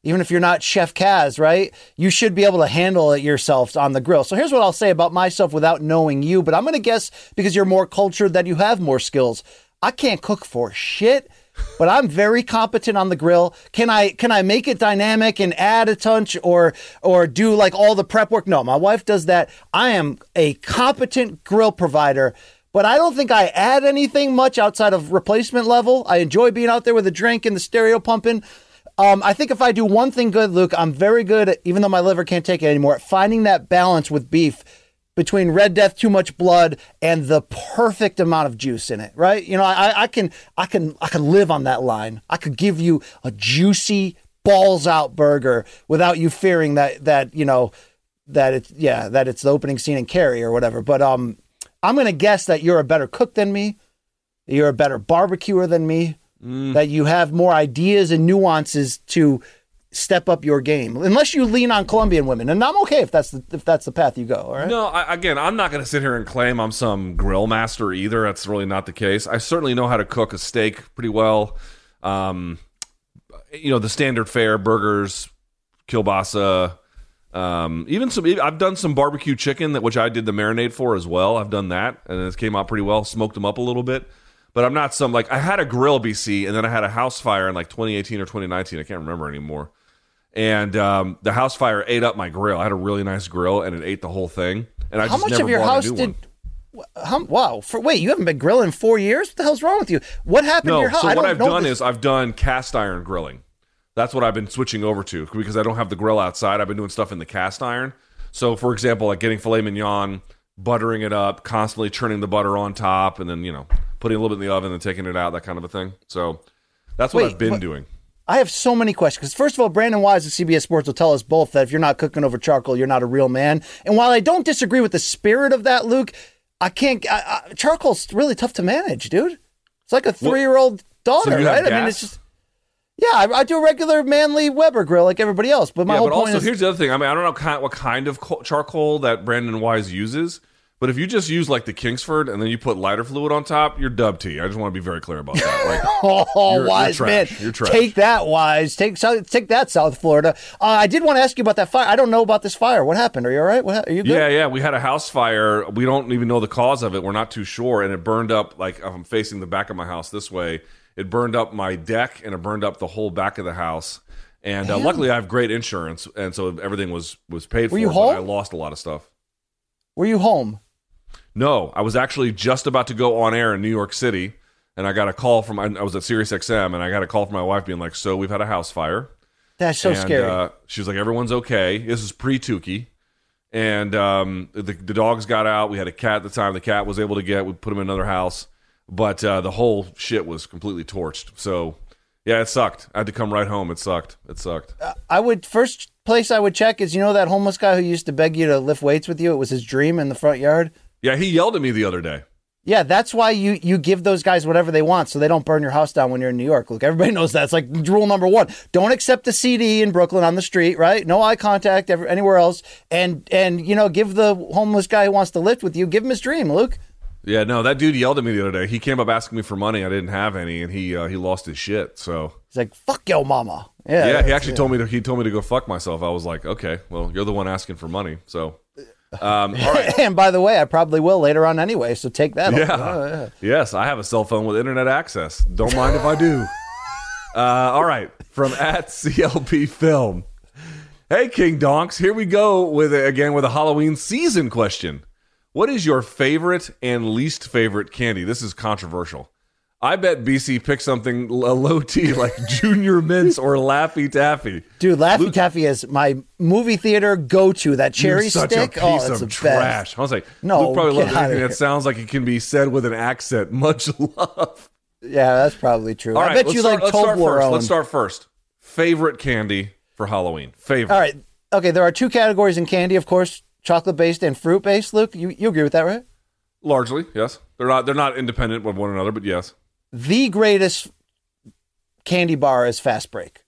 even if you're not Chef Kaz, right? You should be able to handle it yourself on the grill. So here's what I'll say about myself without knowing you, but I'm going to guess because you're more cultured that you have more skills. I can't cook for shit but I'm very competent on the grill. Can I can I make it dynamic and add a touch or or do like all the prep work? No, my wife does that. I am a competent grill provider, but I don't think I add anything much outside of replacement level. I enjoy being out there with a drink and the stereo pumping. Um, I think if I do one thing good, Luke, I'm very good, at, even though my liver can't take it anymore, at finding that balance with beef between Red Death, too much blood, and the perfect amount of juice in it, right? You know, I, I can, I can, I can live on that line. I could give you a juicy balls out burger without you fearing that that you know that it's yeah that it's the opening scene in Carrie or whatever. But um, I'm gonna guess that you're a better cook than me. You're a better barbecuer than me. Mm. That you have more ideas and nuances to step up your game unless you lean on Colombian women. And I'm okay if that's the, if that's the path you go all right? No I, again I'm not going to sit here and claim I'm some grill master either. That's really not the case. I certainly know how to cook a steak pretty well. Um, you know the standard fare burgers kielbasa um, even some I've done some barbecue chicken that which I did the marinade for as well. I've done that and it came out pretty well. Smoked them up a little bit but I'm not some like I had a grill BC and then I had a house fire in like 2018 or 2019 I can't remember anymore and um, the house fire ate up my grill. I had a really nice grill, and it ate the whole thing. And I how much of your house did? How, wow! For wait, you haven't been grilling in four years. What the hell's wrong with you? What happened no, to your house? So what I've done this. is I've done cast iron grilling. That's what I've been switching over to because I don't have the grill outside. I've been doing stuff in the cast iron. So, for example, like getting filet mignon, buttering it up, constantly churning the butter on top, and then you know putting a little bit in the oven and taking it out, that kind of a thing. So that's what Wait, I've been what- doing. I have so many questions. Because first of all, Brandon Wise of CBS Sports will tell us both that if you're not cooking over charcoal, you're not a real man. And while I don't disagree with the spirit of that, Luke, I can't. I, I, charcoal's really tough to manage, dude. It's like a three year old daughter, you have right? I mean, it's just. Yeah, I, I do a regular manly Weber grill like everybody else, but my yeah, whole but point also is here's the other thing. I mean, I don't know kind, what kind of charcoal that Brandon Wise uses, but if you just use like the Kingsford and then you put lighter fluid on top, you're dub tea. I just want to be very clear about that. Like, Oh, You're- you're wise man! You're trash. Take that, wise. Take take that, South Florida. Uh, I did want to ask you about that fire. I don't know about this fire. What happened? Are you all right? What, are you good? Yeah, yeah. We had a house fire. We don't even know the cause of it. We're not too sure. And it burned up, like, I'm facing the back of my house this way. It burned up my deck and it burned up the whole back of the house. And uh, luckily, I have great insurance. And so everything was, was paid for. you home? I lost a lot of stuff. Were you home? No, I was actually just about to go on air in New York City. And I got a call from, I was at Sirius XM and I got a call from my wife being like, So we've had a house fire. That's so and, scary. Uh, she was like, "Everyone's okay." This is pre Tukey, and um, the, the dogs got out. We had a cat at the time. The cat was able to get. We put him in another house, but uh, the whole shit was completely torched. So, yeah, it sucked. I had to come right home. It sucked. It sucked. I would first place I would check is you know that homeless guy who used to beg you to lift weights with you. It was his dream in the front yard. Yeah, he yelled at me the other day. Yeah, that's why you you give those guys whatever they want so they don't burn your house down when you're in New York. Look, everybody knows that. It's like rule number one: don't accept a CD in Brooklyn on the street. Right? No eye contact ever, anywhere else. And and you know, give the homeless guy who wants to lift with you, give him his dream, Luke. Yeah, no, that dude yelled at me the other day. He came up asking me for money. I didn't have any, and he uh, he lost his shit. So He's like, "Fuck yo, mama." Yeah, yeah, he actually told me to he told me to go fuck myself. I was like, okay, well, you're the one asking for money. So, um, all right. and by the way, I probably will later on anyway. So take that. Yeah. Oh, yeah. Yes, I have a cell phone with internet access. Don't mind if I do. Uh, all right. From at CLP Film. Hey, King Donks. Here we go with again with a Halloween season question. What is your favorite and least favorite candy? This is controversial. I bet BC picked something a low T like Junior Mints or Laffy Taffy. Dude, Laffy Taffy is my movie theater go to. That cherry stick. a oh, of the trash. best. I was like, No, Luke probably loves anything that sounds like it can be said with an accent. Much love. Yeah, that's probably true. All I right, bet you start, like let's start. Let's start first. Favorite candy for Halloween. Favorite. All right. Okay, there are two categories in candy, of course, chocolate based and fruit based. Luke, you, you agree with that, right? Largely, yes. They're not. They're not independent of one another, but yes. The greatest candy bar is Fast Break.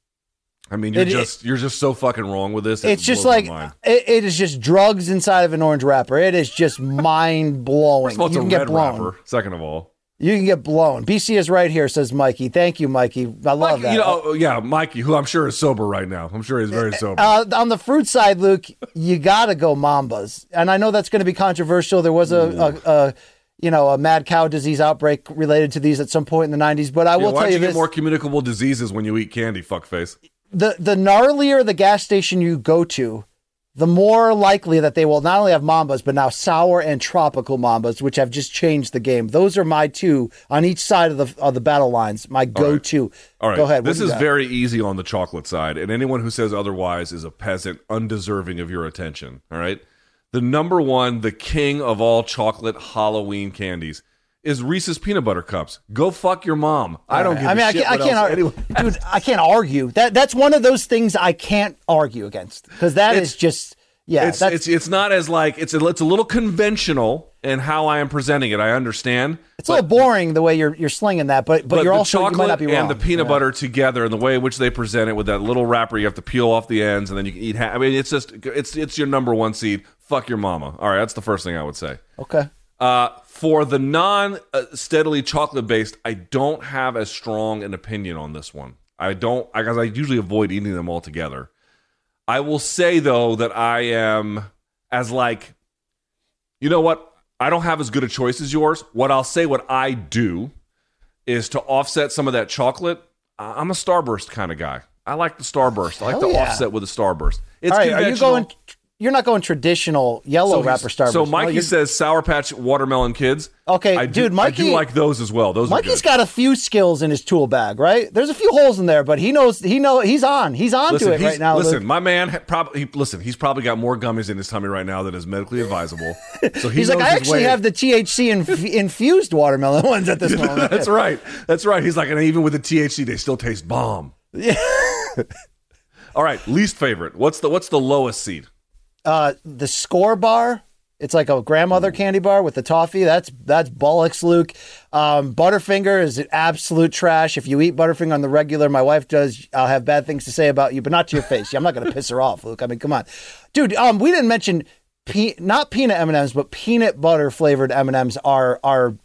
I mean, you're It- just you're just so fucking wrong with this. It It's just like it, it is just drugs inside of an orange wrapper. It is just mind blowing. First of all, You can get blown. wrapper. Second of all, You can get blown. BC is right here, says Mikey. Thank you, Mikey. I love Mikey, that. you know, yeah, Mikey, who I'm sure is sober right now. I'm sure he's very sober. Uh, on the fruit side, Luke, you got to go Mambas, and I know that's going to be controversial. There was a, a, a, you know, a mad cow disease outbreak related to these at some point in the '90s. But I Yeah, will tell you you get more communicable diseases when you eat candy, fuckface? the the gnarlier the gas station you go to, the more likely that they will not only have Mambas, but now sour and tropical Mambas, which have just changed the game. Those are my two on each side of the of the battle lines. My go-to. All right. Go ahead. This is got? very easy on the chocolate side, and anyone who says otherwise is a peasant, undeserving of your attention. All right. The number one, the king of all chocolate Halloween candies, is Reese's peanut butter cups. Go fuck your mom. I don't give I mean, a I can't, I can't anyone- dude. I can't argue. That that's one of those things I can't argue against because that is It's- just yeah. it's that's, it's it's not as like it's a, it's a little conventional in how I am presenting it. I understand. it's a little boring the way you're you're slinging that, but but, But you're also you might not be wrong. and the peanut Yeah. butter together, and the way in which they present it with that little wrapper, you have to peel off the ends, and then you can eat. Ha- I mean, it's just it's it's your number one seed. Fuck your mama. All right, that's the first thing I would say. Okay. Uh, for the non uh, steadily chocolate based, I don't have as strong an opinion on this one. I don't because I usually avoid eating them altogether. I will say though that I am as like, you know what? I don't have as good a choice as yours. What I'll say, what I do, is to offset some of that chocolate. I- I'm a Starburst kind of guy. I like the Starburst. I like Hell to yeah. offset with a Starburst. It's All right. Are you going you're not going traditional yellow So, wrapper Starburst. so No, Mikey you're- says Sour Patch Watermelon Kids. Okay, I do, dude, Mikey- I do like those as well. Those Mikey's are good. Mikey's got a few skills in his tool bag, right? There's a few holes in there, but he knows he know he's on. He's on Listen, to it right now. listen, Luke. my man. Probably he, listen. He's probably got more gummies in his tummy right now than is medically advisable. So he He's like, I actually way- have the THC inf- infused watermelon ones at this moment. That's right. That's right. He's like, and even with the THC, they still taste bomb. Yeah. All right, least favorite. What's the what's the lowest seed? Uh, the score bar. It's like a grandmother candy bar with the toffee. That's that's bollocks, Luke. Um, Butterfinger is absolute trash. If you eat Butterfinger on the regular, my wife does. I'll have bad things to say about you, but not to your face. I'm not going to piss her off, Luke. I mean, come on, dude. Um, we didn't mention pe- not peanut M and M's, but peanut butter flavored M and M's are are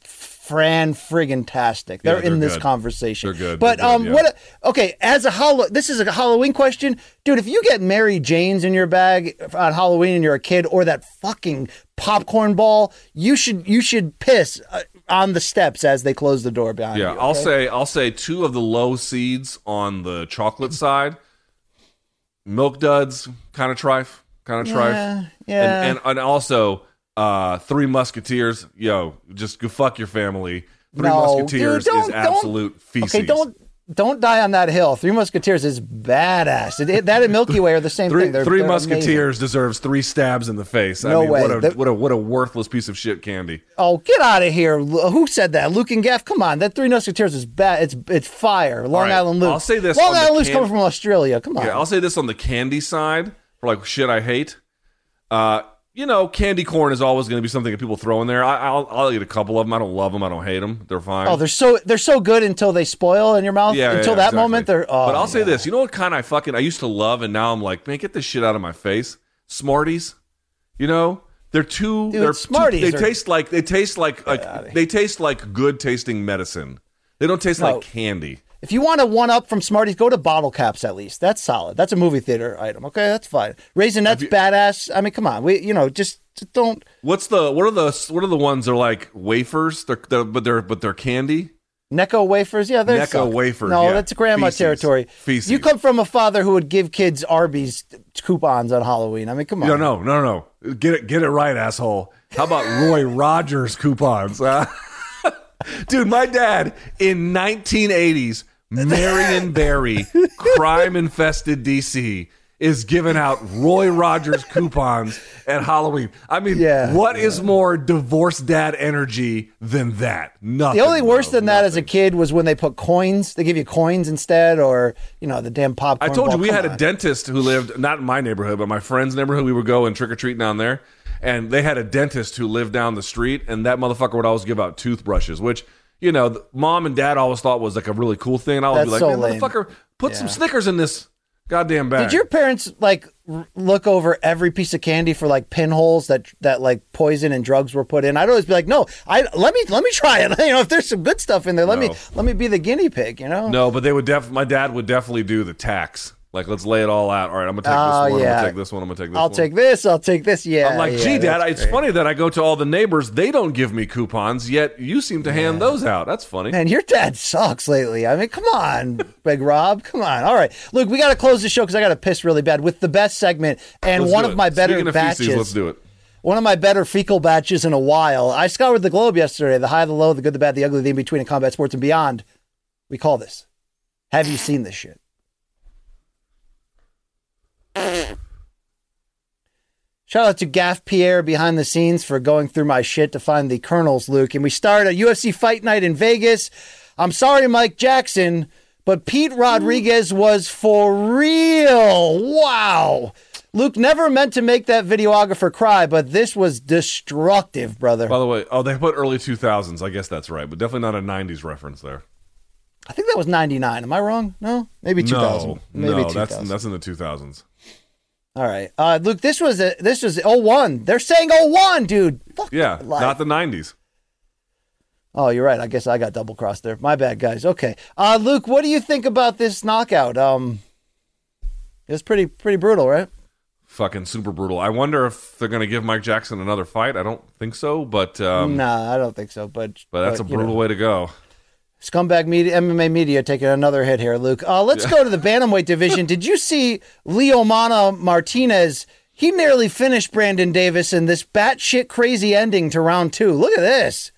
fran friggin tastic. They're, they're in this good. conversation. They're good. But They're good, um, yeah. what? Okay, as a Hall- this is a Halloween question, dude. If you get Mary Jane's in your bag on Halloween and you're a kid, or that fucking popcorn ball, you should you should piss uh, on the steps as they close the door behind you. Yeah, you. I'll say I'll say two of the low seeds on the chocolate side. Milk duds, kind of trife, kind of trife. Yeah, yeah. And, and and also uh Three Musketeers, yo, just go fuck your family. Three No, Musketeers dude, is absolute feces. Okay, don't don't die on that hill. Three Musketeers is badass. It, it- that and Milky Way are the same Three, thing. They're, Three they're amazing. Musketeers deserves three stabs in the face. I No mean, way. What a, That- what a what a worthless piece of shit candy. Oh, get out of here! Who said that? Luke and Gaff. Come on, that Three Musketeers is bad. It's it's fire. Long right, Island Luke. I'll say this Long Island Luke's can- coming from Australia. Come on. Yeah, I'll say this on the candy side for like shit I hate. Uh, you know, candy corn is always going to be something that people throw in there. I, I'll I'll eat a couple of them. I don't love them. I don't hate them. They're fine. Oh, they're so they're so good until they spoil in your mouth. yeah, until yeah, that exactly. moment, they're. Oh, but I'll say this. You know what kind I fucking I used to love, and now I'm like, man, get this shit out of my face. Smarties. You know. They're too. Dude, they're Smarties Too, they are- taste like they taste like like they taste like good tasting medicine. They don't taste No. like candy. If you want a one up from Smarties, go to bottle caps at least. That's solid. That's a movie theater item. Okay, that's fine. Raisinets, badass. I mean, come on. We, you know, just, just don't. What's the what are the what are the ones that are like wafers? They're, they're but they're but they're candy. Necco wafers, yeah, they're Necco wafers, No, yeah. that's grandma Feces. territory. Feces. You come from a father who would give kids Arby's coupons on Halloween. I mean, come on. No, no, no, no. Get it, get it right, asshole. How about Roy Rogers coupons? Dude, my dad in 1980s, Marion Barry, crime-infested DC, is giving out Roy Rogers coupons at Halloween. I mean, Yeah, what is more divorced dad energy than that? Nothing. The only worse than that as a kid was when they put coins. They give you coins instead, or you know the damn popcorn. I told you ball. we Come had on. a dentist who lived not in my neighborhood, but my friend's neighborhood. We would go and trick or treat down there, and they had a dentist who lived down the street, and that motherfucker would always give out toothbrushes, which you know, the, mom and dad always thought was like a really cool thing. And I would be like, so man, motherfucker, put some Snickers in this goddamn bag. Did your parents like r- look over every piece of candy for like pinholes that that like poison and drugs were put in? I'd always be like, no, I let me let me try it. You know, if there's some good stuff in there, let me let me be the guinea pig. You know? No, but they would def. My dad would definitely do the tax. Like, let's lay it all out. All right, I'm gonna take Oh, this one. I'm gonna take this one. I'm gonna take this I'll one. take this. I'll take this. Yeah. I'm like, yeah, gee, Dad, it's great. funny that I go to all the neighbors. They don't give me coupons, yet you seem to hand those out. That's funny. Man, your dad sucks lately. I mean, come on, Big Rob. Come on. All right. Look, we got to close the show because I got to piss really bad with the best segment and Let's one of my better Speaking batches. feces, let's do it. One of my better fecal batches in a while. I scoured the globe yesterday. The high, the low, the good, the bad, the ugly, the in between, in combat sports and beyond. We call this. Have you seen this shit? Shout out to Gaff Pierre behind the scenes for going through my shit to find the kernels, Luke. And we start a UFC fight night in Vegas. I'm sorry, Mike Jackson, but Pete Rodriguez was for real. Wow. Luke never meant to make that videographer cry, but this was destructive, brother. By the way, oh, they put early 2000s. I guess that's right, but definitely not a 90s reference there. I think that was 99. Am I wrong? No? Maybe 2000. No, Maybe no, 2000. that's that's in the 2000s. All right. Uh, Luke, this was a, this was 01. They're saying 01, dude. Fuck Yeah, life. not the 90s. Oh, you're right. I guess I got double crossed there. My bad, guys. Okay. Uh, Luke, what do you think about this knockout? Um, it's pretty pretty brutal, right? Fucking super brutal. I wonder if they're going to give Mike Jackson another fight. I don't think so, but um, nah, I don't think so. But but that's a you know. brutal way to go. Scumbag media, MMA media taking another hit here, Luke. Uh, let's go to the bantamweight division. Did you see Leo Mana Martinez He nearly finished Brandon Davis in this batshit crazy ending to round two. Look at this.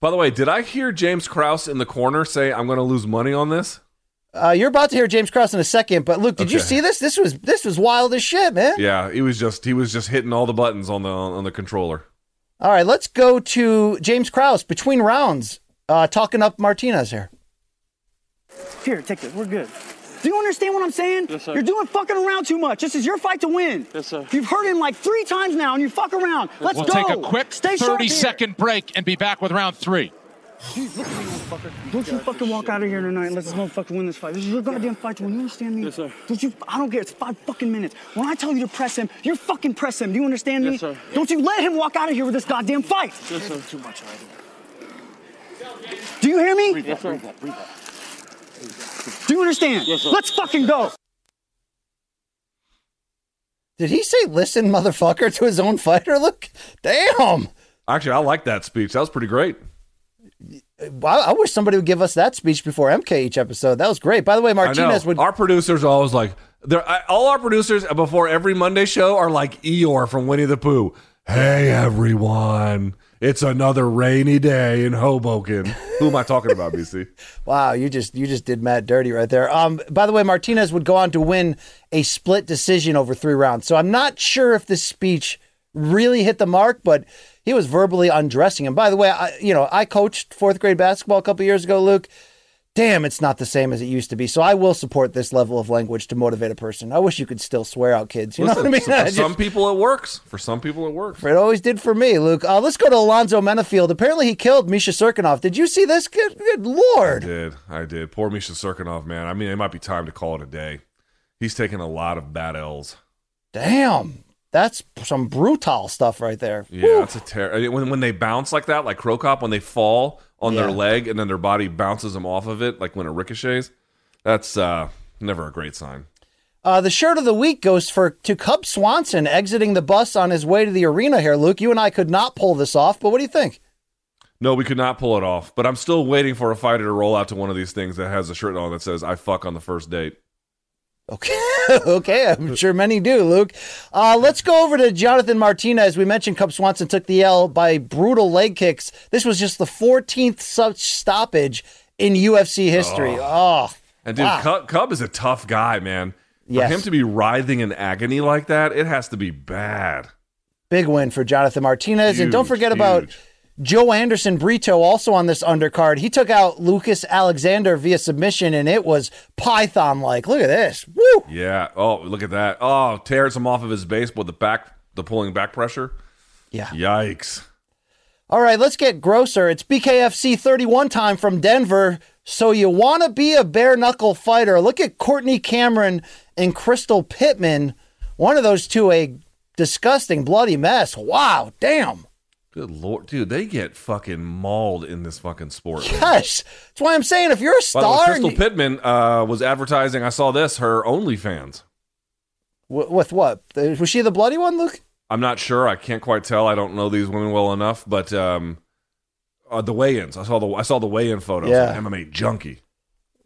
By the way, did I hear James Krause in the corner say, I'm going to lose money on this? Uh, you're about to hear James Krause in a second, but Luke, did you see this? This was this was wild as shit, man. Yeah, he was just he was just hitting all the buttons on the on the controller. All right, let's go to James Krause between rounds, uh, talking up Martinez here. Here, take this. We're good. Do you understand what I'm saying? Yes, sir. You're doing fucking around too much. This is your fight to win. Yes, sir. You've hurt him like three times now, and you fuck around. Let's We'll go. take a quick Stay sharp 30 here. second break and be back with round three. Dude, look at me, motherfucker. Don't you fucking walk out of here tonight and let this motherfucker win this fight. This is your goddamn fight to win. You understand me? Yes, sir. Don't you? I don't care. It's five fucking minutes. When I tell you to press him, you fucking press him. Do you understand me? Yes, sir. Don't you let him walk out of here with this goddamn fight. Yes, sir. Too much already. Do you hear me? Yes, sir. Do you understand? Yes, sir. Let's fucking go. Did he say "listen, motherfucker" to his own fighter? Look, damn. Actually, I like that speech. That was pretty great. I, I wish somebody would give us that speech before MK each episode. That was great. By the way, Martinez would. Our producers are always like, they're I, all our producers before every Monday show are like Eeyore from Winnie the Pooh. Hey everyone, it's another rainy day in Hoboken. Who am I talking about, BC? Wow, you just you just did Matt dirty right there. Um, by the way, Martinez would go on to win a split decision over three rounds. So I'm not sure if this speech really hit the mark, but he was verbally undressing him. By the way, I you know I coached fourth grade basketball a couple years ago, Luke. Damn, it's not the same as it used to be. So I will support this level of language to motivate a person. I wish you could still swear out kids. You know Listen, what I mean? I for just- some people it works. For some people it works. it always did for me, Luke. Uh, let's go to Alonzo Menifield. Apparently, he killed Misha Cirkunov. Did you see this? Good, good I lord! did. I did. Poor Misha Cirkunov, man. I mean, it might be time to call it a day. He's taken a lot of bad L's. Damn, that's some brutal stuff right there. Yeah, that's a terror. When when they bounce like that, like Cro Cop, when they fall on their leg and then their body bounces them off of it, like when it ricochets, that's uh, never a great sign. Uh, the shirt of the week goes for to Cub Swanson exiting the bus on his way to the arena here. Luke, you and I could not pull this off, but what do you think? No, we could not pull it off. But I'm still waiting for a fighter to roll out to one of these things that has a shirt on that says "I fuck on the first date." Okay, okay, I'm sure many do, Luke. Uh, let's go over to Jonathan Martinez. We mentioned Cub Swanson took the L by brutal leg kicks. This was just the 14th such stoppage in UFC history. Oh, And dude, Wow. Cub, Cub is a tough guy, man. For Yes. him to be writhing in agony like that, it has to be bad. big win for Jonathan Martinez. and don't Huge, forget about huge. Joanderson Brito, also on this undercard. He took out Lucas Alexander via submission, and it was Python like. Look at this. Woo! Yeah. Oh, look at that. Oh, tears him off of his base with the back, the pulling back pressure. Yeah. Yikes. All right, let's get grosser. It's BKFC 31 time from Denver. So you want to be a bare knuckle fighter? Look at Courtney Cameron and Crystal Pittman. One of those two, a disgusting bloody mess. Wow, damn. Good lord, dude, they get fucking mauled in this fucking sport. man. Yes, that's why I'm saying if you're a By the way, star, Crystal and- Pittman uh, was advertising. I saw this. Her OnlyFans. Wi- with what? Was she the bloody one, Luke? I'm not sure. I can't quite tell. I don't know these women well enough. But um, uh, the weigh-ins. I saw the I saw the weigh-in photos. Yeah. MMA junkie.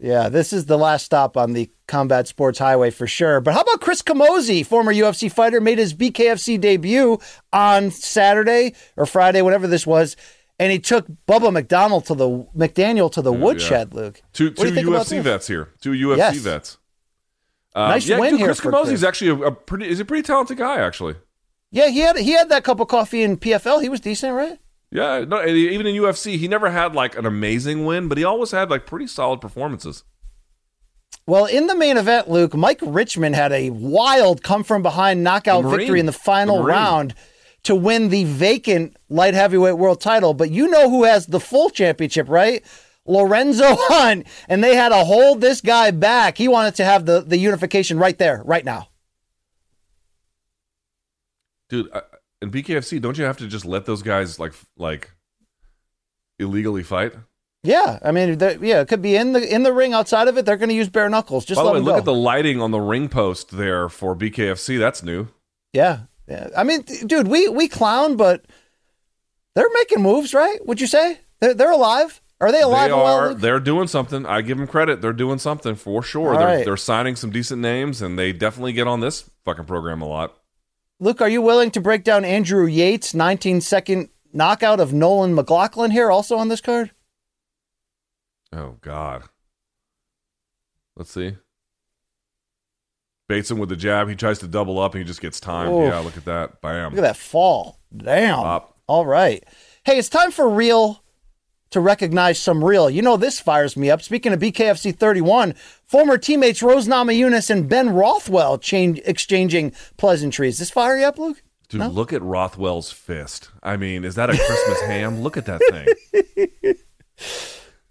Yeah, this is the last stop on the combat sports highway for sure. But how about Chris Camozzi, former UFC fighter, made his BKFC debut on Saturday or Friday, whatever this was, and he took Bubba McDonald to the McDaniel to the woodshed. Luke, Two What do you two UFC vets here. Two UFC Yes. vets. Uh, Nice yeah, win dude, here Chris for Camozzi's Chris. actually a, a pretty. Is a pretty talented guy, actually. Yeah, he had he had that cup of coffee in PFL. He was decent, right? Yeah, no, even in UFC, he never had like an amazing win, but he always had like pretty solid performances. Well, in the main event, Luke, Mike Richman had a wild come from behind knockout victory in the final The round to win the vacant light heavyweight world title. But you know who has the full championship, right? Lorenzo Hunt. And they had to hold this guy back. He wanted to have the, the unification right there, right now. Dude, in BKFC, don't you have to just let those guys like like illegally fight? Yeah, I mean, yeah, it could be in the in the ring. Outside of it, they're going to use bare knuckles. Just By the way, look at the lighting on the ring post there for BKFC. That's new. Yeah, yeah. I mean, dude, we we clown, but they're making moves, right? Would you say they're, they're alive? Are they alive They and well? are. They're doing something. I give them credit. They're doing something for sure. They're, right. they're signing some decent names, and they definitely get on this fucking program a lot. Luke, are you willing to break down Andrew Yates' 19 second knockout of Nolan McLaughlin here, also on this card? Oh God. Let's see. Bates him with the jab. He tries to double up, and he just gets timed. Oof. Yeah, look at that. Bam. Look at that fall. Damn. Pop. All right. Hey, it's time for real to recognize some real. You know, this fires me up. Speaking of BKFC 31, former teammates Rose Namajunas and Ben Rothwell change, exchanging pleasantries. This fire you up, Luke? Dude, No? look at Rothwell's fist. I mean, is that a Christmas ham? Look at that thing.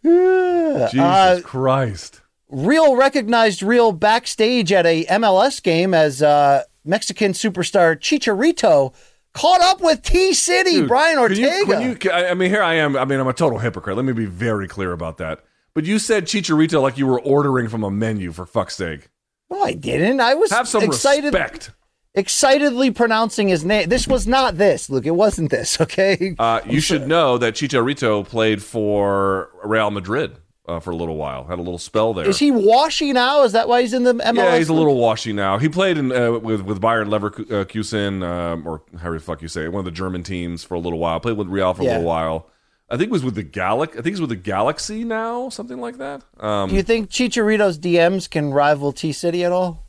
Jesus Uh, Christ. Real recognized real backstage at a MLS game as uh, Mexican superstar Chicharito caught up with T City, Dude, Brian Ortega. can you- can- I I mean, here I am. I mean, I'm a total hypocrite. Let me be very clear about that. But you said Chicharito like you were ordering from a menu, for fuck's sake. no, I didn't. I was Have some excited. respect. excitedly pronouncing his name. This was not this, Luke. It wasn't this, okay? Uh, you should know that Chicharito played for Real Madrid uh, for a little while. Had a little spell there. Is he washy now? Is that why he's in the MLS? yeah, he's a little washy now. He played in uh, with with Bayern Leverkusen, um, or however the fuck you say it, one of the German teams for a little while. Played with Real for a little while. I think it was with the Galax. I think he's with the Galaxy now, something like that. Um, Do you think Chicharito's DMs can rival T City at all?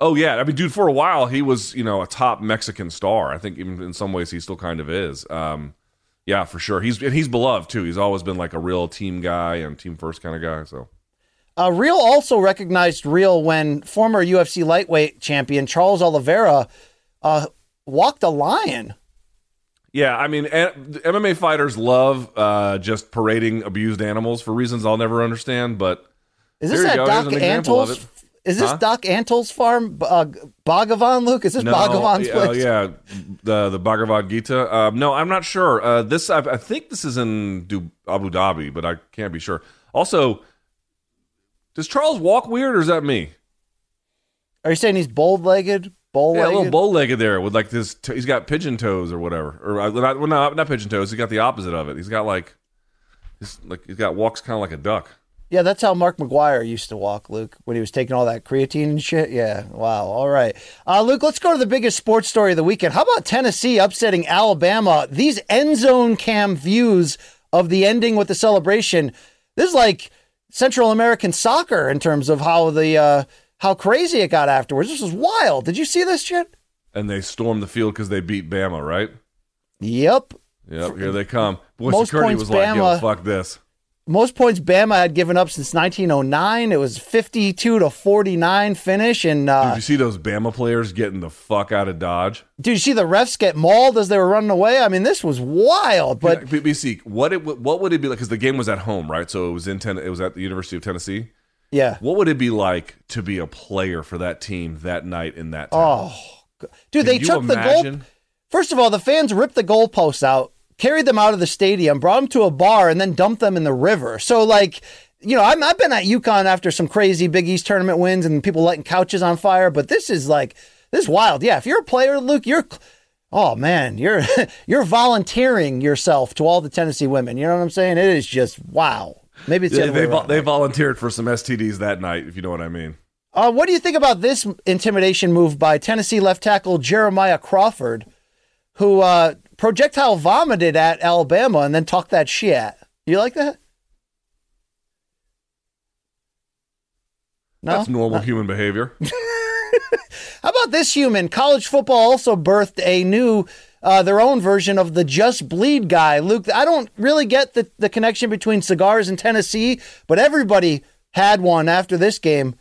oh yeah, I mean, dude, for a while he was you know a top Mexican star. I think even in some ways he still kind of is. Um, yeah, for sure. He's and he's beloved too. He's always been like a real team guy and team first kind of guy. So Uh, Real also recognized Real when former UFC lightweight champion Charles Oliveira uh, walked a lion. Yeah, I mean, a- MMA fighters love uh, just parading abused animals for reasons I'll never understand. But Is this There you at go. Here's Doc an example of Antle's? it. Is this Huh? Doc Antle's farm? Uh, Bhagavan, Luke? Is this Bhagavan's oh place? yeah, the the Bhagavad Gita. Um, no, I'm not sure. Uh, this I, I think this is in Abu Dhabi, but I can't be sure. Also, does Charles walk weird, or is that me? Are you saying he's bold legged? Yeah, a little legged? bow legged there with like this. T- he's got pigeon toes or whatever, or uh, not, well, no, not pigeon toes. He's got the opposite of it. He's got like, he's like he's got walks kind of like a duck. Yeah, that's how Mark McGwire used to walk, Luke, when he was taking all that creatine and shit. Yeah, wow. All right. Uh, Luke, let's go to the biggest sports story of the weekend. How about Tennessee upsetting Alabama? These end zone cam views of the ending with the celebration. This is like Central American soccer in terms of how the uh, how crazy it got afterwards. This was wild. Did you see this shit? And they stormed the field because they beat Bama, right? Yep. Yep, here they come. Boy, Most security points was like, "Yo, Bama- fuck this." Most points Bama had given up since 1909. It was 52 to 49 finish. And uh, Did you see those Bama players getting the fuck out of Dodge? Did you see the refs get mauled as they were running away? I mean, this was wild. But But BC, what it what would it be like? Because the game was at home, right? So it was in ten, it was at the University of Tennessee. yeah, What would it be like to be a player for that team that night in that town? oh, dude, they Can you took the goal. First of all, the fans ripped the goalposts out, carried them out of the stadium, brought them to a bar, and then dumped them in the river. So, like, you know, I'm, I've been at UConn after some crazy Big East tournament wins and people lighting couches on fire, but this is like this is wild. Yeah, if you're a player, Luke, you're. Oh man, you're you're volunteering yourself to all the Tennessee women. You know what I'm saying? It is just wow. Maybe it's the They, other they, way vol- around. they volunteered for some STDs that night, if you know what I mean. Uh, what do you think about this intimidation move by Tennessee left tackle Jeremiah Crawford, who uh, projectile vomited at Alabama and then talked that shit? You like that? No. That's normal human behavior. How about this human? College football also birthed a new, uh, their own version of the Just Bleed guy. Luke, I don't really get the, the connection between cigars and Tennessee, but everybody had one after this game,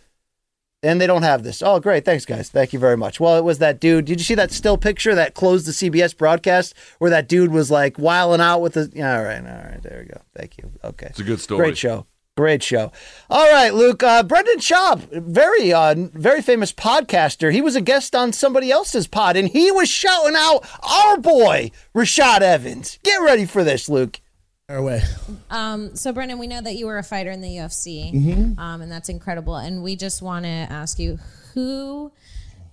and they don't have this. Oh, great. Thanks, guys. Thank you very much. Well, it was that dude. Did you see that still picture that closed the CBS broadcast where that dude was like wiling out with the. Yeah, all right. All right. There we go. Thank you. Okay. It's a good story. Great show. Great show. All right, Luke. Uh, Brendan Schaub, very, uh, very famous podcaster. He was a guest on somebody else's pod, and he was shouting out our boy Rashad Evans. Get ready for this, Luke. Our way. Um, so, Brendan, we know that you were a fighter in the UFC, Mm-hmm. um, and that's incredible. And we just want to ask you who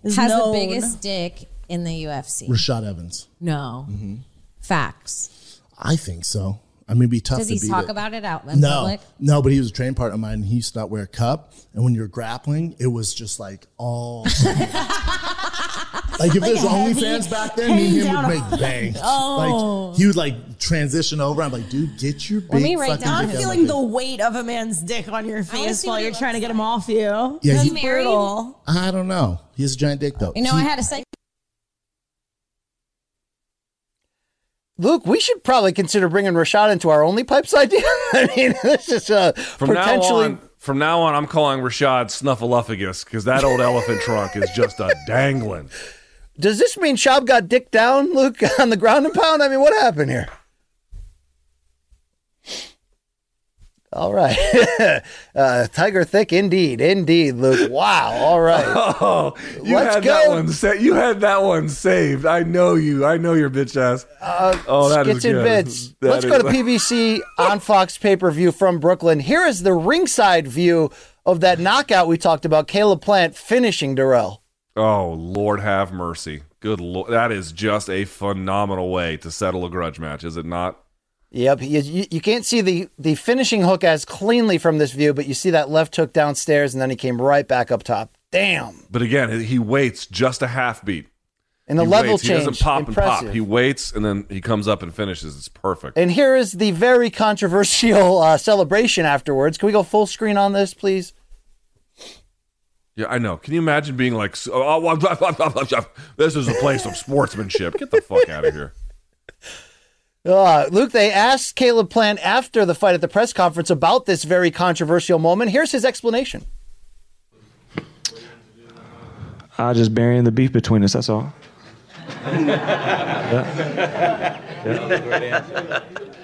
Is has known- the biggest dick in the UFC? Rashad Evans. no. Mm-hmm. Facts. I think so. I mean, it'd be tough Does to he beat talk it. about it out in no, public? no, but he was a trained partner of mine. And he used to not wear a cup, and when you're grappling, it was just like all. like if there's heavy, OnlyFans back then, me and him would make bang. Oh. Like he would like transition over. I'm like, dude, get your big Let me write fucking down- I'm dick out of feeling the weight of a man's dick on your face while you're trying to get him off you. Yeah, That's he- married? brutal. I don't know. He has a giant dick though. You know, He- I had a second. Luke, we should probably consider bringing Rashad into our only pipes idea. I mean, this is uh, From potentially. now on, from now on, I'm calling Rashad Snuffleupagus because that old elephant trunk is just a dangling. Does this mean Schaub got dick down, Luke, on the ground and pound? I mean, what happened here? All right. uh, Tiger thick indeed. Indeed, Luke. Wow. All right. Oh, you Let's had that one. Sa- you had that one saved. I know you. I know your bitch ass. oh, that is Skits and good. bits. That Let's is- go to PBC on Fox pay per view from Brooklyn. Here is the ringside view of that knockout we talked about. Caleb Plant finishing Dirrell. Oh, Lord have mercy. Good Lord. That is just a phenomenal way to settle a grudge match, is it not? Yep, you, you, can't see the, the finishing hook as cleanly from this view, but you see that left hook downstairs, and then he came right back up top. Damn! But again, he waits just a half beat. And the he level waits. change, He doesn't pop impressive. and pop. He waits and then he comes up and finishes. It's perfect. And here is the very controversial uh, celebration afterwards. Can we go full screen on this, please? Yeah, I know. Can you imagine being like, oh, this is a place of sportsmanship? Get the fuck out of here. Uh, Luke, they asked Caleb Plant after the fight at the press conference about this very controversial moment. Here's his explanation. I just burying the beef between us. That's all.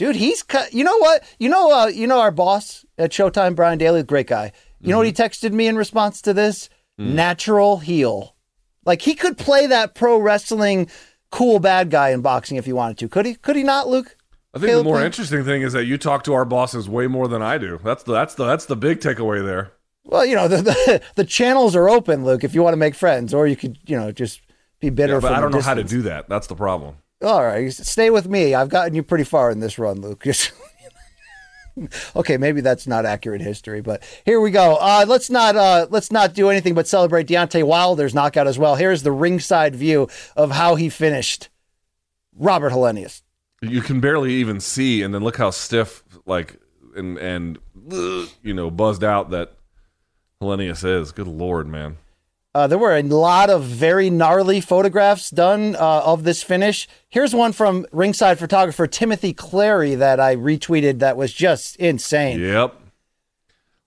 Dude, he's cut. You know what? You know, uh, you know our boss at Showtime, Brian Daly, great guy. You know what he texted me in response to this? Natural heel. Like he could play that pro wrestling cool bad guy in boxing if he wanted to. Could he? Could he not, Luke? I think Caleb the more interesting thing is that you talk to our bosses way more than I do. That's the that's the that's the big takeaway there. Well, you know the, the the channels are open, Luke. If you want to make friends, or you could, you know, just be bitter. Yeah, but I don't know how to do that. That's the problem. All right, stay with me. I've gotten you pretty far in this run. Just- okay, maybe that's not accurate history, but here we go. Uh, let's not uh, let's not do anything but celebrate Deontay Wilder's knockout as well. Here's the ringside view of how he finished Robert Helenius. You can barely even see, and then look how stiff, like and and you know, buzzed out that Helenius is. Good lord, man. Uh, there were a lot of very gnarly photographs done uh, of this finish. Here's one from ringside photographer Timothy Clary that I retweeted that was just insane. Yep.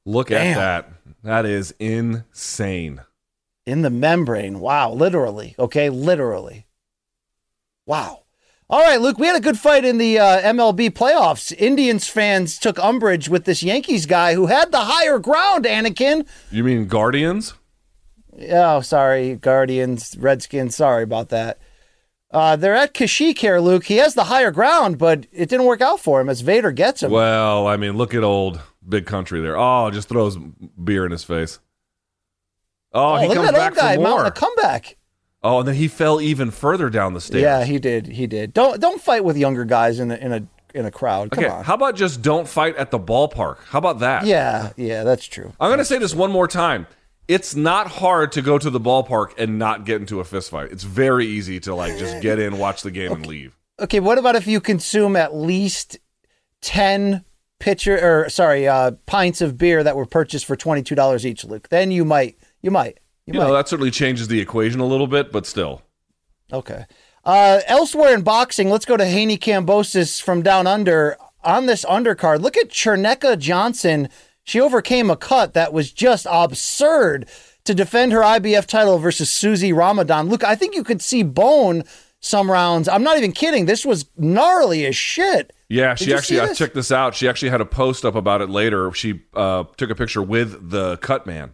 Look Damn. at that. That is insane. in the membrane. Wow, literally. Okay, literally. Wow. All right, Luke, we had a good fight in the uh, MLB playoffs. Indians fans took umbrage with this Yankees guy who had the higher ground, Anakin. You mean Guardians? Oh, sorry, Guardians, Redskins. Sorry about that. Uh, they're at Kashyyyk here, Luke. He has the higher ground, but it didn't work out for him as Vader gets him. Well, I mean, look at old big country there. Oh, just throws beer in his face. Oh, oh, he look comes at that back old guy for more. a comeback. Oh, and then he fell even further down the stairs. Yeah, he did. He did. Don't don't fight with younger guys in a in a in a crowd. Come okay, on. how about just don't fight at the ballpark? How about that? Yeah, yeah, that's true. I'm going to say this one more time. It's not hard to go to the ballpark and not get into a fistfight. It's very easy to like just get in, watch the game, and leave. Okay, what about if you consume at least ten pitcher or sorry, uh, pints of beer that were purchased for twenty two dollars each, Luke? Then you might, you might, you, You might. know, that certainly changes the equation a little bit, but still. Okay. Uh, elsewhere in boxing, let's go to Haney Kambosos from down under on this undercard. Look at Cherneka Johnson. She overcame a cut that was just absurd to defend her IBF title versus Susie Ramadan. Look, I think you could see bone some rounds. I'm not even kidding. This was gnarly as shit. Yeah, Did she actually. I checked this out. She actually had a post up about it later. She uh, took a picture with the cut man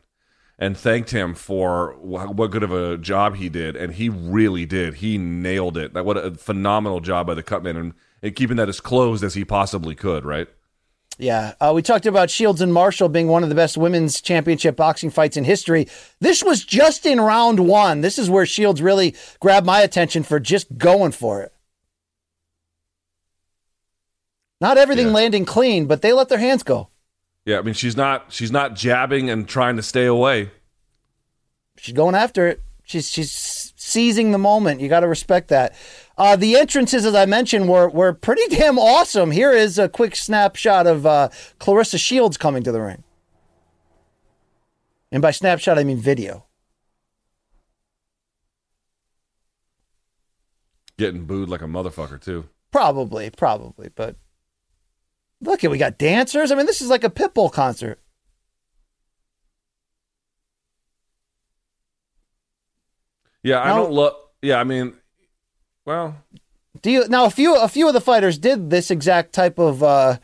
and thanked him for wh- what good of a job he did, and he really did. He nailed it. That what a phenomenal job by the cut man and, and keeping that as closed as he possibly could. Right. Yeah. Uh, we talked about Shields and Marshall being one of the best women's championship boxing fights in history. This was just in round one. This is where Shields really grabbed my attention for just going for it. Not everything Yeah. landing clean, but they let their hands go. Yeah, I mean she's not she's not jabbing and trying to stay away. She's going after it. She's she's seizing the moment. You got to respect that. Uh, the entrances, as I mentioned, were were pretty damn awesome. Here is a quick snapshot of uh, Claressa Shields coming to the ring, and by snapshot I mean video. Getting booed like a motherfucker too. Probably, probably, but look at we got dancers. I mean, this is like a Pitbull concert. Yeah, I Now- don't look. Yeah, I mean, well, Do you now? A few a few of the fighters did this exact type of uh,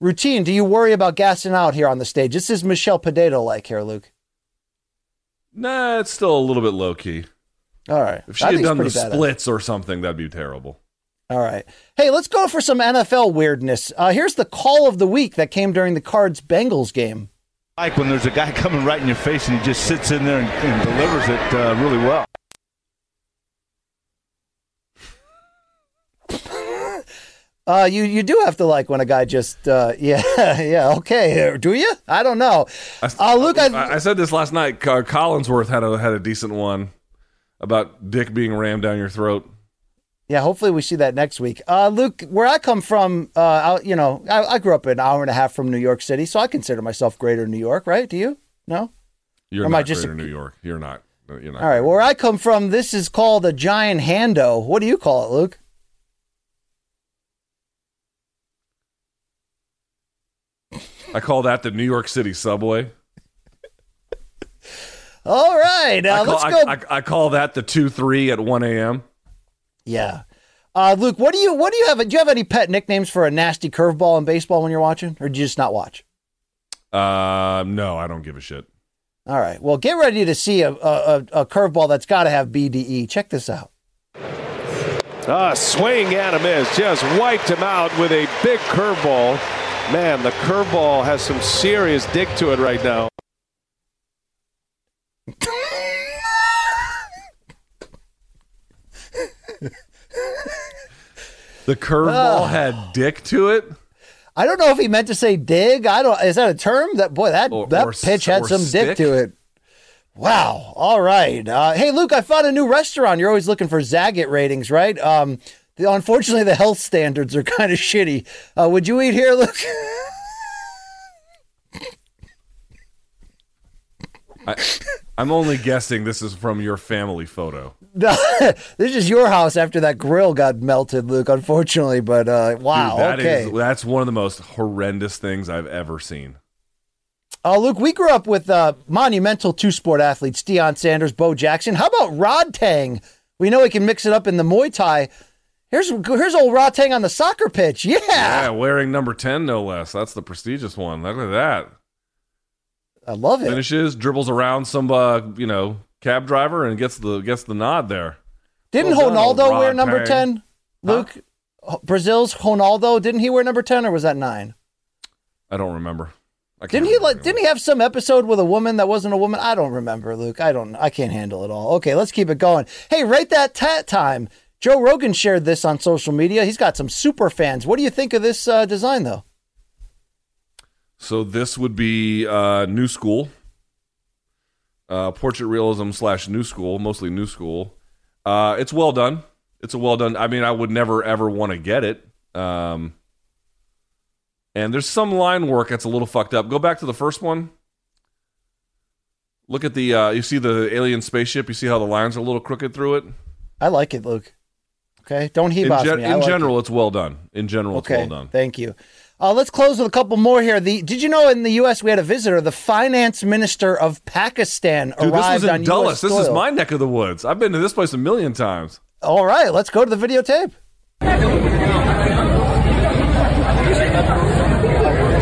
routine. Do you worry about gassing out here on the stage? This is Michelle Potato like here, Luke. nah, it's still a little bit low key. All right, If she I had done the splits or something, that'd be terrible. All right. Hey, let's go for some NFL weirdness. Uh, here's the call of the week that came during the Cards Bengals game. Like when there's a guy coming right in your face and he just sits in there and, and delivers it uh, really well. Uh, you you do have to like when a guy just uh, yeah yeah okay do you? I don't know. Uh, Luke, I, I, said this last night. Co- Collinsworth had a had a decent one about dick being rammed down your throat. yeah. Hopefully we see that next week. Uh, Luke, where I come from, uh, I, you know, I, I grew up an hour and a half from New York City, so I consider myself greater New York, right? Do you? No. You're Or not just- greater New York. You're not. You're not. All right. Where I come from, this is called a giant hando. What do you call it, Luke? I call that the New York City subway. All right. Uh, I, call, let's go. I, I call that the two three at one a.m. Yeah. Uh, Luke, what do you what do you have? Do you have any pet nicknames for a nasty curveball in baseball when you're watching, or do you just not watch? Uh, no, I don't give a shit. All right. Well, get ready to see a a, a, a curveball that's got to have BDE. Check this out. Ah, swing and a miss. Just wiped him out with a big curveball. Man, the curveball has some serious dick to it right now. The curveball had dick to it. I don't know if he meant to say dig. I don't. Is that a term? That boy, that Or- that or pitch s- had or some dick to it. Wow. All right. Uh, hey, Luke, I found a new restaurant. You're always looking for Zagat ratings, right? Um, the, unfortunately, the health standards are kind of shitty. Uh, would you eat here, Luke? I, I'm only guessing this is from your family photo. No, this is your house after that grill got melted, Luke. Unfortunately, but uh, wow. Dude, that okay. is- that's one of the most horrendous things I've ever seen. Uh, Luke, we grew up with uh, monumental two sport athletes, Deion Sanders, Bo Jackson. How about Rodtang? We know he can mix it up in the Muay Thai. Here's here's old Rodtang on the soccer pitch. Yeah. Yeah, wearing number 10, no less. That's the prestigious one. Look at that. I love it. Finishes, dribbles around some, uh, you know, cab driver and gets the gets the nod there. Didn't Well done, Ronaldo wear number 10? Luke, Brazil's Ronaldo, didn't he wear number 10 or was that 9? I don't remember. I Didn't he like didn't he have some episode with a woman that wasn't a woman? I don't remember, Luke. I don't I can't handle it all. Okay, let's keep it going. Hey, rate that tat time. Joe Rogan shared this on social media. He's got some super fans. What do you think of this uh, design though? So this would be uh, new school, uh, portrait realism slash new school, mostly new school. Uh, it's well done. It's a well done. I mean, I would never ever want to get it. Um, and there's some line work that's a little fucked up. Go back to the first one. Look at the. Uh, you see the alien spaceship. You see how the lines are a little crooked through it. I like it, Luke. Okay, don't heave In, off gen- me. In like general, it's well done. In general, it. it's well done. thank you. Uh, let's close with a couple more here. The did you know in the U.S. we had a visitor, the finance minister of Pakistan Dude, this arrived was on in U.S. Dulles. This is my neck of the woods. I've been to this place a million times. All right, let's go to the videotape.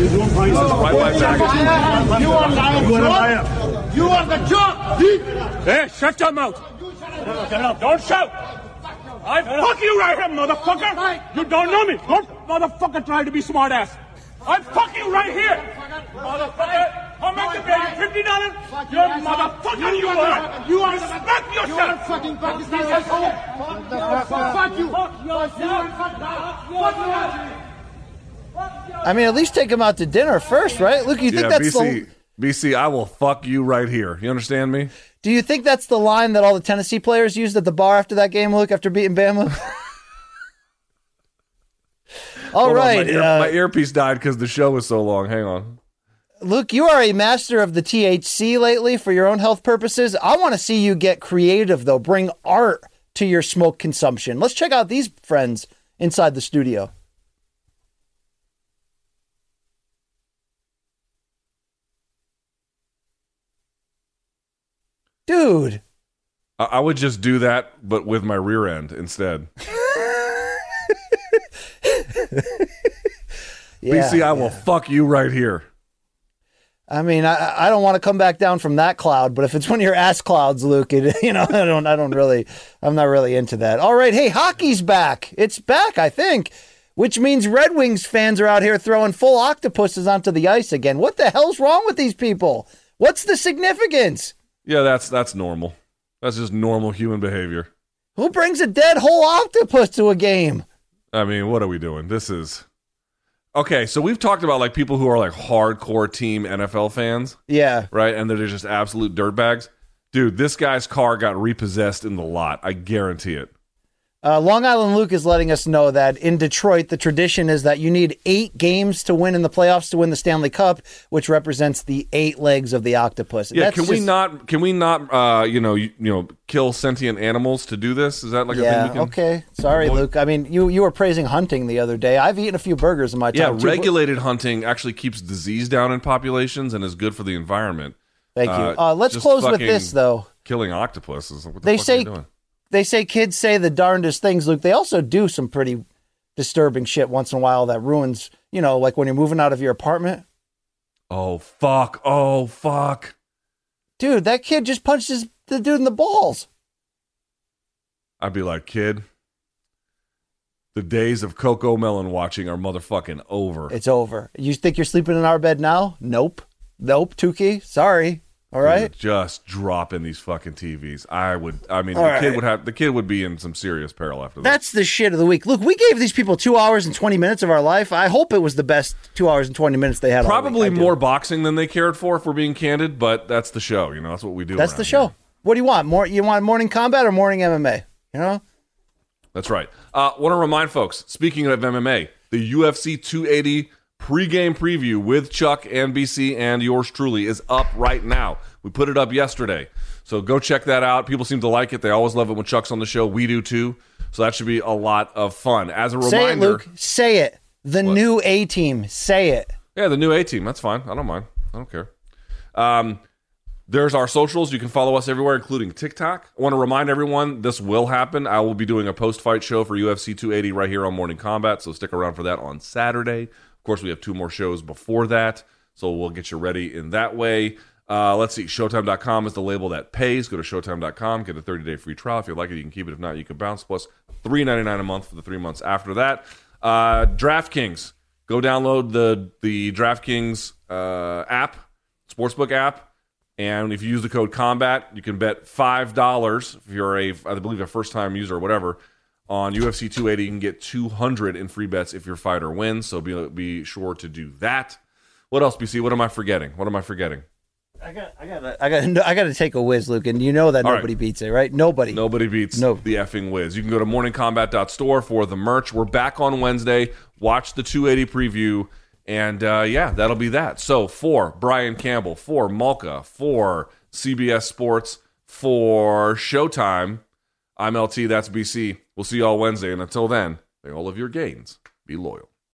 This is right by baggage. You are liar. You are the joke. Hey, shut your mouth. Don't shout. I fuck you right here, motherfucker. You don't know me. Don't motherfucker try to be smart ass. I'm fucking right here. Motherfucker. How much you pay? Fifty dollars? You motherfucker, you are. You are respect yourself. You are fucking Pakistani asshole. Fuck you. Fuck yourself. Fuck yourself. I mean, at least take him out to dinner first, right? Look, you think yeah, that's BC, the BC, I will fuck you right here. You understand me? Do you think that's the line that all the Tennessee players used at the bar after that game, Luke, after beating Bama? All Hold on, my, ear- uh, my earpiece died because the show was so long. Hang on. Luke, you are a master of the THC lately for your own health purposes. I want to see you get creative, though. Bring art to your smoke consumption. Let's check out these friends inside the studio. Dude, I, I would just do that, but with my rear end instead. Yeah, BC, I will fuck you right here. I mean, I, I don't want to come back down from that cloud, but if it's one of your ass clouds, Luke, it, you know, I don't, I don't really, I'm not really into that. All right, hey, hockey's back. It's back, I think, which means Red Wings fans are out here throwing full octopuses onto the ice again. What the hell's wrong with these people? What's the significance? Yeah, that's that's normal. That's just normal human behavior. Who brings a dead whole octopus to a game? I mean, what are we doing? This is okay. So we've talked about like people who are like hardcore team NFL fans, Yeah. right? And they're just absolute dirtbags. Dude, this guy's car got repossessed in the lot. I guarantee it. Uh, Long Island Luke is letting us know that in Detroit, the tradition is that you need eight games to win in the playoffs to win the Stanley Cup, which represents the eight legs of the octopus. Yeah, can we not? Can we not? Uh, you know, you, you know, kill sentient animals to do this? Is that like a yeah, thing? We can, okay. Sorry, avoid? Luke. I mean, you you were praising hunting the other day. I've eaten a few burgers in my Yeah, time. too. regulated hunting actually keeps disease down in populations and is good for the environment. Thank you. Uh, let's close with this, though. Killing octopuses. What the They fuck are say you doing? They say kids say the darndest things, Luke. They also do some pretty disturbing shit once in a while that ruins, you know, like when you're moving out of your apartment. Oh fuck! Oh fuck! Dude, that kid just punched his, the dude in the balls. I'd be like, kid, the days of CoComelon watching are motherfucking over. It's over. You think you're sleeping in our bed now? Nope. Nope, Tukey. Sorry. All right. Just dropping these fucking TVs. I would. I mean, All the kid would have. The kid would be in some serious peril after that. That's the shit of the week. Look, we gave these people two hours and 20 minutes of our life. I hope it was the best two hours and 20 minutes they had. Probably more boxing than they cared for, if we're being candid. But that's the show. You know, that's what we do. That's the here. show. What do you want? More? You want Morning Kombat or morning MMA? You know? That's right. Uh, want to remind folks, speaking of MMA, the UFC 280 pregame preview with Chuck and BC and yours truly is up right now. We put it up yesterday. So go check that out. People seem to like it. They always love it when Chuck's on the show. We do too. So that should be a lot of fun. As a Say it, reminder, Luke. Say it. The new A team. Say it. yeah, the new A team. That's fine. I don't mind. I don't care. Um, there's our socials. You can follow us everywhere, including TikTok. I want to remind everyone this will happen. I will be doing a post fight show for UFC 280 right here on Morning Kombat. So stick around for that on Saturday. Of course, we have two more shows before that. So we'll get you ready in that way. Uh, let's see. Showtime.com is the label that pays. Go to Showtime.com. Get a 30 day free trial. If you like it, you can keep it. If not, you can bounce. Plus $3.99 a month for the three months after that. Uh, DraftKings. Go download the the DraftKings uh, app, sportsbook app. And if you use the code KOMBAT, you can bet five dollars if you're a, I believe, a first time user or whatever. On UFC 280, you can get 200 in free bets if your fighter wins. So be be sure to do that. What else, BC? What am I forgetting? What am I forgetting? I got, I got, I got, I got to take a whiz, Luke, and you know that All right. nobody beats it, right? Nobody. Nobody beats No. the effing whiz. You can go to morningkombat.store for the merch. We're back on Wednesday. Watch the 280 preview. And uh, yeah, that'll be that. So for Brian Campbell, for Malka, for CBS Sports, for Showtime, I'm LT, that's BC. We'll see you all Wednesday. And until then, may all of your gains be loyal.